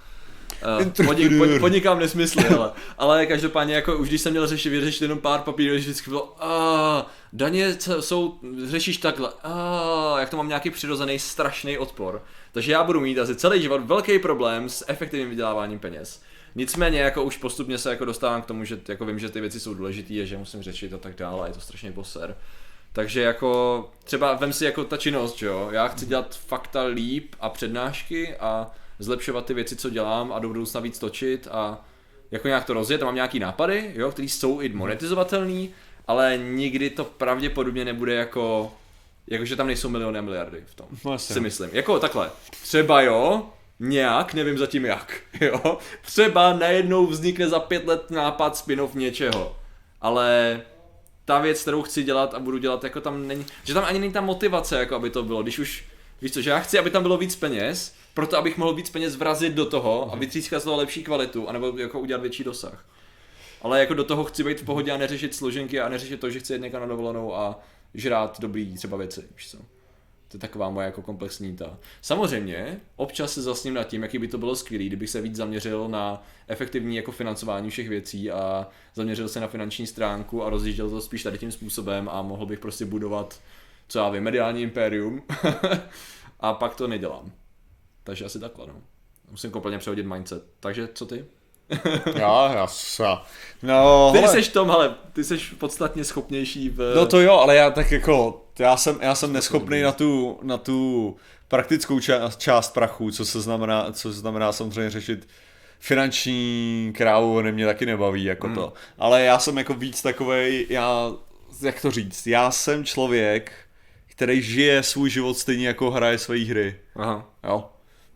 Uh, podnik, pod, podnikám nesmysly, ale, ale každopádně jako už když jsem měl řešit, vyřešit jenom pár papírů, že vždycky bylo a daně jsou, řešíš takhle, a jak to mám nějaký přirozený strašný odpor. Takže já budu mít asi celý život velký problém s efektivním vyděláváním peněz. Nicméně jako už postupně se jako dostávám k tomu, že jako vím, že ty věci jsou důležité a že musím řešit a tak dále, a je to strašně poser. Takže jako třeba vem si jako ta činnost, že jo, já chci dělat fakta líp a přednášky a zlepšovat ty věci, co dělám a do budoucna víc točit a jako nějak to rozjet a mám nějaký nápady, jo, které jsou i monetizovatelný, ale nikdy to pravděpodobně nebude jako, jakože tam nejsou miliony a miliardy v tom, No jasně. si myslím. Jako takhle, třeba jo, nějak, nevím zatím jak, *laughs* jo, třeba najednou vznikne za pět let nápad spin-off něčeho, ale ta věc, kterou chci dělat a budu dělat, jako tam není, že tam ani není ta motivace, jako aby to bylo, když už, víš co, že já chci, aby tam bylo víc peněz, proto abych mohl víc peněz vrazit do toho a vytřískat z toho lepší kvalitu, anebo jako udělat větší dosah. Ale jako do toho chci být v pohodě a neřešit složenky a neřešit to, že chci jet někam na dovolenou a žrát dobrý třeba věci, víš co. To je taková moje jako komplexní ta. Samozřejmě, občas se zasním nad tím, jaký by to bylo skvělý, kdybych se víc zaměřil na efektivní jako financování všech věcí a zaměřil se na finanční stránku a rozjížděl to spíš tady tím způsobem a mohl bych prostě budovat, co já vím, mediální impérium. *laughs* a pak to nedělám. Takže asi takhle, no. Musím kompletně přehodit mindset. Takže co ty? *laughs* Já, já, já. No, Ty hele. jsi v tom, hele, ty jsi podstatně schopnější v... No to jo, ale já tak jako, já jsem, já jsem neschopný na tu, na tu praktickou část, část prachu, co se znamená, co se znamená samozřejmě řešit finanční krávu, mě taky nebaví jako to. Ale já jsem jako víc takovej, já, jak to říct, já jsem člověk, který žije svůj život stejně jako hraje své hry. Aha. Jo.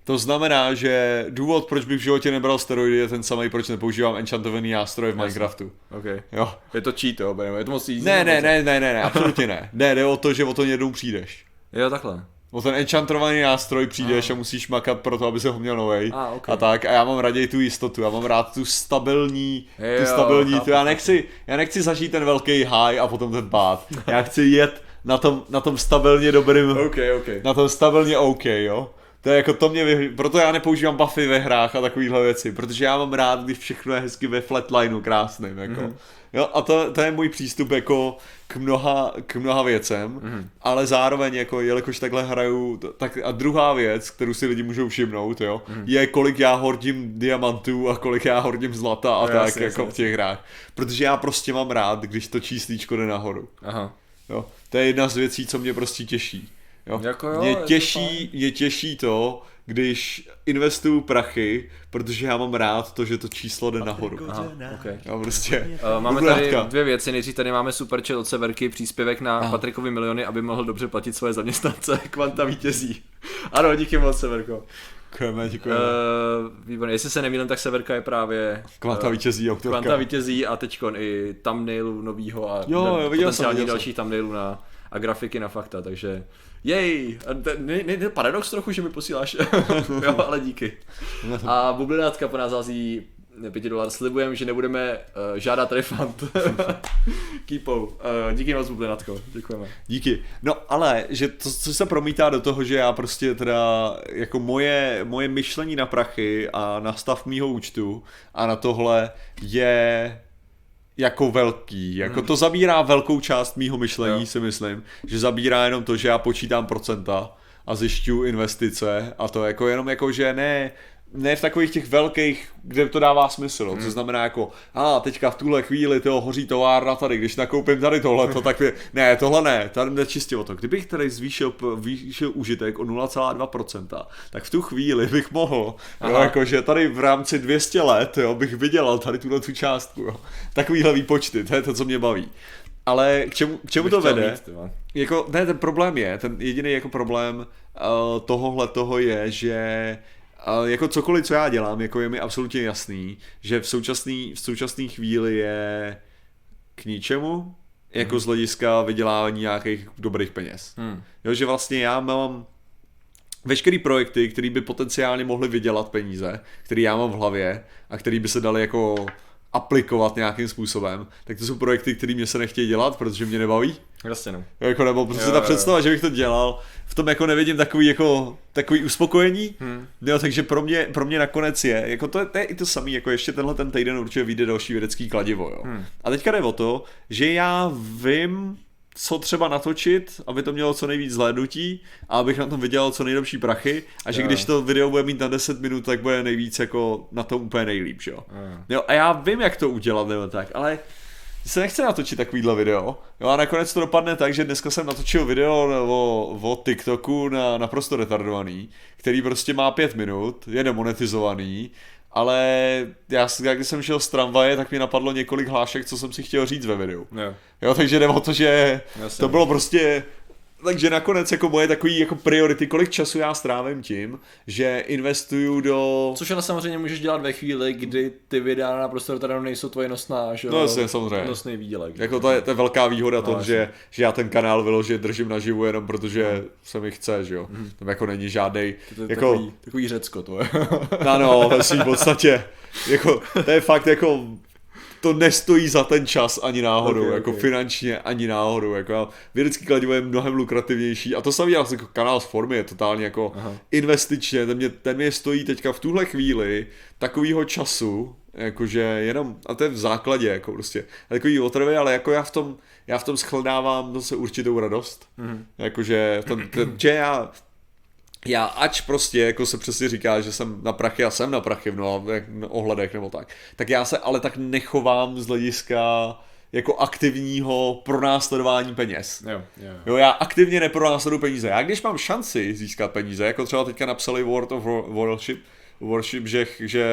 To znamená, že důvod, proč bych v životě nebral steroidy, je ten samý, proč nepoužívám enchantovaný nástroje v Minecraftu. OK. Jo. Je to cheat, jo, je to moc easy. Ne, ne, ne, ne, ne, ne, *laughs* absolutně ne. Ne, jde o to, že o to jednou přijdeš. Jo, takhle. O ten enchantovaný nástroj přijdeš a musíš makat pro to, aby se ho měl novej. A, ok. A tak, a já mám raději tu jistotu, já mám rád tu stabilní, Jo, tu stabilní, chápu, tu já nechci, já nechci zažít ten velký high a potom ten pád. Já chci jet na tom, na tom stabilně dobrým, OK, OK. na tom stabilně OK, jo. To je jako to mě vyhlí... proto já nepoužívám buffy ve hrách a takovýhle věci, protože já mám rád, když všechno je hezky ve flatlineu krásným, jako. Mm-hmm. Jo, a to, to je můj přístup jako k mnoha, k mnoha věcem, mm-hmm. ale zároveň jako, jelikož takhle hraju, tak a druhá věc, kterou si lidi můžou všimnout, jo, mm-hmm. je kolik já hordím diamantů a kolik já hordím zlata a No, tak, jasně, jako jasně, v těch hrách. Protože já prostě mám rád, když to číslíčko jde nahoru. Aha. Jo. To je jedna z věcí, co mě prostě těší. Jo. Jako jo, mě, je těší, mě těší to, když investuju prachy, protože já mám rád to, že to číslo jde nahoru. Aha, OK. Jo, prostě. Uh, máme tady dvě věci. Nejdřív tady máme super chat od Severky, příspěvek na Aha. Patrikovi miliony, aby mohl dobře platit svoje zaměstnance. *laughs* Kvanta vítězí. Ano, díky moc, Severko. Děkujeme, děkujeme. Uh, výborně. Jestli se nemýlím, tak Severka je právě Kvanta eh, vítězí autorka. Kvanta vítězí a teďkon i thumbnailu novýho a Jo, jo, viděl jsem, dalších thumbnailů na, a grafiky na fakta, takže jej, A te- ne, ne, ne, paradox trochu, že mi posíláš, *laughs* jo, ale díky. A bublinátka po nás hází 5 dolar, slibujem, že nebudeme uh, žádat refund. *laughs* Keepou. Uh, díky moc bublinátko, děkujeme. Díky. No ale, že to, co se promítá do toho, že já prostě teda, jako moje, moje myšlení na prachy a na stav mýho účtu a na tohle je jako velký. Jako to zabírá velkou část mýho myšlení, Jo. si myslím. Že zabírá jenom to, že já počítám procenta a zjišťuju investice a to jako jenom jako, že ne, ne v takových těch velkých, kde to dává smysl, hmm. to znamená jako, a teďka v tuhle chvíli toho hoří továrna tady, když nakoupím tady tohle, to tak je, ne, tohle ne, tady jde čistě o to. Kdybych tady zvýšil, zvýšil užitek o 0,2%, tak v tu chvíli bych mohl, jo, jako, že tady v rámci 200 let, jo, bych vydělal tady tuhle tu částku, jo. Takovýhle výpočty, to je to, co mě baví. Ale k čemu, k čemu to vede? mít. Jako, ne, ten problém je, ten jediný jako problém uh, tohohle toho je, že a jako cokoliv, co já dělám, jako je mi absolutně jasný, že v současné v současný chvíli je k ničemu, jako Mhm. z hlediska vydělávání nějakých dobrých peněz. Hmm. Jo, že vlastně já mám veškerý projekty, které by potenciálně mohly vydělat peníze, které já mám v hlavě a které by se daly jako aplikovat nějakým způsobem, tak to jsou projekty, které mě se nechtějí dělat, protože mě nebaví. Jasně no. Jako nebo prostě Jo, ta jo. představa, že bych to dělal, v tom jako nevidím takový jako takový uspokojení. Hmm. Jo, takže pro mě, pro mě nakonec je, jako to, je- to je i to samé, jako ještě tenhle ten týden určitě vyjde další vědecký kladivo, jo. Hmm. A teďka jde o to, že já vím, co třeba natočit, aby to mělo co nejvíc zhlédnutí a abych na tom vydělal co nejlepší prachy a že Jo. když to video bude mít na 10 minut, tak bude nejvíc jako na tom úplně nejlíp, že jo. Jo. Jo, a já vím, jak to udělat nebo tak, ale se nechce natočit takovýhle video. Jo, a nakonec to dopadne tak, že dneska jsem natočil video o, o TikToku na naprosto retardovaný, který prostě má pět minut, je demonetizovaný, ale já, já když jsem šel z tramvaje, tak mi napadlo několik hlášek, co jsem si chtěl říct ve videu. Jo. Jo, takže jde o to, že Jasně. to bylo prostě takže nakonec jako moje takový jako priority, kolik času já strávím tím, že investuju do... Což ale samozřejmě můžeš dělat ve chvíli, kdy ty videa na prostoru teda nejsou tvoje nosná, že jo? No jasně, samozřejmě. Nosný výdělek. Jako to je, to je velká výhoda No, jasně. že, že já ten kanál vyložit držím naživu jenom protože se mi chce, že jo. Tam jako není žádnej. To je jako, takový, takový řecko to je. ano, ve svým podstatě, jako, to je fakt jako, to nestojí za ten čas ani náhodou, Ok, jako ok. finančně ani náhodou, jako vědecký kladivo je mnohem lukrativnější a to samý já jako kanál z formy je totálně jako Aha. investičně, ten mě, ten mě stojí teďka v tuhle chvíli takovýho času, jakože jenom, a to je v základě, jako prostě, takový otrvy, ale jako já v tom, já v tom shledávám zase určitou radost, Mhm. jakože, ten, ten, že já, já ač prostě jako se přesně říká, že jsem na prachy a jsem na prachy v mnoha ohledech nebo tak, tak já se ale tak nechovám z hlediska jako aktivního pronásledování peněz. Jo, jo. Jo, já aktivně nepronásleduju peníze. Já když mám šanci získat peníze, jako třeba teďka napsali World of War- Warship, Warship že, že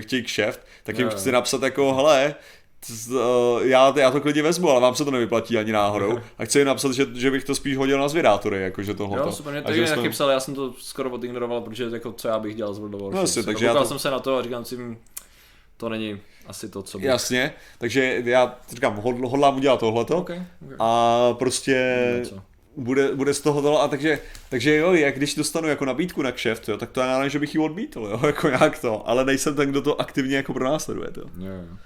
chtějí kšeft, tak jim chci napsat jako, hele, já, já to klidně vezmu, ale vám se to nevyplatí ani náhodou. A chci jim napsat, že, že bych to spíš hodil na zvědátory, jakože tohle. Jo, super, mě a taky jsme- psal, já jsem to skoro odignoroval, protože jako co já bych dělal z World of Warcraft. No jasně, takže já to- jsem se na to a říkám si, hm, to není asi to, co bych... Jasně, takže já říkám, hodl- hodlám udělat tohleto. Okay, okay. A prostě Co? bude, bude z toho to, a takže, takže jo, jak když dostanu jako nabídku na kšeft, jo, tak to já nevím, že bych ji odmítl, jo, *laughs* jako jak to, ale nejsem ten, kdo to aktivně jako pronásleduje, to. Jo, jo.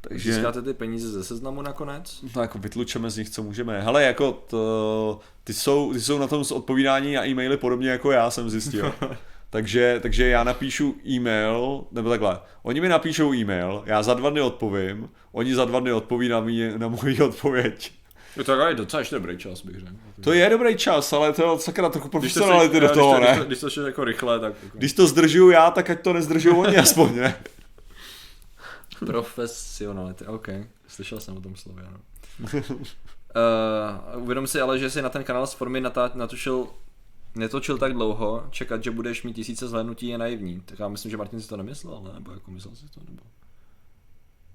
Takže Získáte ty peníze ze seznamu nakonec? no, jako vytlučeme z nich, co můžeme. Hele, jako to, ty, jsou, ty jsou na tom s odpovídání na e-maily podobně jako já jsem zjistil. *laughs* takže, takže já napíšu e-mail, nebo takhle, oni mi napíšou e-mail, já za dva dny odpovím, oni za dva dny odpoví na, mý, na moji *laughs* odpověď. Jo, to je docela ještě dobrý čas, bych řekl. To je dobrý čas, ale to je sakra trochu Když to, profesionality do když toho, to, ne? když to, když to šlo jako rychle, tak jako. Když to zdržuju já, tak ať to nezdržují oni *laughs* aspoň, ne? Profesionality, OK. Slyšel jsem o tom slově, ano. Uh, uvědom si ale, že si na ten kanál z formy natá- natočil netočil tak dlouho, čekat, že budeš mít tisíce zhlédnutí je naivní. Tak já myslím, že Martin si to nemyslel, ne? Nebo jako myslel si to, nebo...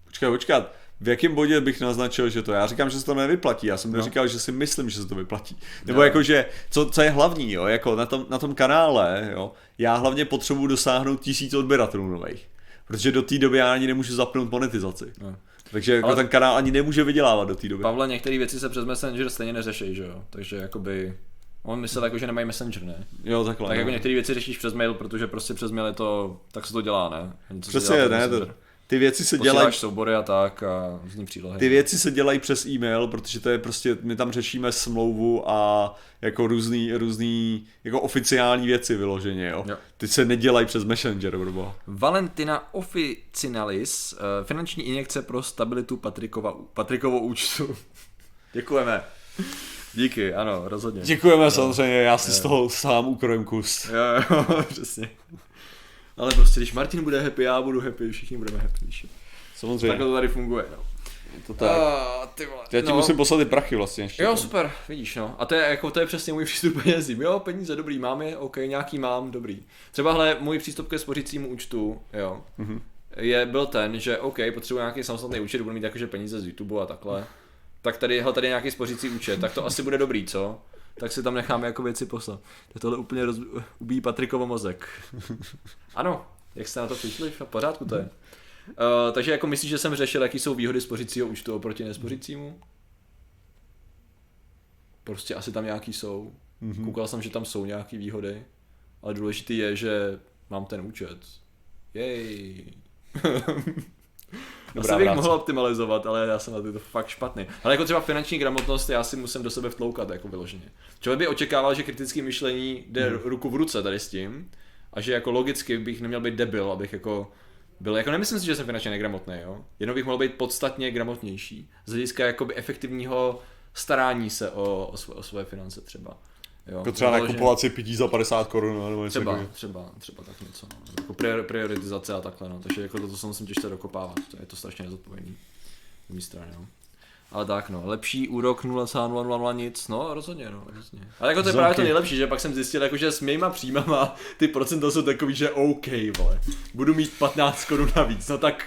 Počkat, počkat. V jakém bodě bych naznačil, že to? Já říkám, že se to nevyplatí. Já jsem No. neříkal, že si myslím, že se to vyplatí. Nebo Jo. jako, že co, co je hlavní, jo? Jako na tom, na tom kanále, jo? Já hlavně potřebuji dosáhnout tisíc odběratelů nových. Protože do té doby já ani nemůžu zapnout monetizaci. No. Takže jako Ale- ten kanál ani nemůže vydělávat do té doby. Pavle, některé věci se přes Messenger stejně neřeší, že jo? Takže jakoby... On myslel jako, že nemají Messenger, ne? Jo, takhle. Tak no. jako některé věci řešíš přes mail, protože prostě přes mail je to, tak se to dělá, ne? Něco Přesně, ne? To. Ty věci se dělají soubory a tak a různý přílohy. Ty věci se dělají přes e-mail, protože to je prostě, my tam řešíme smlouvu a jako různý, různý jako oficiální věci vyloženě, jo. Jo. Ty se nedělají přes Messenger, bro. Valentina Officinalis, eh, finanční injekce pro stabilitu Patrikova, Patrikovo účtu. *laughs* Děkujeme. Díky, ano, rozhodně. Děkujeme samozřejmě, já si z toho sám ukrojím kus. Jo, jo, *laughs* přesně. Ale prostě, když Martin bude happy, já budu happy, všichni budeme happy. jo. Samozřejmě, Takhle to tady funguje, no. to tak. A, ty vole. Já ti no. musím poslat ty prachy vlastně ještě. Jo, super, vidíš, no. A to je, jako, to je přesně můj *laughs* přístup penězím. Jo, peníze, dobrý, mám je, OK, nějaký mám, dobrý. Třeba, hle, můj přístup ke spořícímu účtu, jo, Mhm. je, byl ten, že OK, potřebuji nějaký samostatný účet, budu mít jakože peníze z YouTube a takhle. tak tady, hele, tady je nějaký spořící účet, tak to asi bude dobrý, co? Tak si tam necháme jako věci poslat. Tohle úplně roz... ubíjí Patrikovo mozek. *laughs* Ano, jak jste na to přišli? V pořádku to je. Uh, takže jako myslíš, že jsem řešil, jaký jsou výhody spořícího účtu oproti nespořícímu? Prostě asi tam nějaký jsou. Mm-hmm. Koukal jsem, že tam jsou nějaký výhody. Ale důležitý je, že mám ten účet. Jej. *laughs* Dobrá Asi bych mohl optimalizovat, ale já jsem na to fakt špatný. Ale jako třeba finanční gramotnost, já si musím do sebe vtloukat jako vyloženě. Člověk by očekával, že kritické myšlení jde Hmm. ruku v ruce tady s tím a že jako logicky bych neměl být debil, abych jako byl, jako nemyslím si, že jsem finančně negramotný, jo. Jenom bych mohl být podstatně gramotnější. Z hlediska jakoby efektivního starání se o, o, svoje, o svoje finance třeba. Jo. Jako třeba Vyloženě- nakupovat si pití za 50 korun nebo něco Třeba, třeba, třeba tak něco, no. Jako prior, prioritizace a takhle, no. Takže jako toto se musím těžce dokopávat, to je to strašně nezodpovědný. Z mé strany, no. Ale tak, no, lepší úrok 0,000 nic, no, rozhodně, no, rozhodně. Ale jako to je Zonky. právě to nejlepší, že pak jsem zjistil, jako, že s mýma příjmama ty procenta jsou takový, že OK, vole, budu mít 15 korun navíc, no tak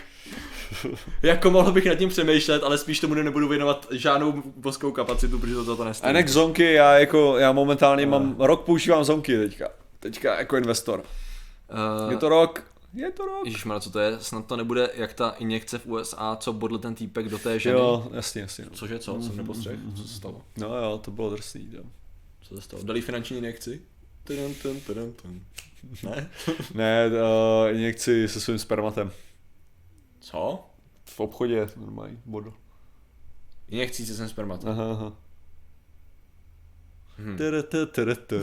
*laughs* jako mohl bych nad tím přemýšlet, ale spíš tomu nebudu věnovat žádnou boskou kapacitu, protože to za to A nestojí. jinak zonky, já jako, já momentálně mám, rok používám zonky teďka. Teďka jako investor. Uh, Je to rok, je to rok. Ježišmarja, co to je? Snad to nebude jak ta injekce v USA, co bodl ten týpek do té ženy. Jo, jasně, jasně. no. Cože co? Jsem nepostřehl. Co se stalo? No jo, to bylo drsný, jo. Co se stalo? Dali finanční injekci? Tudum, tum, tudum, tum. Ne? Ne, uh, injekci se svým spermatem. Co? V obchodě, normální, bodl. Injekcí se sem spermatem. Aha, aha. Hm. Tadata, tadata.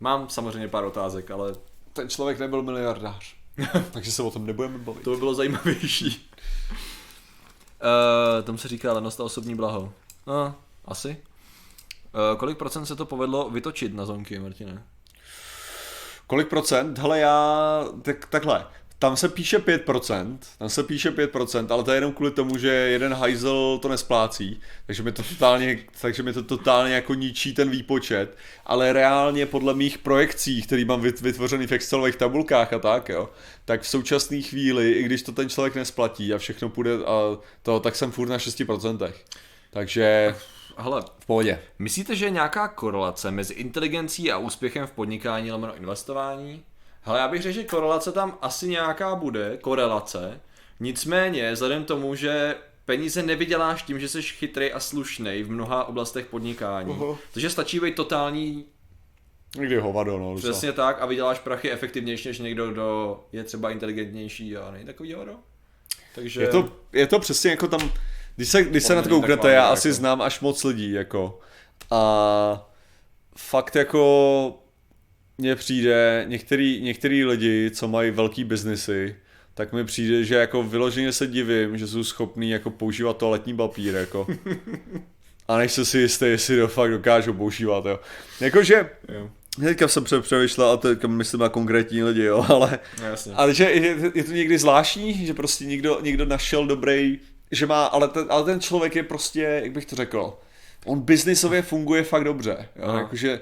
Mám samozřejmě pár otázek, ale Ten člověk nebyl miliardář. *laughs* Takže se o tom nebudeme bavit. to by bylo zajímavější. *laughs* Uh, tam se říká lenost a osobní blaho. No, asi. Uh, kolik procent se to povedlo vytočit na zonky, Martine? Kolik procent? Hele, já, tak, takhle, tam se píše 5%, tam se píše 5%, ale to je jenom kvůli tomu, že jeden hajzel to nesplácí, takže mi to totálně, takže mi to totálně jako ničí ten výpočet, ale reálně podle mých projekcí, který mám vyt- vytvořený v Excelových tabulkách a tak, jo, tak v současné chvíli, i když to ten člověk nesplatí a všechno půjde a to, tak jsem furt na 6%. Takže Hele, v pohodě. Myslíte, že je nějaká korelace mezi inteligencí a úspěchem v podnikání lomeno investování? Hele, já bych řekl, že korelace tam asi nějaká bude, korelace. Nicméně, vzhledem tomu, že peníze nevyděláš tím, že jsi chytrý a slušný v mnoha oblastech podnikání. Aha. Takže stačí být totální Někdy hovado, no. docela. přesně tak a vyděláš prachy efektivnější než někdo, kdo je třeba inteligentnější a není takový hodo. Takže... Je to, je to přesně jako tam, když se, když se na to kouknete, já asi jako. znám až moc lidí, jako. A fakt jako mně přijde, některý, některý lidi, co mají velký biznesy, tak mi přijde, že jako vyloženě se divím, že jsou schopní jako používat toaletní papír, jako. A nejsem si jistý, jestli to fakt dokážou používat, jo. Jakože, Jo. teďka jsem pře- přemýšlel, a to teďka myslím na konkrétní lidi, jo, *laughs* ale No, jasně. ale že je, je to někdy zvláštní, že prostě někdo, někdo našel dobrý, že má, ale ten, ale ten člověk je prostě, jak bych to řekl, on biznisově funguje fakt dobře. Jo? Aha. Jakože,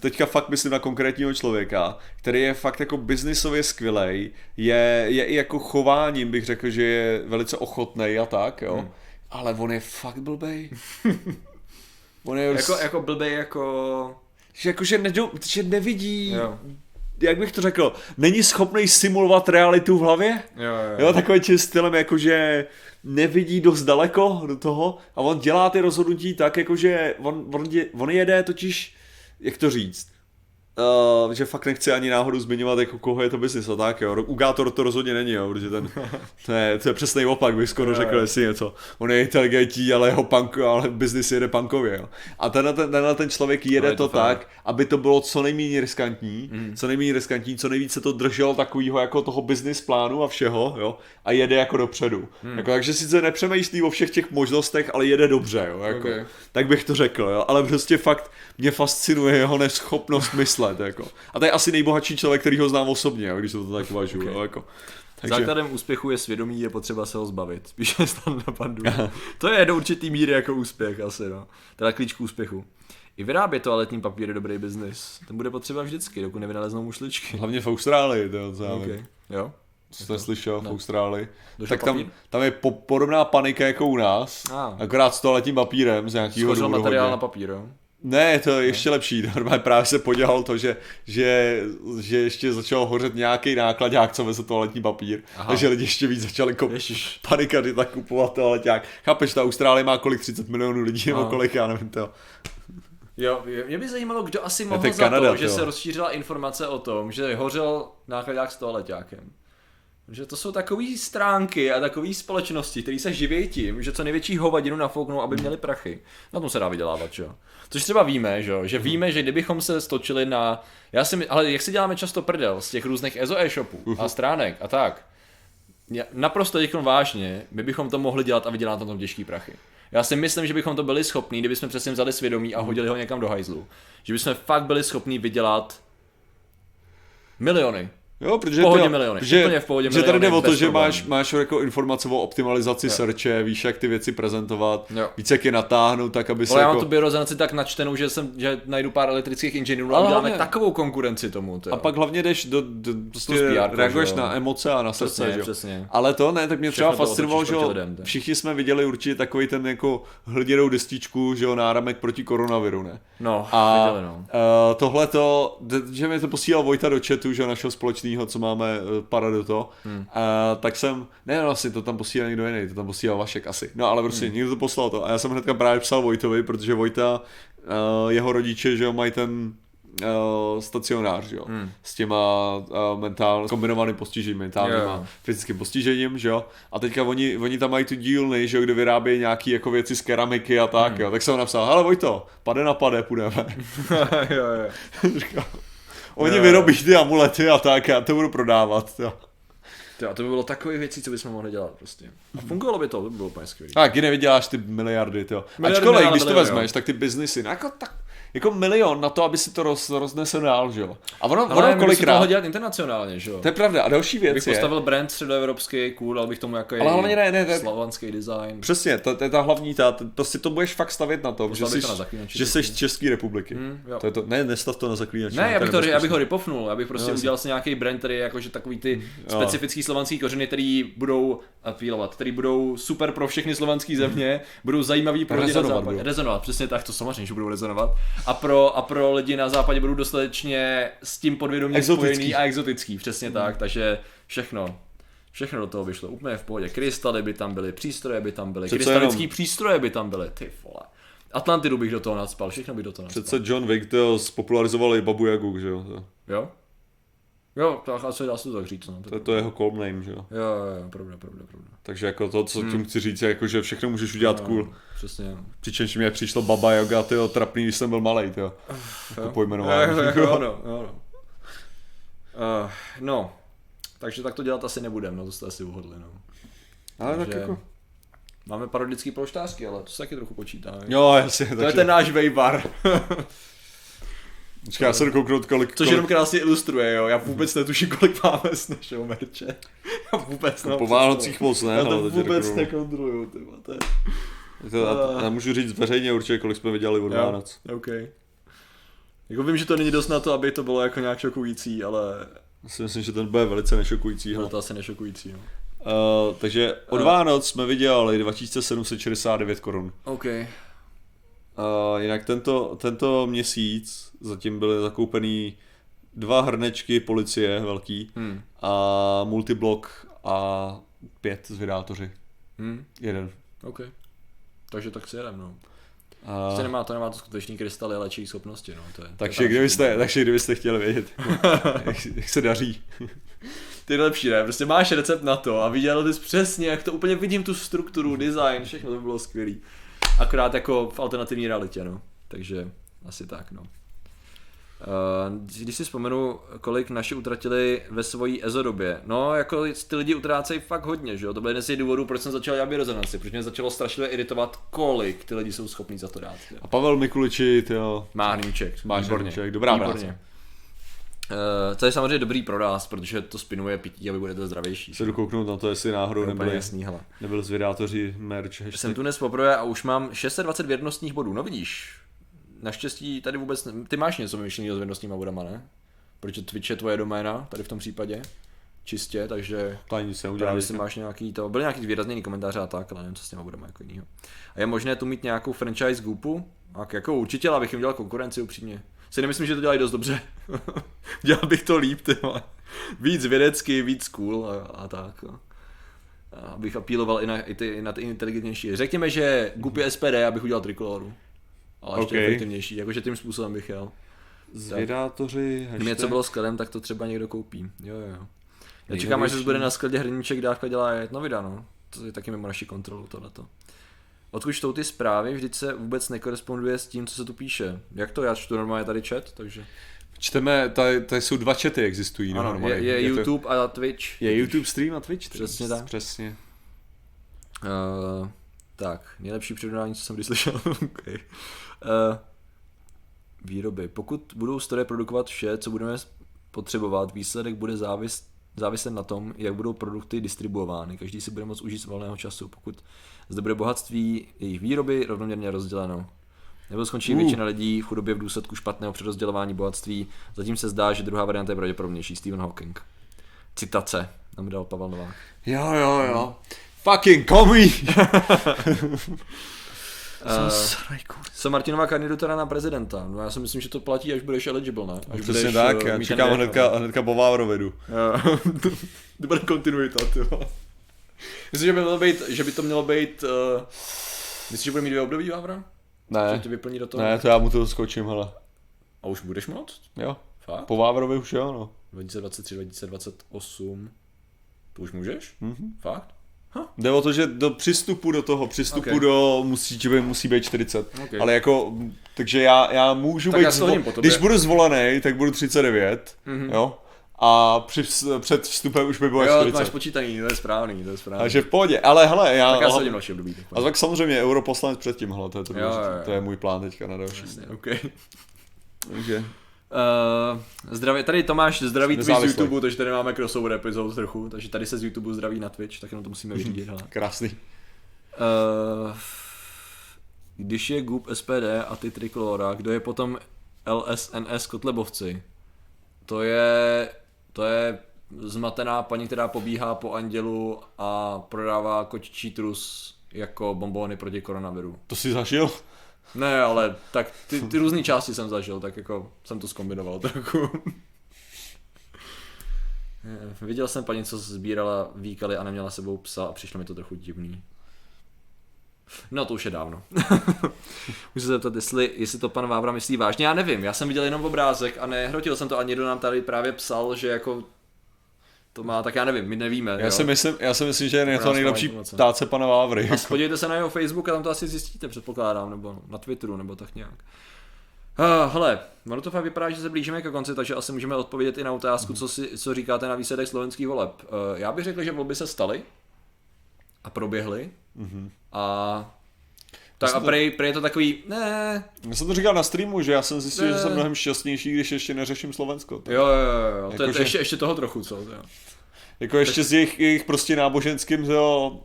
teďka fakt myslím na konkrétního člověka, který je fakt jako biznisově skvělej, je, je i jako chováním, bych řekl, že je velice ochotný a tak, jo. Hmm. Ale on je fakt blbej. *laughs* on je Jako, jako blbej, jako... že, jako, že, nevidí, Jo. jak bych to řekl, není schopný simulovat realitu v hlavě. Jo, jo, Jo, takovým tím stylem, jakože nevidí dost daleko do toho a on dělá ty rozhodnutí tak, jakože on, on, on jede totiž, jak to říct, Uh, že fakt nechci ani náhodou zmiňovat, jako koho je to biznis a tak, jo. U Gátor to rozhodně není, jo, protože ten, *laughs* to je, to je přesný opak, bych skoro řekl, jestli něco. On je inteligentní, ale jeho punk, ale biznis jede punkově, jo. A tenhle ten, tenhle ten člověk jede No, je to, to tak, aby to bylo co nejméně riskantní, Mm. co nejméně riskantní, co nejvíce se to drželo takového jako toho business plánu a všeho, jo, a jede jako dopředu. Hmm. Jako, takže sice nepřemýšlí o všech těch možnostech, ale jede dobře, jo, jako. Ok. Tak bych to řekl, jo, ale prostě fakt mě fascinuje jeho neschopnost myslet, jako. A to je asi nejbohatší člověk, který ho znám osobně, jo, když to tak uvažuji, Ok. jo, jako. Takže... Základem úspěchu je svědomí, je potřeba se ho zbavit. *laughs* Spíš je stan na pandu. to je do určitý míry jako úspěch asi, no. Teda klíč k úspěchu. I vyrábět toaletní papír je dobrý biznis. Ten bude potřeba vždycky, dokud nevynaleznou mušličky. hlavně v Austrálii, to já Okay. Jo. Co jste slyšel v Ne. Austrálii. Došel tak tam, papír? tam je po, podobná panika jako u nás, Ah. akorát s toaletním papírem z nějakého důvodu. materiál hodně. na papír, jo? Ne, to je ještě lepší. *laughs* Normálně právě se podělal to, že, že, že ještě začal hořet nějaký nákladák, co veze toaletní papír. Aha. Takže lidi ještě víc začali kop- Ježiš. a kupovat toaleťák. Chápeš, ta Austrálie má kolik? 30 milionů lidí nebo kolik, já nevím to. Jo, jo, mě by zajímalo, kdo asi mohl za Kanada, to, že to. se rozšířila informace o tom, že hořel nákladák s toaleťákem. Že to jsou takové stránky a takové společnosti, které se živí tím, že co největší hovadinu nafouknou, aby měli prachy. Na tom se dá vydělávat, že jo. Což třeba víme, že jo, že víme, že kdybychom se stočili na... Já si my... Ale jak si děláme často prdel z těch různých EZO e-shopů a stránek a tak, já- naprosto teď vážně, my bychom to mohli dělat a vydělat na tom těžký prachy. Já si myslím, že bychom to byli schopní, kdybychom přesně vzali svědomí a hodili ho někam do hajzlu. Že bychom fakt byli schopní vydělat miliony. Jo, protože, V pohodě ty- miliony, protože, úplně v pohodě protože tady jde o to, že máš, máš jako informace o optimalizaci Jo. searche, víš, jak ty věci prezentovat, Jo. víc jak je natáhnout, tak aby se Ale já jako... mám tu biorezonanci tak načtenou, že, jsem, že najdu pár elektrických inženýrů a Ale uděláme takovou konkurenci tomu. tyjo. A pak hlavně jdeš do, do prostě Plus PR, reaguješ že jo. na emoce a na srdce, Přesně, že jo. přesně. Ale to ne, tak mě třeba Všechno fascinovalo, že lidem, všichni jsme viděli určitě takový ten jako hliděnou destičku, že jo, náramek proti koronaviru, ne? No, A viděli, no. uh, tohle to, že mi to posílal Vojta do chatu, že jo, našeho společného, co máme para do toho, hmm. uh, tak jsem, ne, no asi to tam posílal někdo jiný, to tam posílal Vašek asi, no ale prostě hmm. někdo to poslal to a já jsem hnedka právě psal Vojtovi, protože Vojta, uh, jeho rodiče, že jo, mají ten uh, stacionář, že jo, hmm. s těma uh, mentál, kombinovaným postižením, mentálním jo. a fyzickým postižením, že jo, a teďka oni, oni tam mají tu dílny, že jo, kde vyrábějí nějaký jako věci z keramiky a tak, hmm. jo, tak jsem napsal, hele Vojto, pade na pade, půjdeme. *laughs* jo, jo. *laughs* Oni Jo. vyrobí ty amulety a tak, já to budu prodávat. Jo. A to by bylo takové věci, co bychom mohli dělat prostě. A fungovalo by to, to by bylo úplně skvělé. A taky nevyděláš ty miliardy, jo. Miliardy Ačkoliv, když to vezmeš, jo. tak ty biznisy, no jako, tak, jako milion na to, aby si to roz, roznesl dál, že jo. A ono, Ale ono to kolikrát, mohli dělat internacionálně, že jo? to je pravda. A další věc Bych je, postavil brand středoevropský, cool, dal bych tomu jako Ale hlavně ne, ne, ne. slovanský design. Přesně, to, to je ta hlavní, ta, to, prostě to budeš fakt stavět na tom, že jsi, to že jsi České republiky. Mm, jo. to je to, ne, nestav to na zaklínači. Ne, já bych, to je to, já bych ho ripofnul, já bych prostě No, udělal si nějaký brand, který je jakože takový ty Jo. specifický slovanský kořeny, který budou appealovat, který budou super pro všechny slovanské země, budou zajímavý pro Rezonovat. Rezonovat, přesně tak, to samozřejmě, že budou rezonovat. A pro, a pro lidi na západě budou dostatečně s tím podvědomě Exotický. spojený a exotický, přesně tak, takže všechno. Všechno do toho vyšlo úplně v pohodě. Krystaly by tam byly, přístroje by tam byly, Přece krystalický jenom- přístroje by tam byly, ty vole. Atlantidu bych do toho nadspal, všechno bych do toho nadspal. Přece John Wick to spopularizoval i Babu Jagu, že jo. Jo? Jo, tak asi dá se to tak říct, no. to je to jeho call name, že jo. Jo, jo, jo, pravda, pravda, pravda. Takže jako to, co Hmm. tím chci říct, je jako, že všechno můžeš udělat cool. No, přesně. Přičemž mě přišlo Baba Yoga, tyjo, trapný, když jsem byl malej, tyjo. Jako Jo. pojmenování. *laughs* Jo, jo, *laughs* jo, no, jo, no. Uh, no, takže tak to dělat asi nebudem, no to jste asi uhodli, no. Ale tak Takže jako... Máme parodický polštářky, ale to se taky trochu počítá. jo. Jo, jasně, to je ten náš vejbar, *laughs* Počkej, já se jdu kouknout, kolik... což kolik... jenom krásně ilustruje, jo. Já vůbec netuším, kolik máme z našeho merče. Já vůbec Po Vánocích moc ne, Já to ale teď vůbec nekontroluju, ty to je... To, já, já, můžu říct veřejně určitě, kolik jsme vydělali od Vánoc. OK. Jako vím, že to není dost na to, aby to bylo jako nějak šokující, ale Já si myslím, že ten bude velice nešokující. bylo hele. to asi nešokující, no. Uh, takže od Eh. Vánoc jsme vydělali 2769 korun. OK. Uh, jinak tento, tento měsíc zatím byly zakoupený dva hrnečky policie velký Hmm. a multiblok a pět zvědátoři. Hmm. Jeden. OK. Takže tak si jedem, no. A, Prostě nemá to, nemá to skutečný krystaly a léčí schopnosti, no. To je, takže, to je kdybyste, takže kdybyste chtěli vědět, *laughs* jak, jak se daří. *laughs* Ty lepší, ne? Prostě máš recept na to a viděl bys přesně, jak to úplně vidím tu strukturu, design, všechno to by bylo skvělý. Akorát jako v alternativní realitě, no. Takže asi tak, no. Uh, když si vzpomenu, kolik naši utratili ve svojí EZO době, no jako ty lidi utrácejí fakt hodně, že jo, to byl jeden z těch důvodů, proč jsem začal dělat rezonanci, protože mě začalo strašlivě iritovat, kolik ty lidi jsou schopní za to dát. Jo. A Pavel Mikuliči, jo, Má Máš výborně, hrníček, dobrá výborně. práce. Uh, to je samozřejmě dobrý pro nás, protože to spinuje pití a vy budete zdravější. se jdu kouknout na to, jestli náhodou nebyli, jasný, hele. nebyl zvědátoři merch. hashtag. Jsem tu dnes poprvé a už mám 620 věrnostních bodů. No vidíš, naštěstí tady vůbec, ne... ty máš něco vymyšleného s věrnostníma bodama, ne? Protože Twitch je tvoje doména, tady v tom případě. čistě, takže To ani nic Právě neudělali. jestli máš nějaký to, byly nějaký výrazný komentáře a tak, ale nevím, co s těma budeme jako jinýho. A je možné tu mít nějakou franchise Goopu? Tak jako určitě, ale abych jim dělal konkurenci upřímně. Si nemyslím, že to dělají dost dobře. *laughs* dělal bych to líp, ty vole. Víc vědecky, víc cool a, a tak. no. A abych apíloval i na, i ty, i na ty inteligentnější. Řekněme, že je SPD, abych udělal trikoloru. Ale ještě Ok. efektivnější, jakože tím způsobem bych jel. Zvědátoři, Kdyby něco bylo skladem, tak to třeba někdo koupí. Jo, jo, jo. Já čekám, až zase bude na skladě hrníček, dávka dělá Novida, no. To je taky mimo naši kontrolu tohleto. Odkud čtou ty zprávy, vždyť se vůbec nekoresponduje s tím, co se tu píše. Jak to? Já čtu normálně tady chat, takže... Čteme, tady, tady jsou dva chaty existují. no, Ano, je, normálně. je, to- YouTube a Twitch. Je YouTube stream a Twitch. Přesně tak. Přesně. Uh, tak, nejlepší přirovnání, co jsem kdy slyšel. *laughs* okay. uh, výroby. Pokud budou stroje produkovat vše, co budeme potřebovat, výsledek bude závis, záviset na tom, jak budou produkty distribuovány. Každý si bude moct užít z volného času. Pokud zde bude bohatství jejich výroby rovnoměrně rozděleno. Nebo skončí Uh. většina lidí v chudobě v důsledku špatného přerozdělování bohatství. Zatím se zdá, že druhá varianta je pravděpodobnější. Stephen Hawking. Citace. Nám dal Pavel Novák. Jo, jo, jo. Fucking komí! *laughs* Uh, co Martinová kandidatura na prezidenta? No já si myslím, že to platí, až budeš eligible, ne? Až Přesně budeš, tak, eh, já čekám hnedka, hnedka po Vávrovedu. Jo. *laughs* to bude kontinuita, vole. Myslím, že by, mělo být, že by to mělo být... Uh, myslíš, že bude mít dvě období, Vávra? Že Ne, to vyplní do toho? ne, to já mu to skočím, hele. A už budeš moc? Jo, Fakt? po Vávrovi už jo, no. 2023, 2028. To už můžeš? Mhm. Fakt? Jde o to, že do přístupu do toho, přístupu Ok. do, musí, že by- musí být 40. Ok. Ale jako, takže já, já můžu Tak být, já zvo- když budu zvolený, tak budu 39, Mhm. jo. A při, před vstupem už by bylo Jo, to 40. máš počítaný, to je správný, to je správný. Takže v pohodě, ale hele, já... tak já se hodím další období. tak a tak samozřejmě europoslanec předtím, hele, to je to Jo, jo, důležité. jo. To je můj plán teďka na další. Jasně, OK. Takže. Uh, zdravě, tady Tomáš, zdraví Twitch z. YouTube, takže tady máme crossover epizod trochu, takže tady se z YouTube zdraví na Twitch, tak jenom to musíme vyřídit, hele. *laughs* Krásný. Uh, když je Goop SPD a ty Trikolora, kdo je potom LSNS Kotlebovci? To je, to je zmatená paní, která pobíhá po andělu a prodává kočičí trus jako bombóny proti koronaviru. To jsi zažil? Ne, ale tak ty, ty různé části jsem zažil, tak jako jsem to zkombinoval trochu. *laughs* Eh, Viděl jsem paní, co sbírala výkaly a neměla sebou psa a přišlo mi to trochu divný. No to už je dávno. *laughs* Můžu se zeptat, jestli, jestli to pan Vávra myslí vážně, já nevím, já jsem viděl jenom obrázek a nehrotil jsem to a někdo nám tady právě psal, že jako to má, tak já nevím, my nevíme. Já jo. si myslím, já si myslím že je to nejlepší informace. ptát se pana Vávry. A podívejte se na jeho Facebook a tam to asi zjistíte, předpokládám, nebo na Twitteru, nebo tak nějak. Uh, hele, ono to fakt vypadá, že se blížíme ke konci, takže asi můžeme odpovědět i na otázku, co, si, co říkáte na výsledek slovenských voleb. Uh, já bych řekl, že volby se staly a proběhly a tak a to- prej, prej je to takový, ne, Já jsem to říkal na streamu, že já jsem zjistil, Ne. že jsem mnohem šťastnější, když ještě neřeším Slovensko. jo, jo, jo, jo. to je, to Jakože- ještě, ještě toho trochu, co? Jo. Jako ještě s jejich, jejich prostě náboženským jo,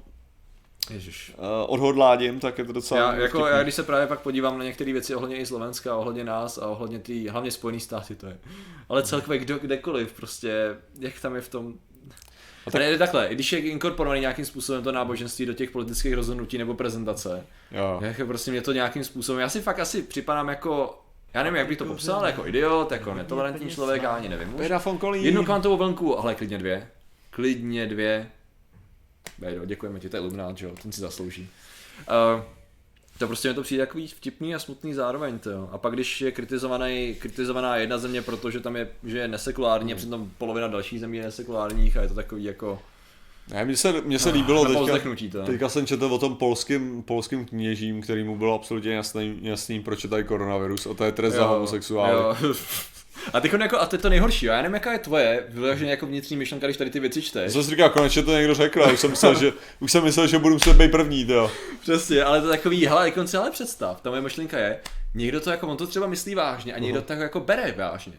Ježiš. eh, odhodláním, tak je to docela Já, jako, vtipný. já když se právě pak podívám na některé věci ohledně i Slovenska, ohledně nás a ohledně tý, hlavně Spojených státy to je. Ale celkově kdo, kdekoliv, prostě, jak tam je v tom... A tak... Ne, takhle, když je inkorporovaný nějakým způsobem to náboženství do těch politických rozhodnutí nebo prezentace, Jo. jak je prostě mě to nějakým způsobem, já si fakt asi připadám jako, já nevím, jak bych to popsal, jako idiot, jako netolerantní člověk, já ani nevím. už. Jednu kvantovou vlnku, ale klidně dvě. Klidně dvě. Bejdo, děkujeme ti, to je Illuminát, že jo, ten si zaslouží. Uh, to prostě mi to přijde takový vtipný a smutný zároveň, to jo. A pak když je kritizovaný, kritizovaná jedna země, protože tam je, že je nesekulární a přitom polovina dalších zemí je nesekulárních a je to takový jako Ne, mně se, mně se líbilo na teďka, to. teďka jsem četl o tom polským, polským kněžím, kterýmu bylo absolutně jasný, jasný proč je tady koronavirus, a to je trest za homosexuály. A teď jako, a to je to nejhorší, jo. já nevím, jaká je tvoje, vyloženě jako vnitřní myšlenka, když tady ty věci čteš. Já jsem si říkal, konečně to někdo řekl, už jsem myslel, že, už jsem myslel, že budu muset být první, jo. Přesně, ale to je takový, hele, jako si ale představ, ta moje myšlenka je, někdo to jako, on to třeba myslí vážně a někdo to jako bere vážně,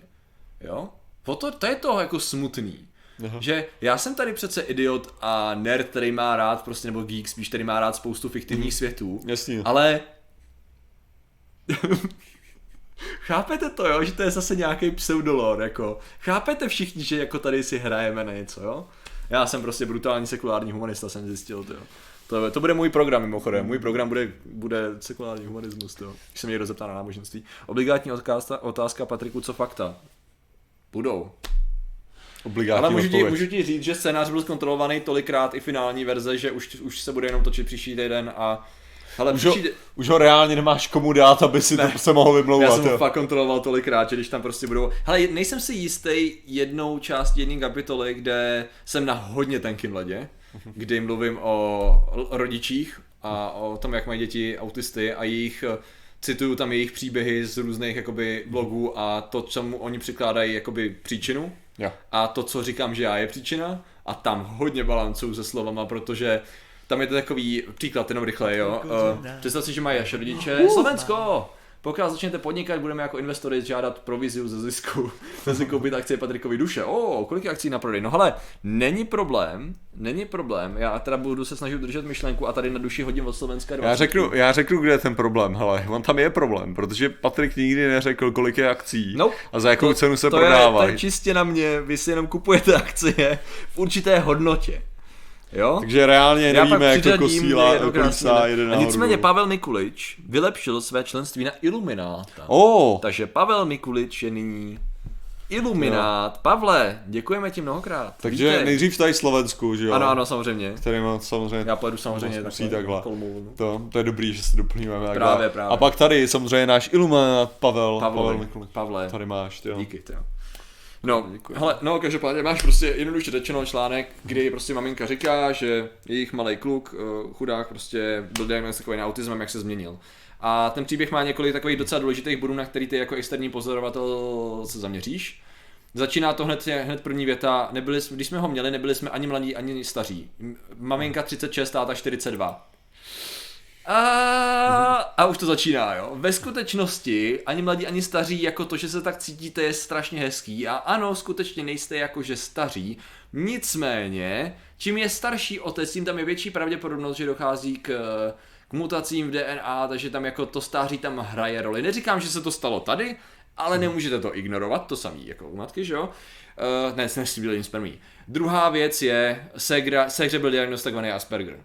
jo? O to, to je to jako smutný. Aha. Že já jsem tady přece idiot a nerd, který má rád prostě, nebo geek spíš, který má rád spoustu fiktivních světů, Jasně. ale Chápete to, jo? Že to je zase nějaký pseudolor, jako. Chápete všichni, že jako tady si hrajeme na něco, jo? Já jsem prostě brutální sekulární humanista, jsem zjistil, to jo. To, to bude můj program mimochodem. Můj program bude, bude sekulární humanismus, to. Když se mě někdo zeptá na náboženství. Obligátní otázka, otázka Patriku, co fakta? Budou. Obligátní Ale můžu ti, můžu ti říct, že scénář byl zkontrolovaný tolikrát i finální verze, že už, už se bude jenom točit příští týden a Hele, Už ho, příští, už ho reálně nemáš komu dát, aby si to se mohl já vymlouvat. jsem ho jo. fakt kontroloval tolikrát, že když tam prostě budou... Hele, nejsem si jistý jednou část jedné kapitoly, kde jsem na hodně tenkým ledě, kdy mluvím o rodičích a o tom, jak mají děti autisty a jejich eh, cituju tam jejich příběhy z různých jakoby blogů a to, čemu oni přikládají jakoby příčinu Jo. a to, co říkám, že já je příčina a tam hodně balancuju se slovama, protože tam je to takový příklad, jenom rychle, jo. Uh, představ si, že mají až rodiče. Slovensko! Pokud začnete podnikat, budeme jako investory žádat proviziu ze zisku. *laughs* Za si koupit akcie Patrikovi duše. O, kolik je akcí na prodej? No hele, není problém, není problém. Já teda budu se snažit udržet myšlenku a tady na duši hodím od Slovenska 20. Já řeknu, já řeknu, kde je ten problém. Hele, on tam je problém, protože Patrik nikdy neřekl, kolik je akcí No, a za jakou cenu se to Je, to prodávají. je čistě na mě, vy si jenom kupujete akcie v určité hodnotě. Jo? Takže reálně Já nevíme, jak to kosíla, jednou krásně. kolísá, jede A nahoru. nicméně Pavel Mikulič vylepšil své členství na Ilumináta. O, Takže Pavel Mikulič je nyní Iluminát. Pavle, děkujeme ti mnohokrát. takže Vítej. nejdřív tady Slovensku, že jo? Ano, ano, samozřejmě. Který má samozřejmě... Já pojedu samozřejmě musí takhle. takhle. No. To, to je dobrý, že se doplňujeme. takhle. Právě, právě. A pak tady samozřejmě náš iluminát Pavel. Pavel Pavlovi, Mikulič. Pavle, Tady máš, ty jo. díky, jo. No, hele, no, každopádně máš prostě jednoduše řečeno článek, kdy prostě maminka říká, že jejich malý kluk, eh, chudák, prostě byl diagnostikovaný autismem, jak se změnil. A ten příběh má několik takových docela důležitých bodů, na který ty jako externí pozorovatel se zaměříš. Začíná to hned, hned první věta, nebyli, když jsme ho měli, nebyli jsme ani mladí, ani staří. Maminka 36, táta 42. A, a už to začíná, jo. Ve skutečnosti ani mladí, ani staří, jako to, že se tak cítíte, je strašně hezký. A ano, skutečně nejste jako, že staří. Nicméně, čím je starší otec, tím tam je větší pravděpodobnost, že dochází k, k mutacím v DNA, takže tam jako to stáří tam hraje roli. Neříkám, že se to stalo tady, ale nemůžete to ignorovat, to samý jako u matky, že jo? Uh, ne, s tím byl spermí. Druhá věc je, Segra, Segře byl diagnostikovaný Asperger. Uh,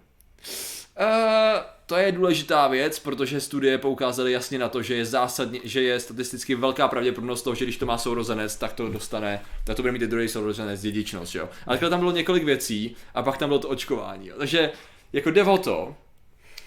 to je důležitá věc, protože studie poukázaly jasně na to, že je zásadně, že je statisticky velká pravděpodobnost toho, že když to má sourozenec, tak to dostane, tak to bude mít i druhý sourozenec, dědičnost, jo. Ale takhle tam bylo několik věcí a pak tam bylo to očkování, jo. Takže jako jde o to,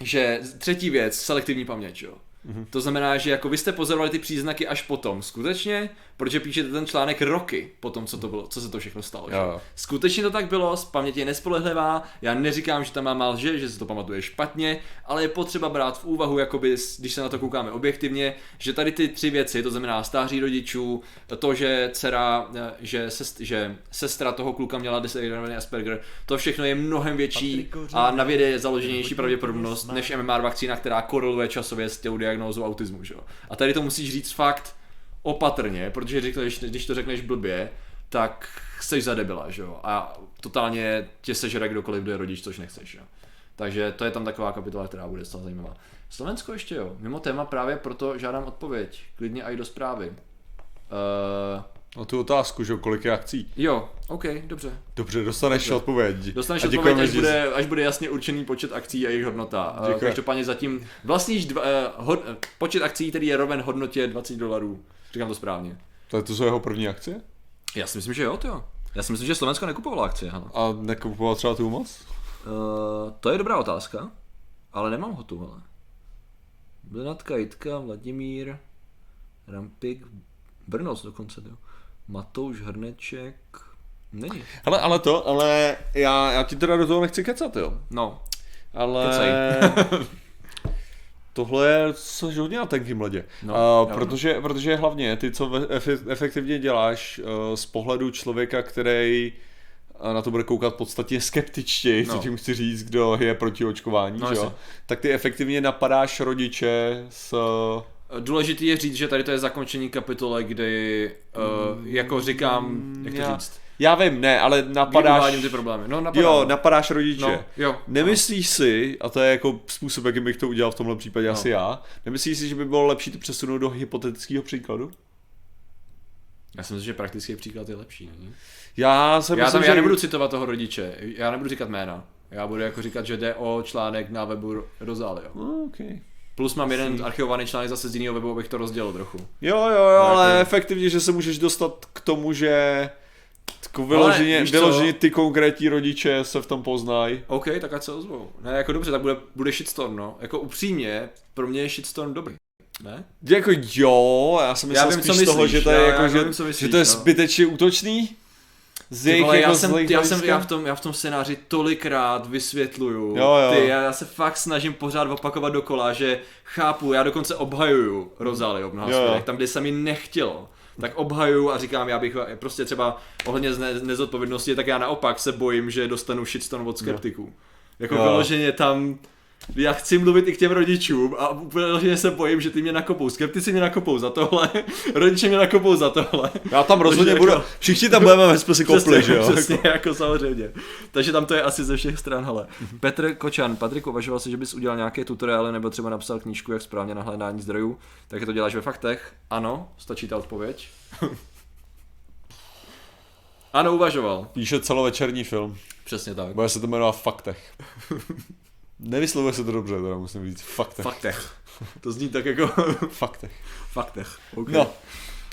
že třetí věc, selektivní paměť, jo. Mm-hmm. To znamená, že jako vy jste pozorovali ty příznaky až potom, skutečně, protože píšete ten článek roky po tom, co to bylo, co se to všechno stalo. Že? Jo. Skutečně to tak bylo, z paměti je nespolehlivá, já neříkám, že tam má lže, že se to pamatuje špatně, ale je potřeba brát v úvahu, jakoby, když se na to koukáme objektivně, že tady ty tři věci, to znamená stáří rodičů, to, že dcera, eh, že, sest, že sestra toho kluka měla diagnostikovaný Asperger, to všechno je mnohem větší a na vědě je založenější pravděpodobnost než MMR vakcína, která koreluje časově s tou diagnózou autismu. Že? jo. A tady to musíš říct fakt opatrně, protože řekneš, když to řekneš blbě, tak chceš za debila, že jo? A totálně tě sežere kdokoliv, kdo je rodič, což nechceš, jo? Takže to je tam taková kapitola, která bude docela zajímavá. Slovensko ještě jo, mimo téma právě proto žádám odpověď, klidně i do zprávy. Uh, No tu otázku, že jo, kolik je akcí. jo, OK, dobře. Dobře, dostaneš odpověď. Dostaneš A odpověď, děkujeme, až bude, až bude jasně určený počet akcí a jejich hodnota. Uh, Děkuji. každopádně zatím vlastníš dva, uh, hod, eh, počet akcí, který je roven hodnotě 20 dolarů. Říkám to správně. To, to jsou jeho první akcie? Já si myslím, že jo, jo. Já si myslím, že Slovensko nekupovalo akcie, ano. A nekupoval třeba tu moc? Uh, to je dobrá otázka, ale nemám ho tu, hele. Blenatka, Jitka, Vladimír, Rampik, Brnos dokonce, jo. Matouš, Hrneček, není. Hele, ale to, ale já, já ti teda do toho nechci kecat, jo. No, Ale... *laughs* Tohle je což hodně na tenkým ledě. No, uh, protože, protože hlavně ty, co efektivně děláš uh, z pohledu člověka, který uh, na to bude koukat podstatně skeptičtěji, No. co tím chci říct, kdo je proti očkování, No, že jo? tak ty efektivně napadáš rodiče s, Důležitý je říct, že tady to je zakončení kapitole, kdy, uh, jako říkám, jak to já- říct, Já vím, ne, ale napadáš... uvádím ty problémy. No, napadá, Jo, no. napadáš rodiče. No, jo. Nemyslíš si, a to je jako způsob, jakým bych to udělal v tomhle případě No. asi já, nemyslíš si, že by bylo lepší to přesunout do hypotetického příkladu? Já si myslím, že praktický příklad je lepší. Není? Já jsem Já, myslím, tam, já že... nebudu citovat toho rodiče, já nebudu říkat jména. Já budu jako říkat, že jde o článek na webu Rosalia. No, okay. Plus mám jeden archivovaný článek zase z jiného webu, abych to rozdělil trochu. Jo, jo, jo, ale jako- efektivně, že se můžeš dostat k tomu, že jako vyloženě, co? vyloženě ty konkrétní rodiče se v tom poznají. OK, tak ať se ozvou. Ne, jako dobře, tak bude, bude shitstorm, no. Jako upřímně, pro mě je shitstorm dobrý. Ne? Jako jo, já jsem myslel vím, spíš co z toho, myslíš, že to je já- jako, já že, vím, co myslíš, že to je no. zbytečně útočný. Z Ty jejich vole, jako já, jsem, já, jsem, já, v tom, já v tom scénáři tolikrát vysvětluju. Jo, jo. Ty, já, já se fakt snažím pořád opakovat dokola, že chápu, já dokonce obhajuju jo. směrech, tam, kde se mi nechtělo. Tak obhajuju a říkám, já bych prostě třeba ohledně z ne- nezodpovědnosti, tak já naopak se bojím, že dostanu shitstorm od skeptiků. Jako Jo. vyloženě tam, já chci mluvit i k těm rodičům a úplně se bojím, že ty mě nakopou. Skeptici mě nakopou za tohle, *laughs* rodiče mě nakopou za tohle. Já tam rozhodně Takže budu, jako- všichni tam budeme ve spisi kopli, Přesně, že jo? Přesně, jako samozřejmě. Takže tam to je asi ze všech stran, hele. Petr Kočan, Patrik, uvažoval si, že bys udělal nějaké tutoriály nebo třeba napsal knížku, jak správně na hledání zdrojů, tak to děláš ve faktech? Ano, stačí ta odpověď. *laughs* ano, uvažoval. Píše celovečerní film. Přesně tak. Bude se to jmenovat Faktech. *laughs* Nevyslovuje se to dobře, teda musím říct. Faktech. Faktech. To zní tak jako *laughs* Faktech. faktech. Okay. No,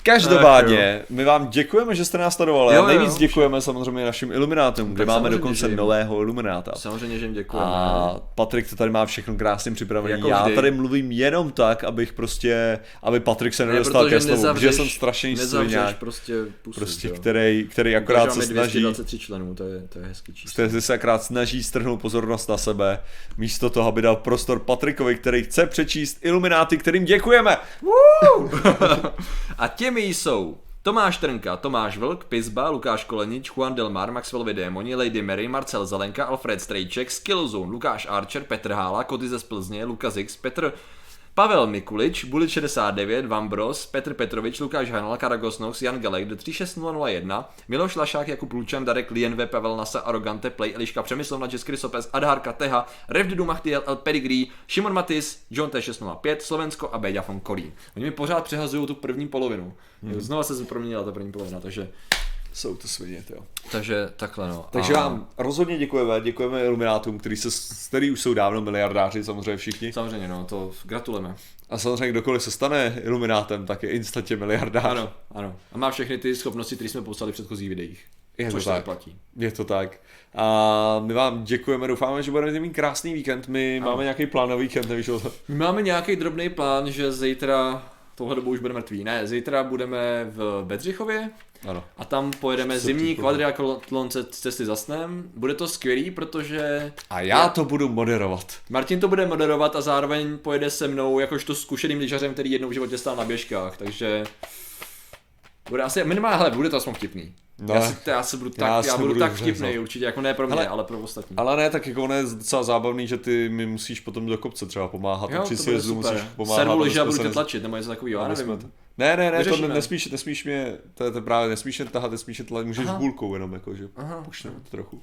každopádně, my vám děkujeme, že jste nás sledovali. Jo, nejvíc jo. děkujeme samozřejmě našim iluminátům, kde máme dokonce že jim. nového ilumináta. Samozřejmě, že jim děkujeme. A Patrik to tady má všechno krásně připravený. Jako Já vždy. tady mluvím jenom tak, abych prostě, aby Patrik se Ne, nedostal ke slovu, nezavřeš- protože jsem strašný sviňák, prostě pusu, prostě, jo. který, který akorát se snaží, 223 členů, to je, to je hezký číslo. který se akorát snaží strhnout pozornost na sebe, místo toho, aby dal prostor Patrikovi, který chce přečíst ilumináty, kterým děkujeme. *laughs* A těmi jsou Tomáš Trnka, Tomáš Vlk, Pizba, Lukáš Kolenič, Juan Delmar, Maxwellovi Démoni, Lady Mary, Marcel Zelenka, Alfred Strejček, Skillzone, Lukáš Archer, Petr Hála, Koty ze Splzně, Lukas X, Petr Pavel Mikulič, Bulit 69, Vambros, Petr Petrovič, Lukáš Hanal, Karagosnox, Jan Galek, do 36001, Miloš Lašák, Jakub Lučan, Darek Lienve, Pavel Nasa, Arogante, Play, Eliška Přemyslovna, Česky Sopes, Adhárka, Teha, Revdidu Machtiel, El Pedigree, Šimon Matis, John T605, Slovensko a Béďa von Kolín. Oni mi pořád přehazují tu první polovinu. Hmm. Znova se proměnila ta první polovina, takže, Jsou to svině, jo. takže takhle no. Takže A- vám rozhodně děkujeme, děkujeme iluminátům, který, se, který už jsou dávno miliardáři, samozřejmě všichni. Samozřejmě no, to gratulujeme. A samozřejmě kdokoliv se stane iluminátem, tak je instantně miliardář. Ano, ano. A má všechny ty schopnosti, které jsme popsali v předchozích videích. Je to což se tak. neplatí. Je to tak. A my vám děkujeme, doufáme, že budete mít krásný víkend. My Ano. máme nějaký plán na víkend, nevíš o to. My máme nějaký drobný plán, že zítra, tohle dobu už budeme mrtví, ne, zítra budeme v Bedřichově Ano. a tam pojedeme Se zimní kvadriatlon ce- cesty za snem. Bude to skvělý, protože A já to budu moderovat. Martin to bude moderovat a zároveň pojede se mnou jakožto zkušeným lyžařem, který jednou v životě stál na běžkách, takže bude asi, minimálně, hele, bude to aspoň vtipný. No, já, si, já, se budu tak, já já, budu budu tak vtipný určitě, jako ne pro mě, Hele, ale pro ostatní. Ale ne, tak jako ono je docela zábavný, že ty mi musíš potom do kopce třeba pomáhat. Jo, při to bude sjezdu super. musíš pomáhat. Servu lyže a budu tě tlačit, nebo něco takového, já nevím. to- Ne, ne, ne, to ne, nesmíš, nesmíš mě, to je to právě, nesmíš jen tahat, nesmíš jen tlačit, můžeš Aha. hůlkou jenom, jako, že pušneme to trochu.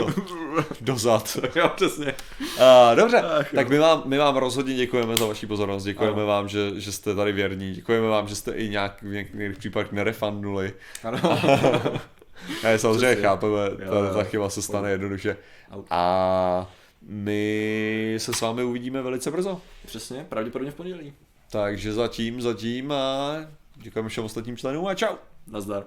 *laughs* Dozad. jo, přesně. Uh, dobře, Ach, tak my vám, my vám rozhodně děkujeme za vaši pozornost, děkujeme Ano. vám, že, že jste tady věrní, děkujeme vám, že jste i nějak v některých případech nerefundnuli. Ano. *laughs* Ne, samozřejmě Přesně. chápeme, ta, ta chyba se stane jednoduše. A my se s vámi uvidíme velice brzo. Přesně, pravděpodobně v pondělí. Takže zatím, zatím a děkujeme všem ostatním členům a čau. Nazdar.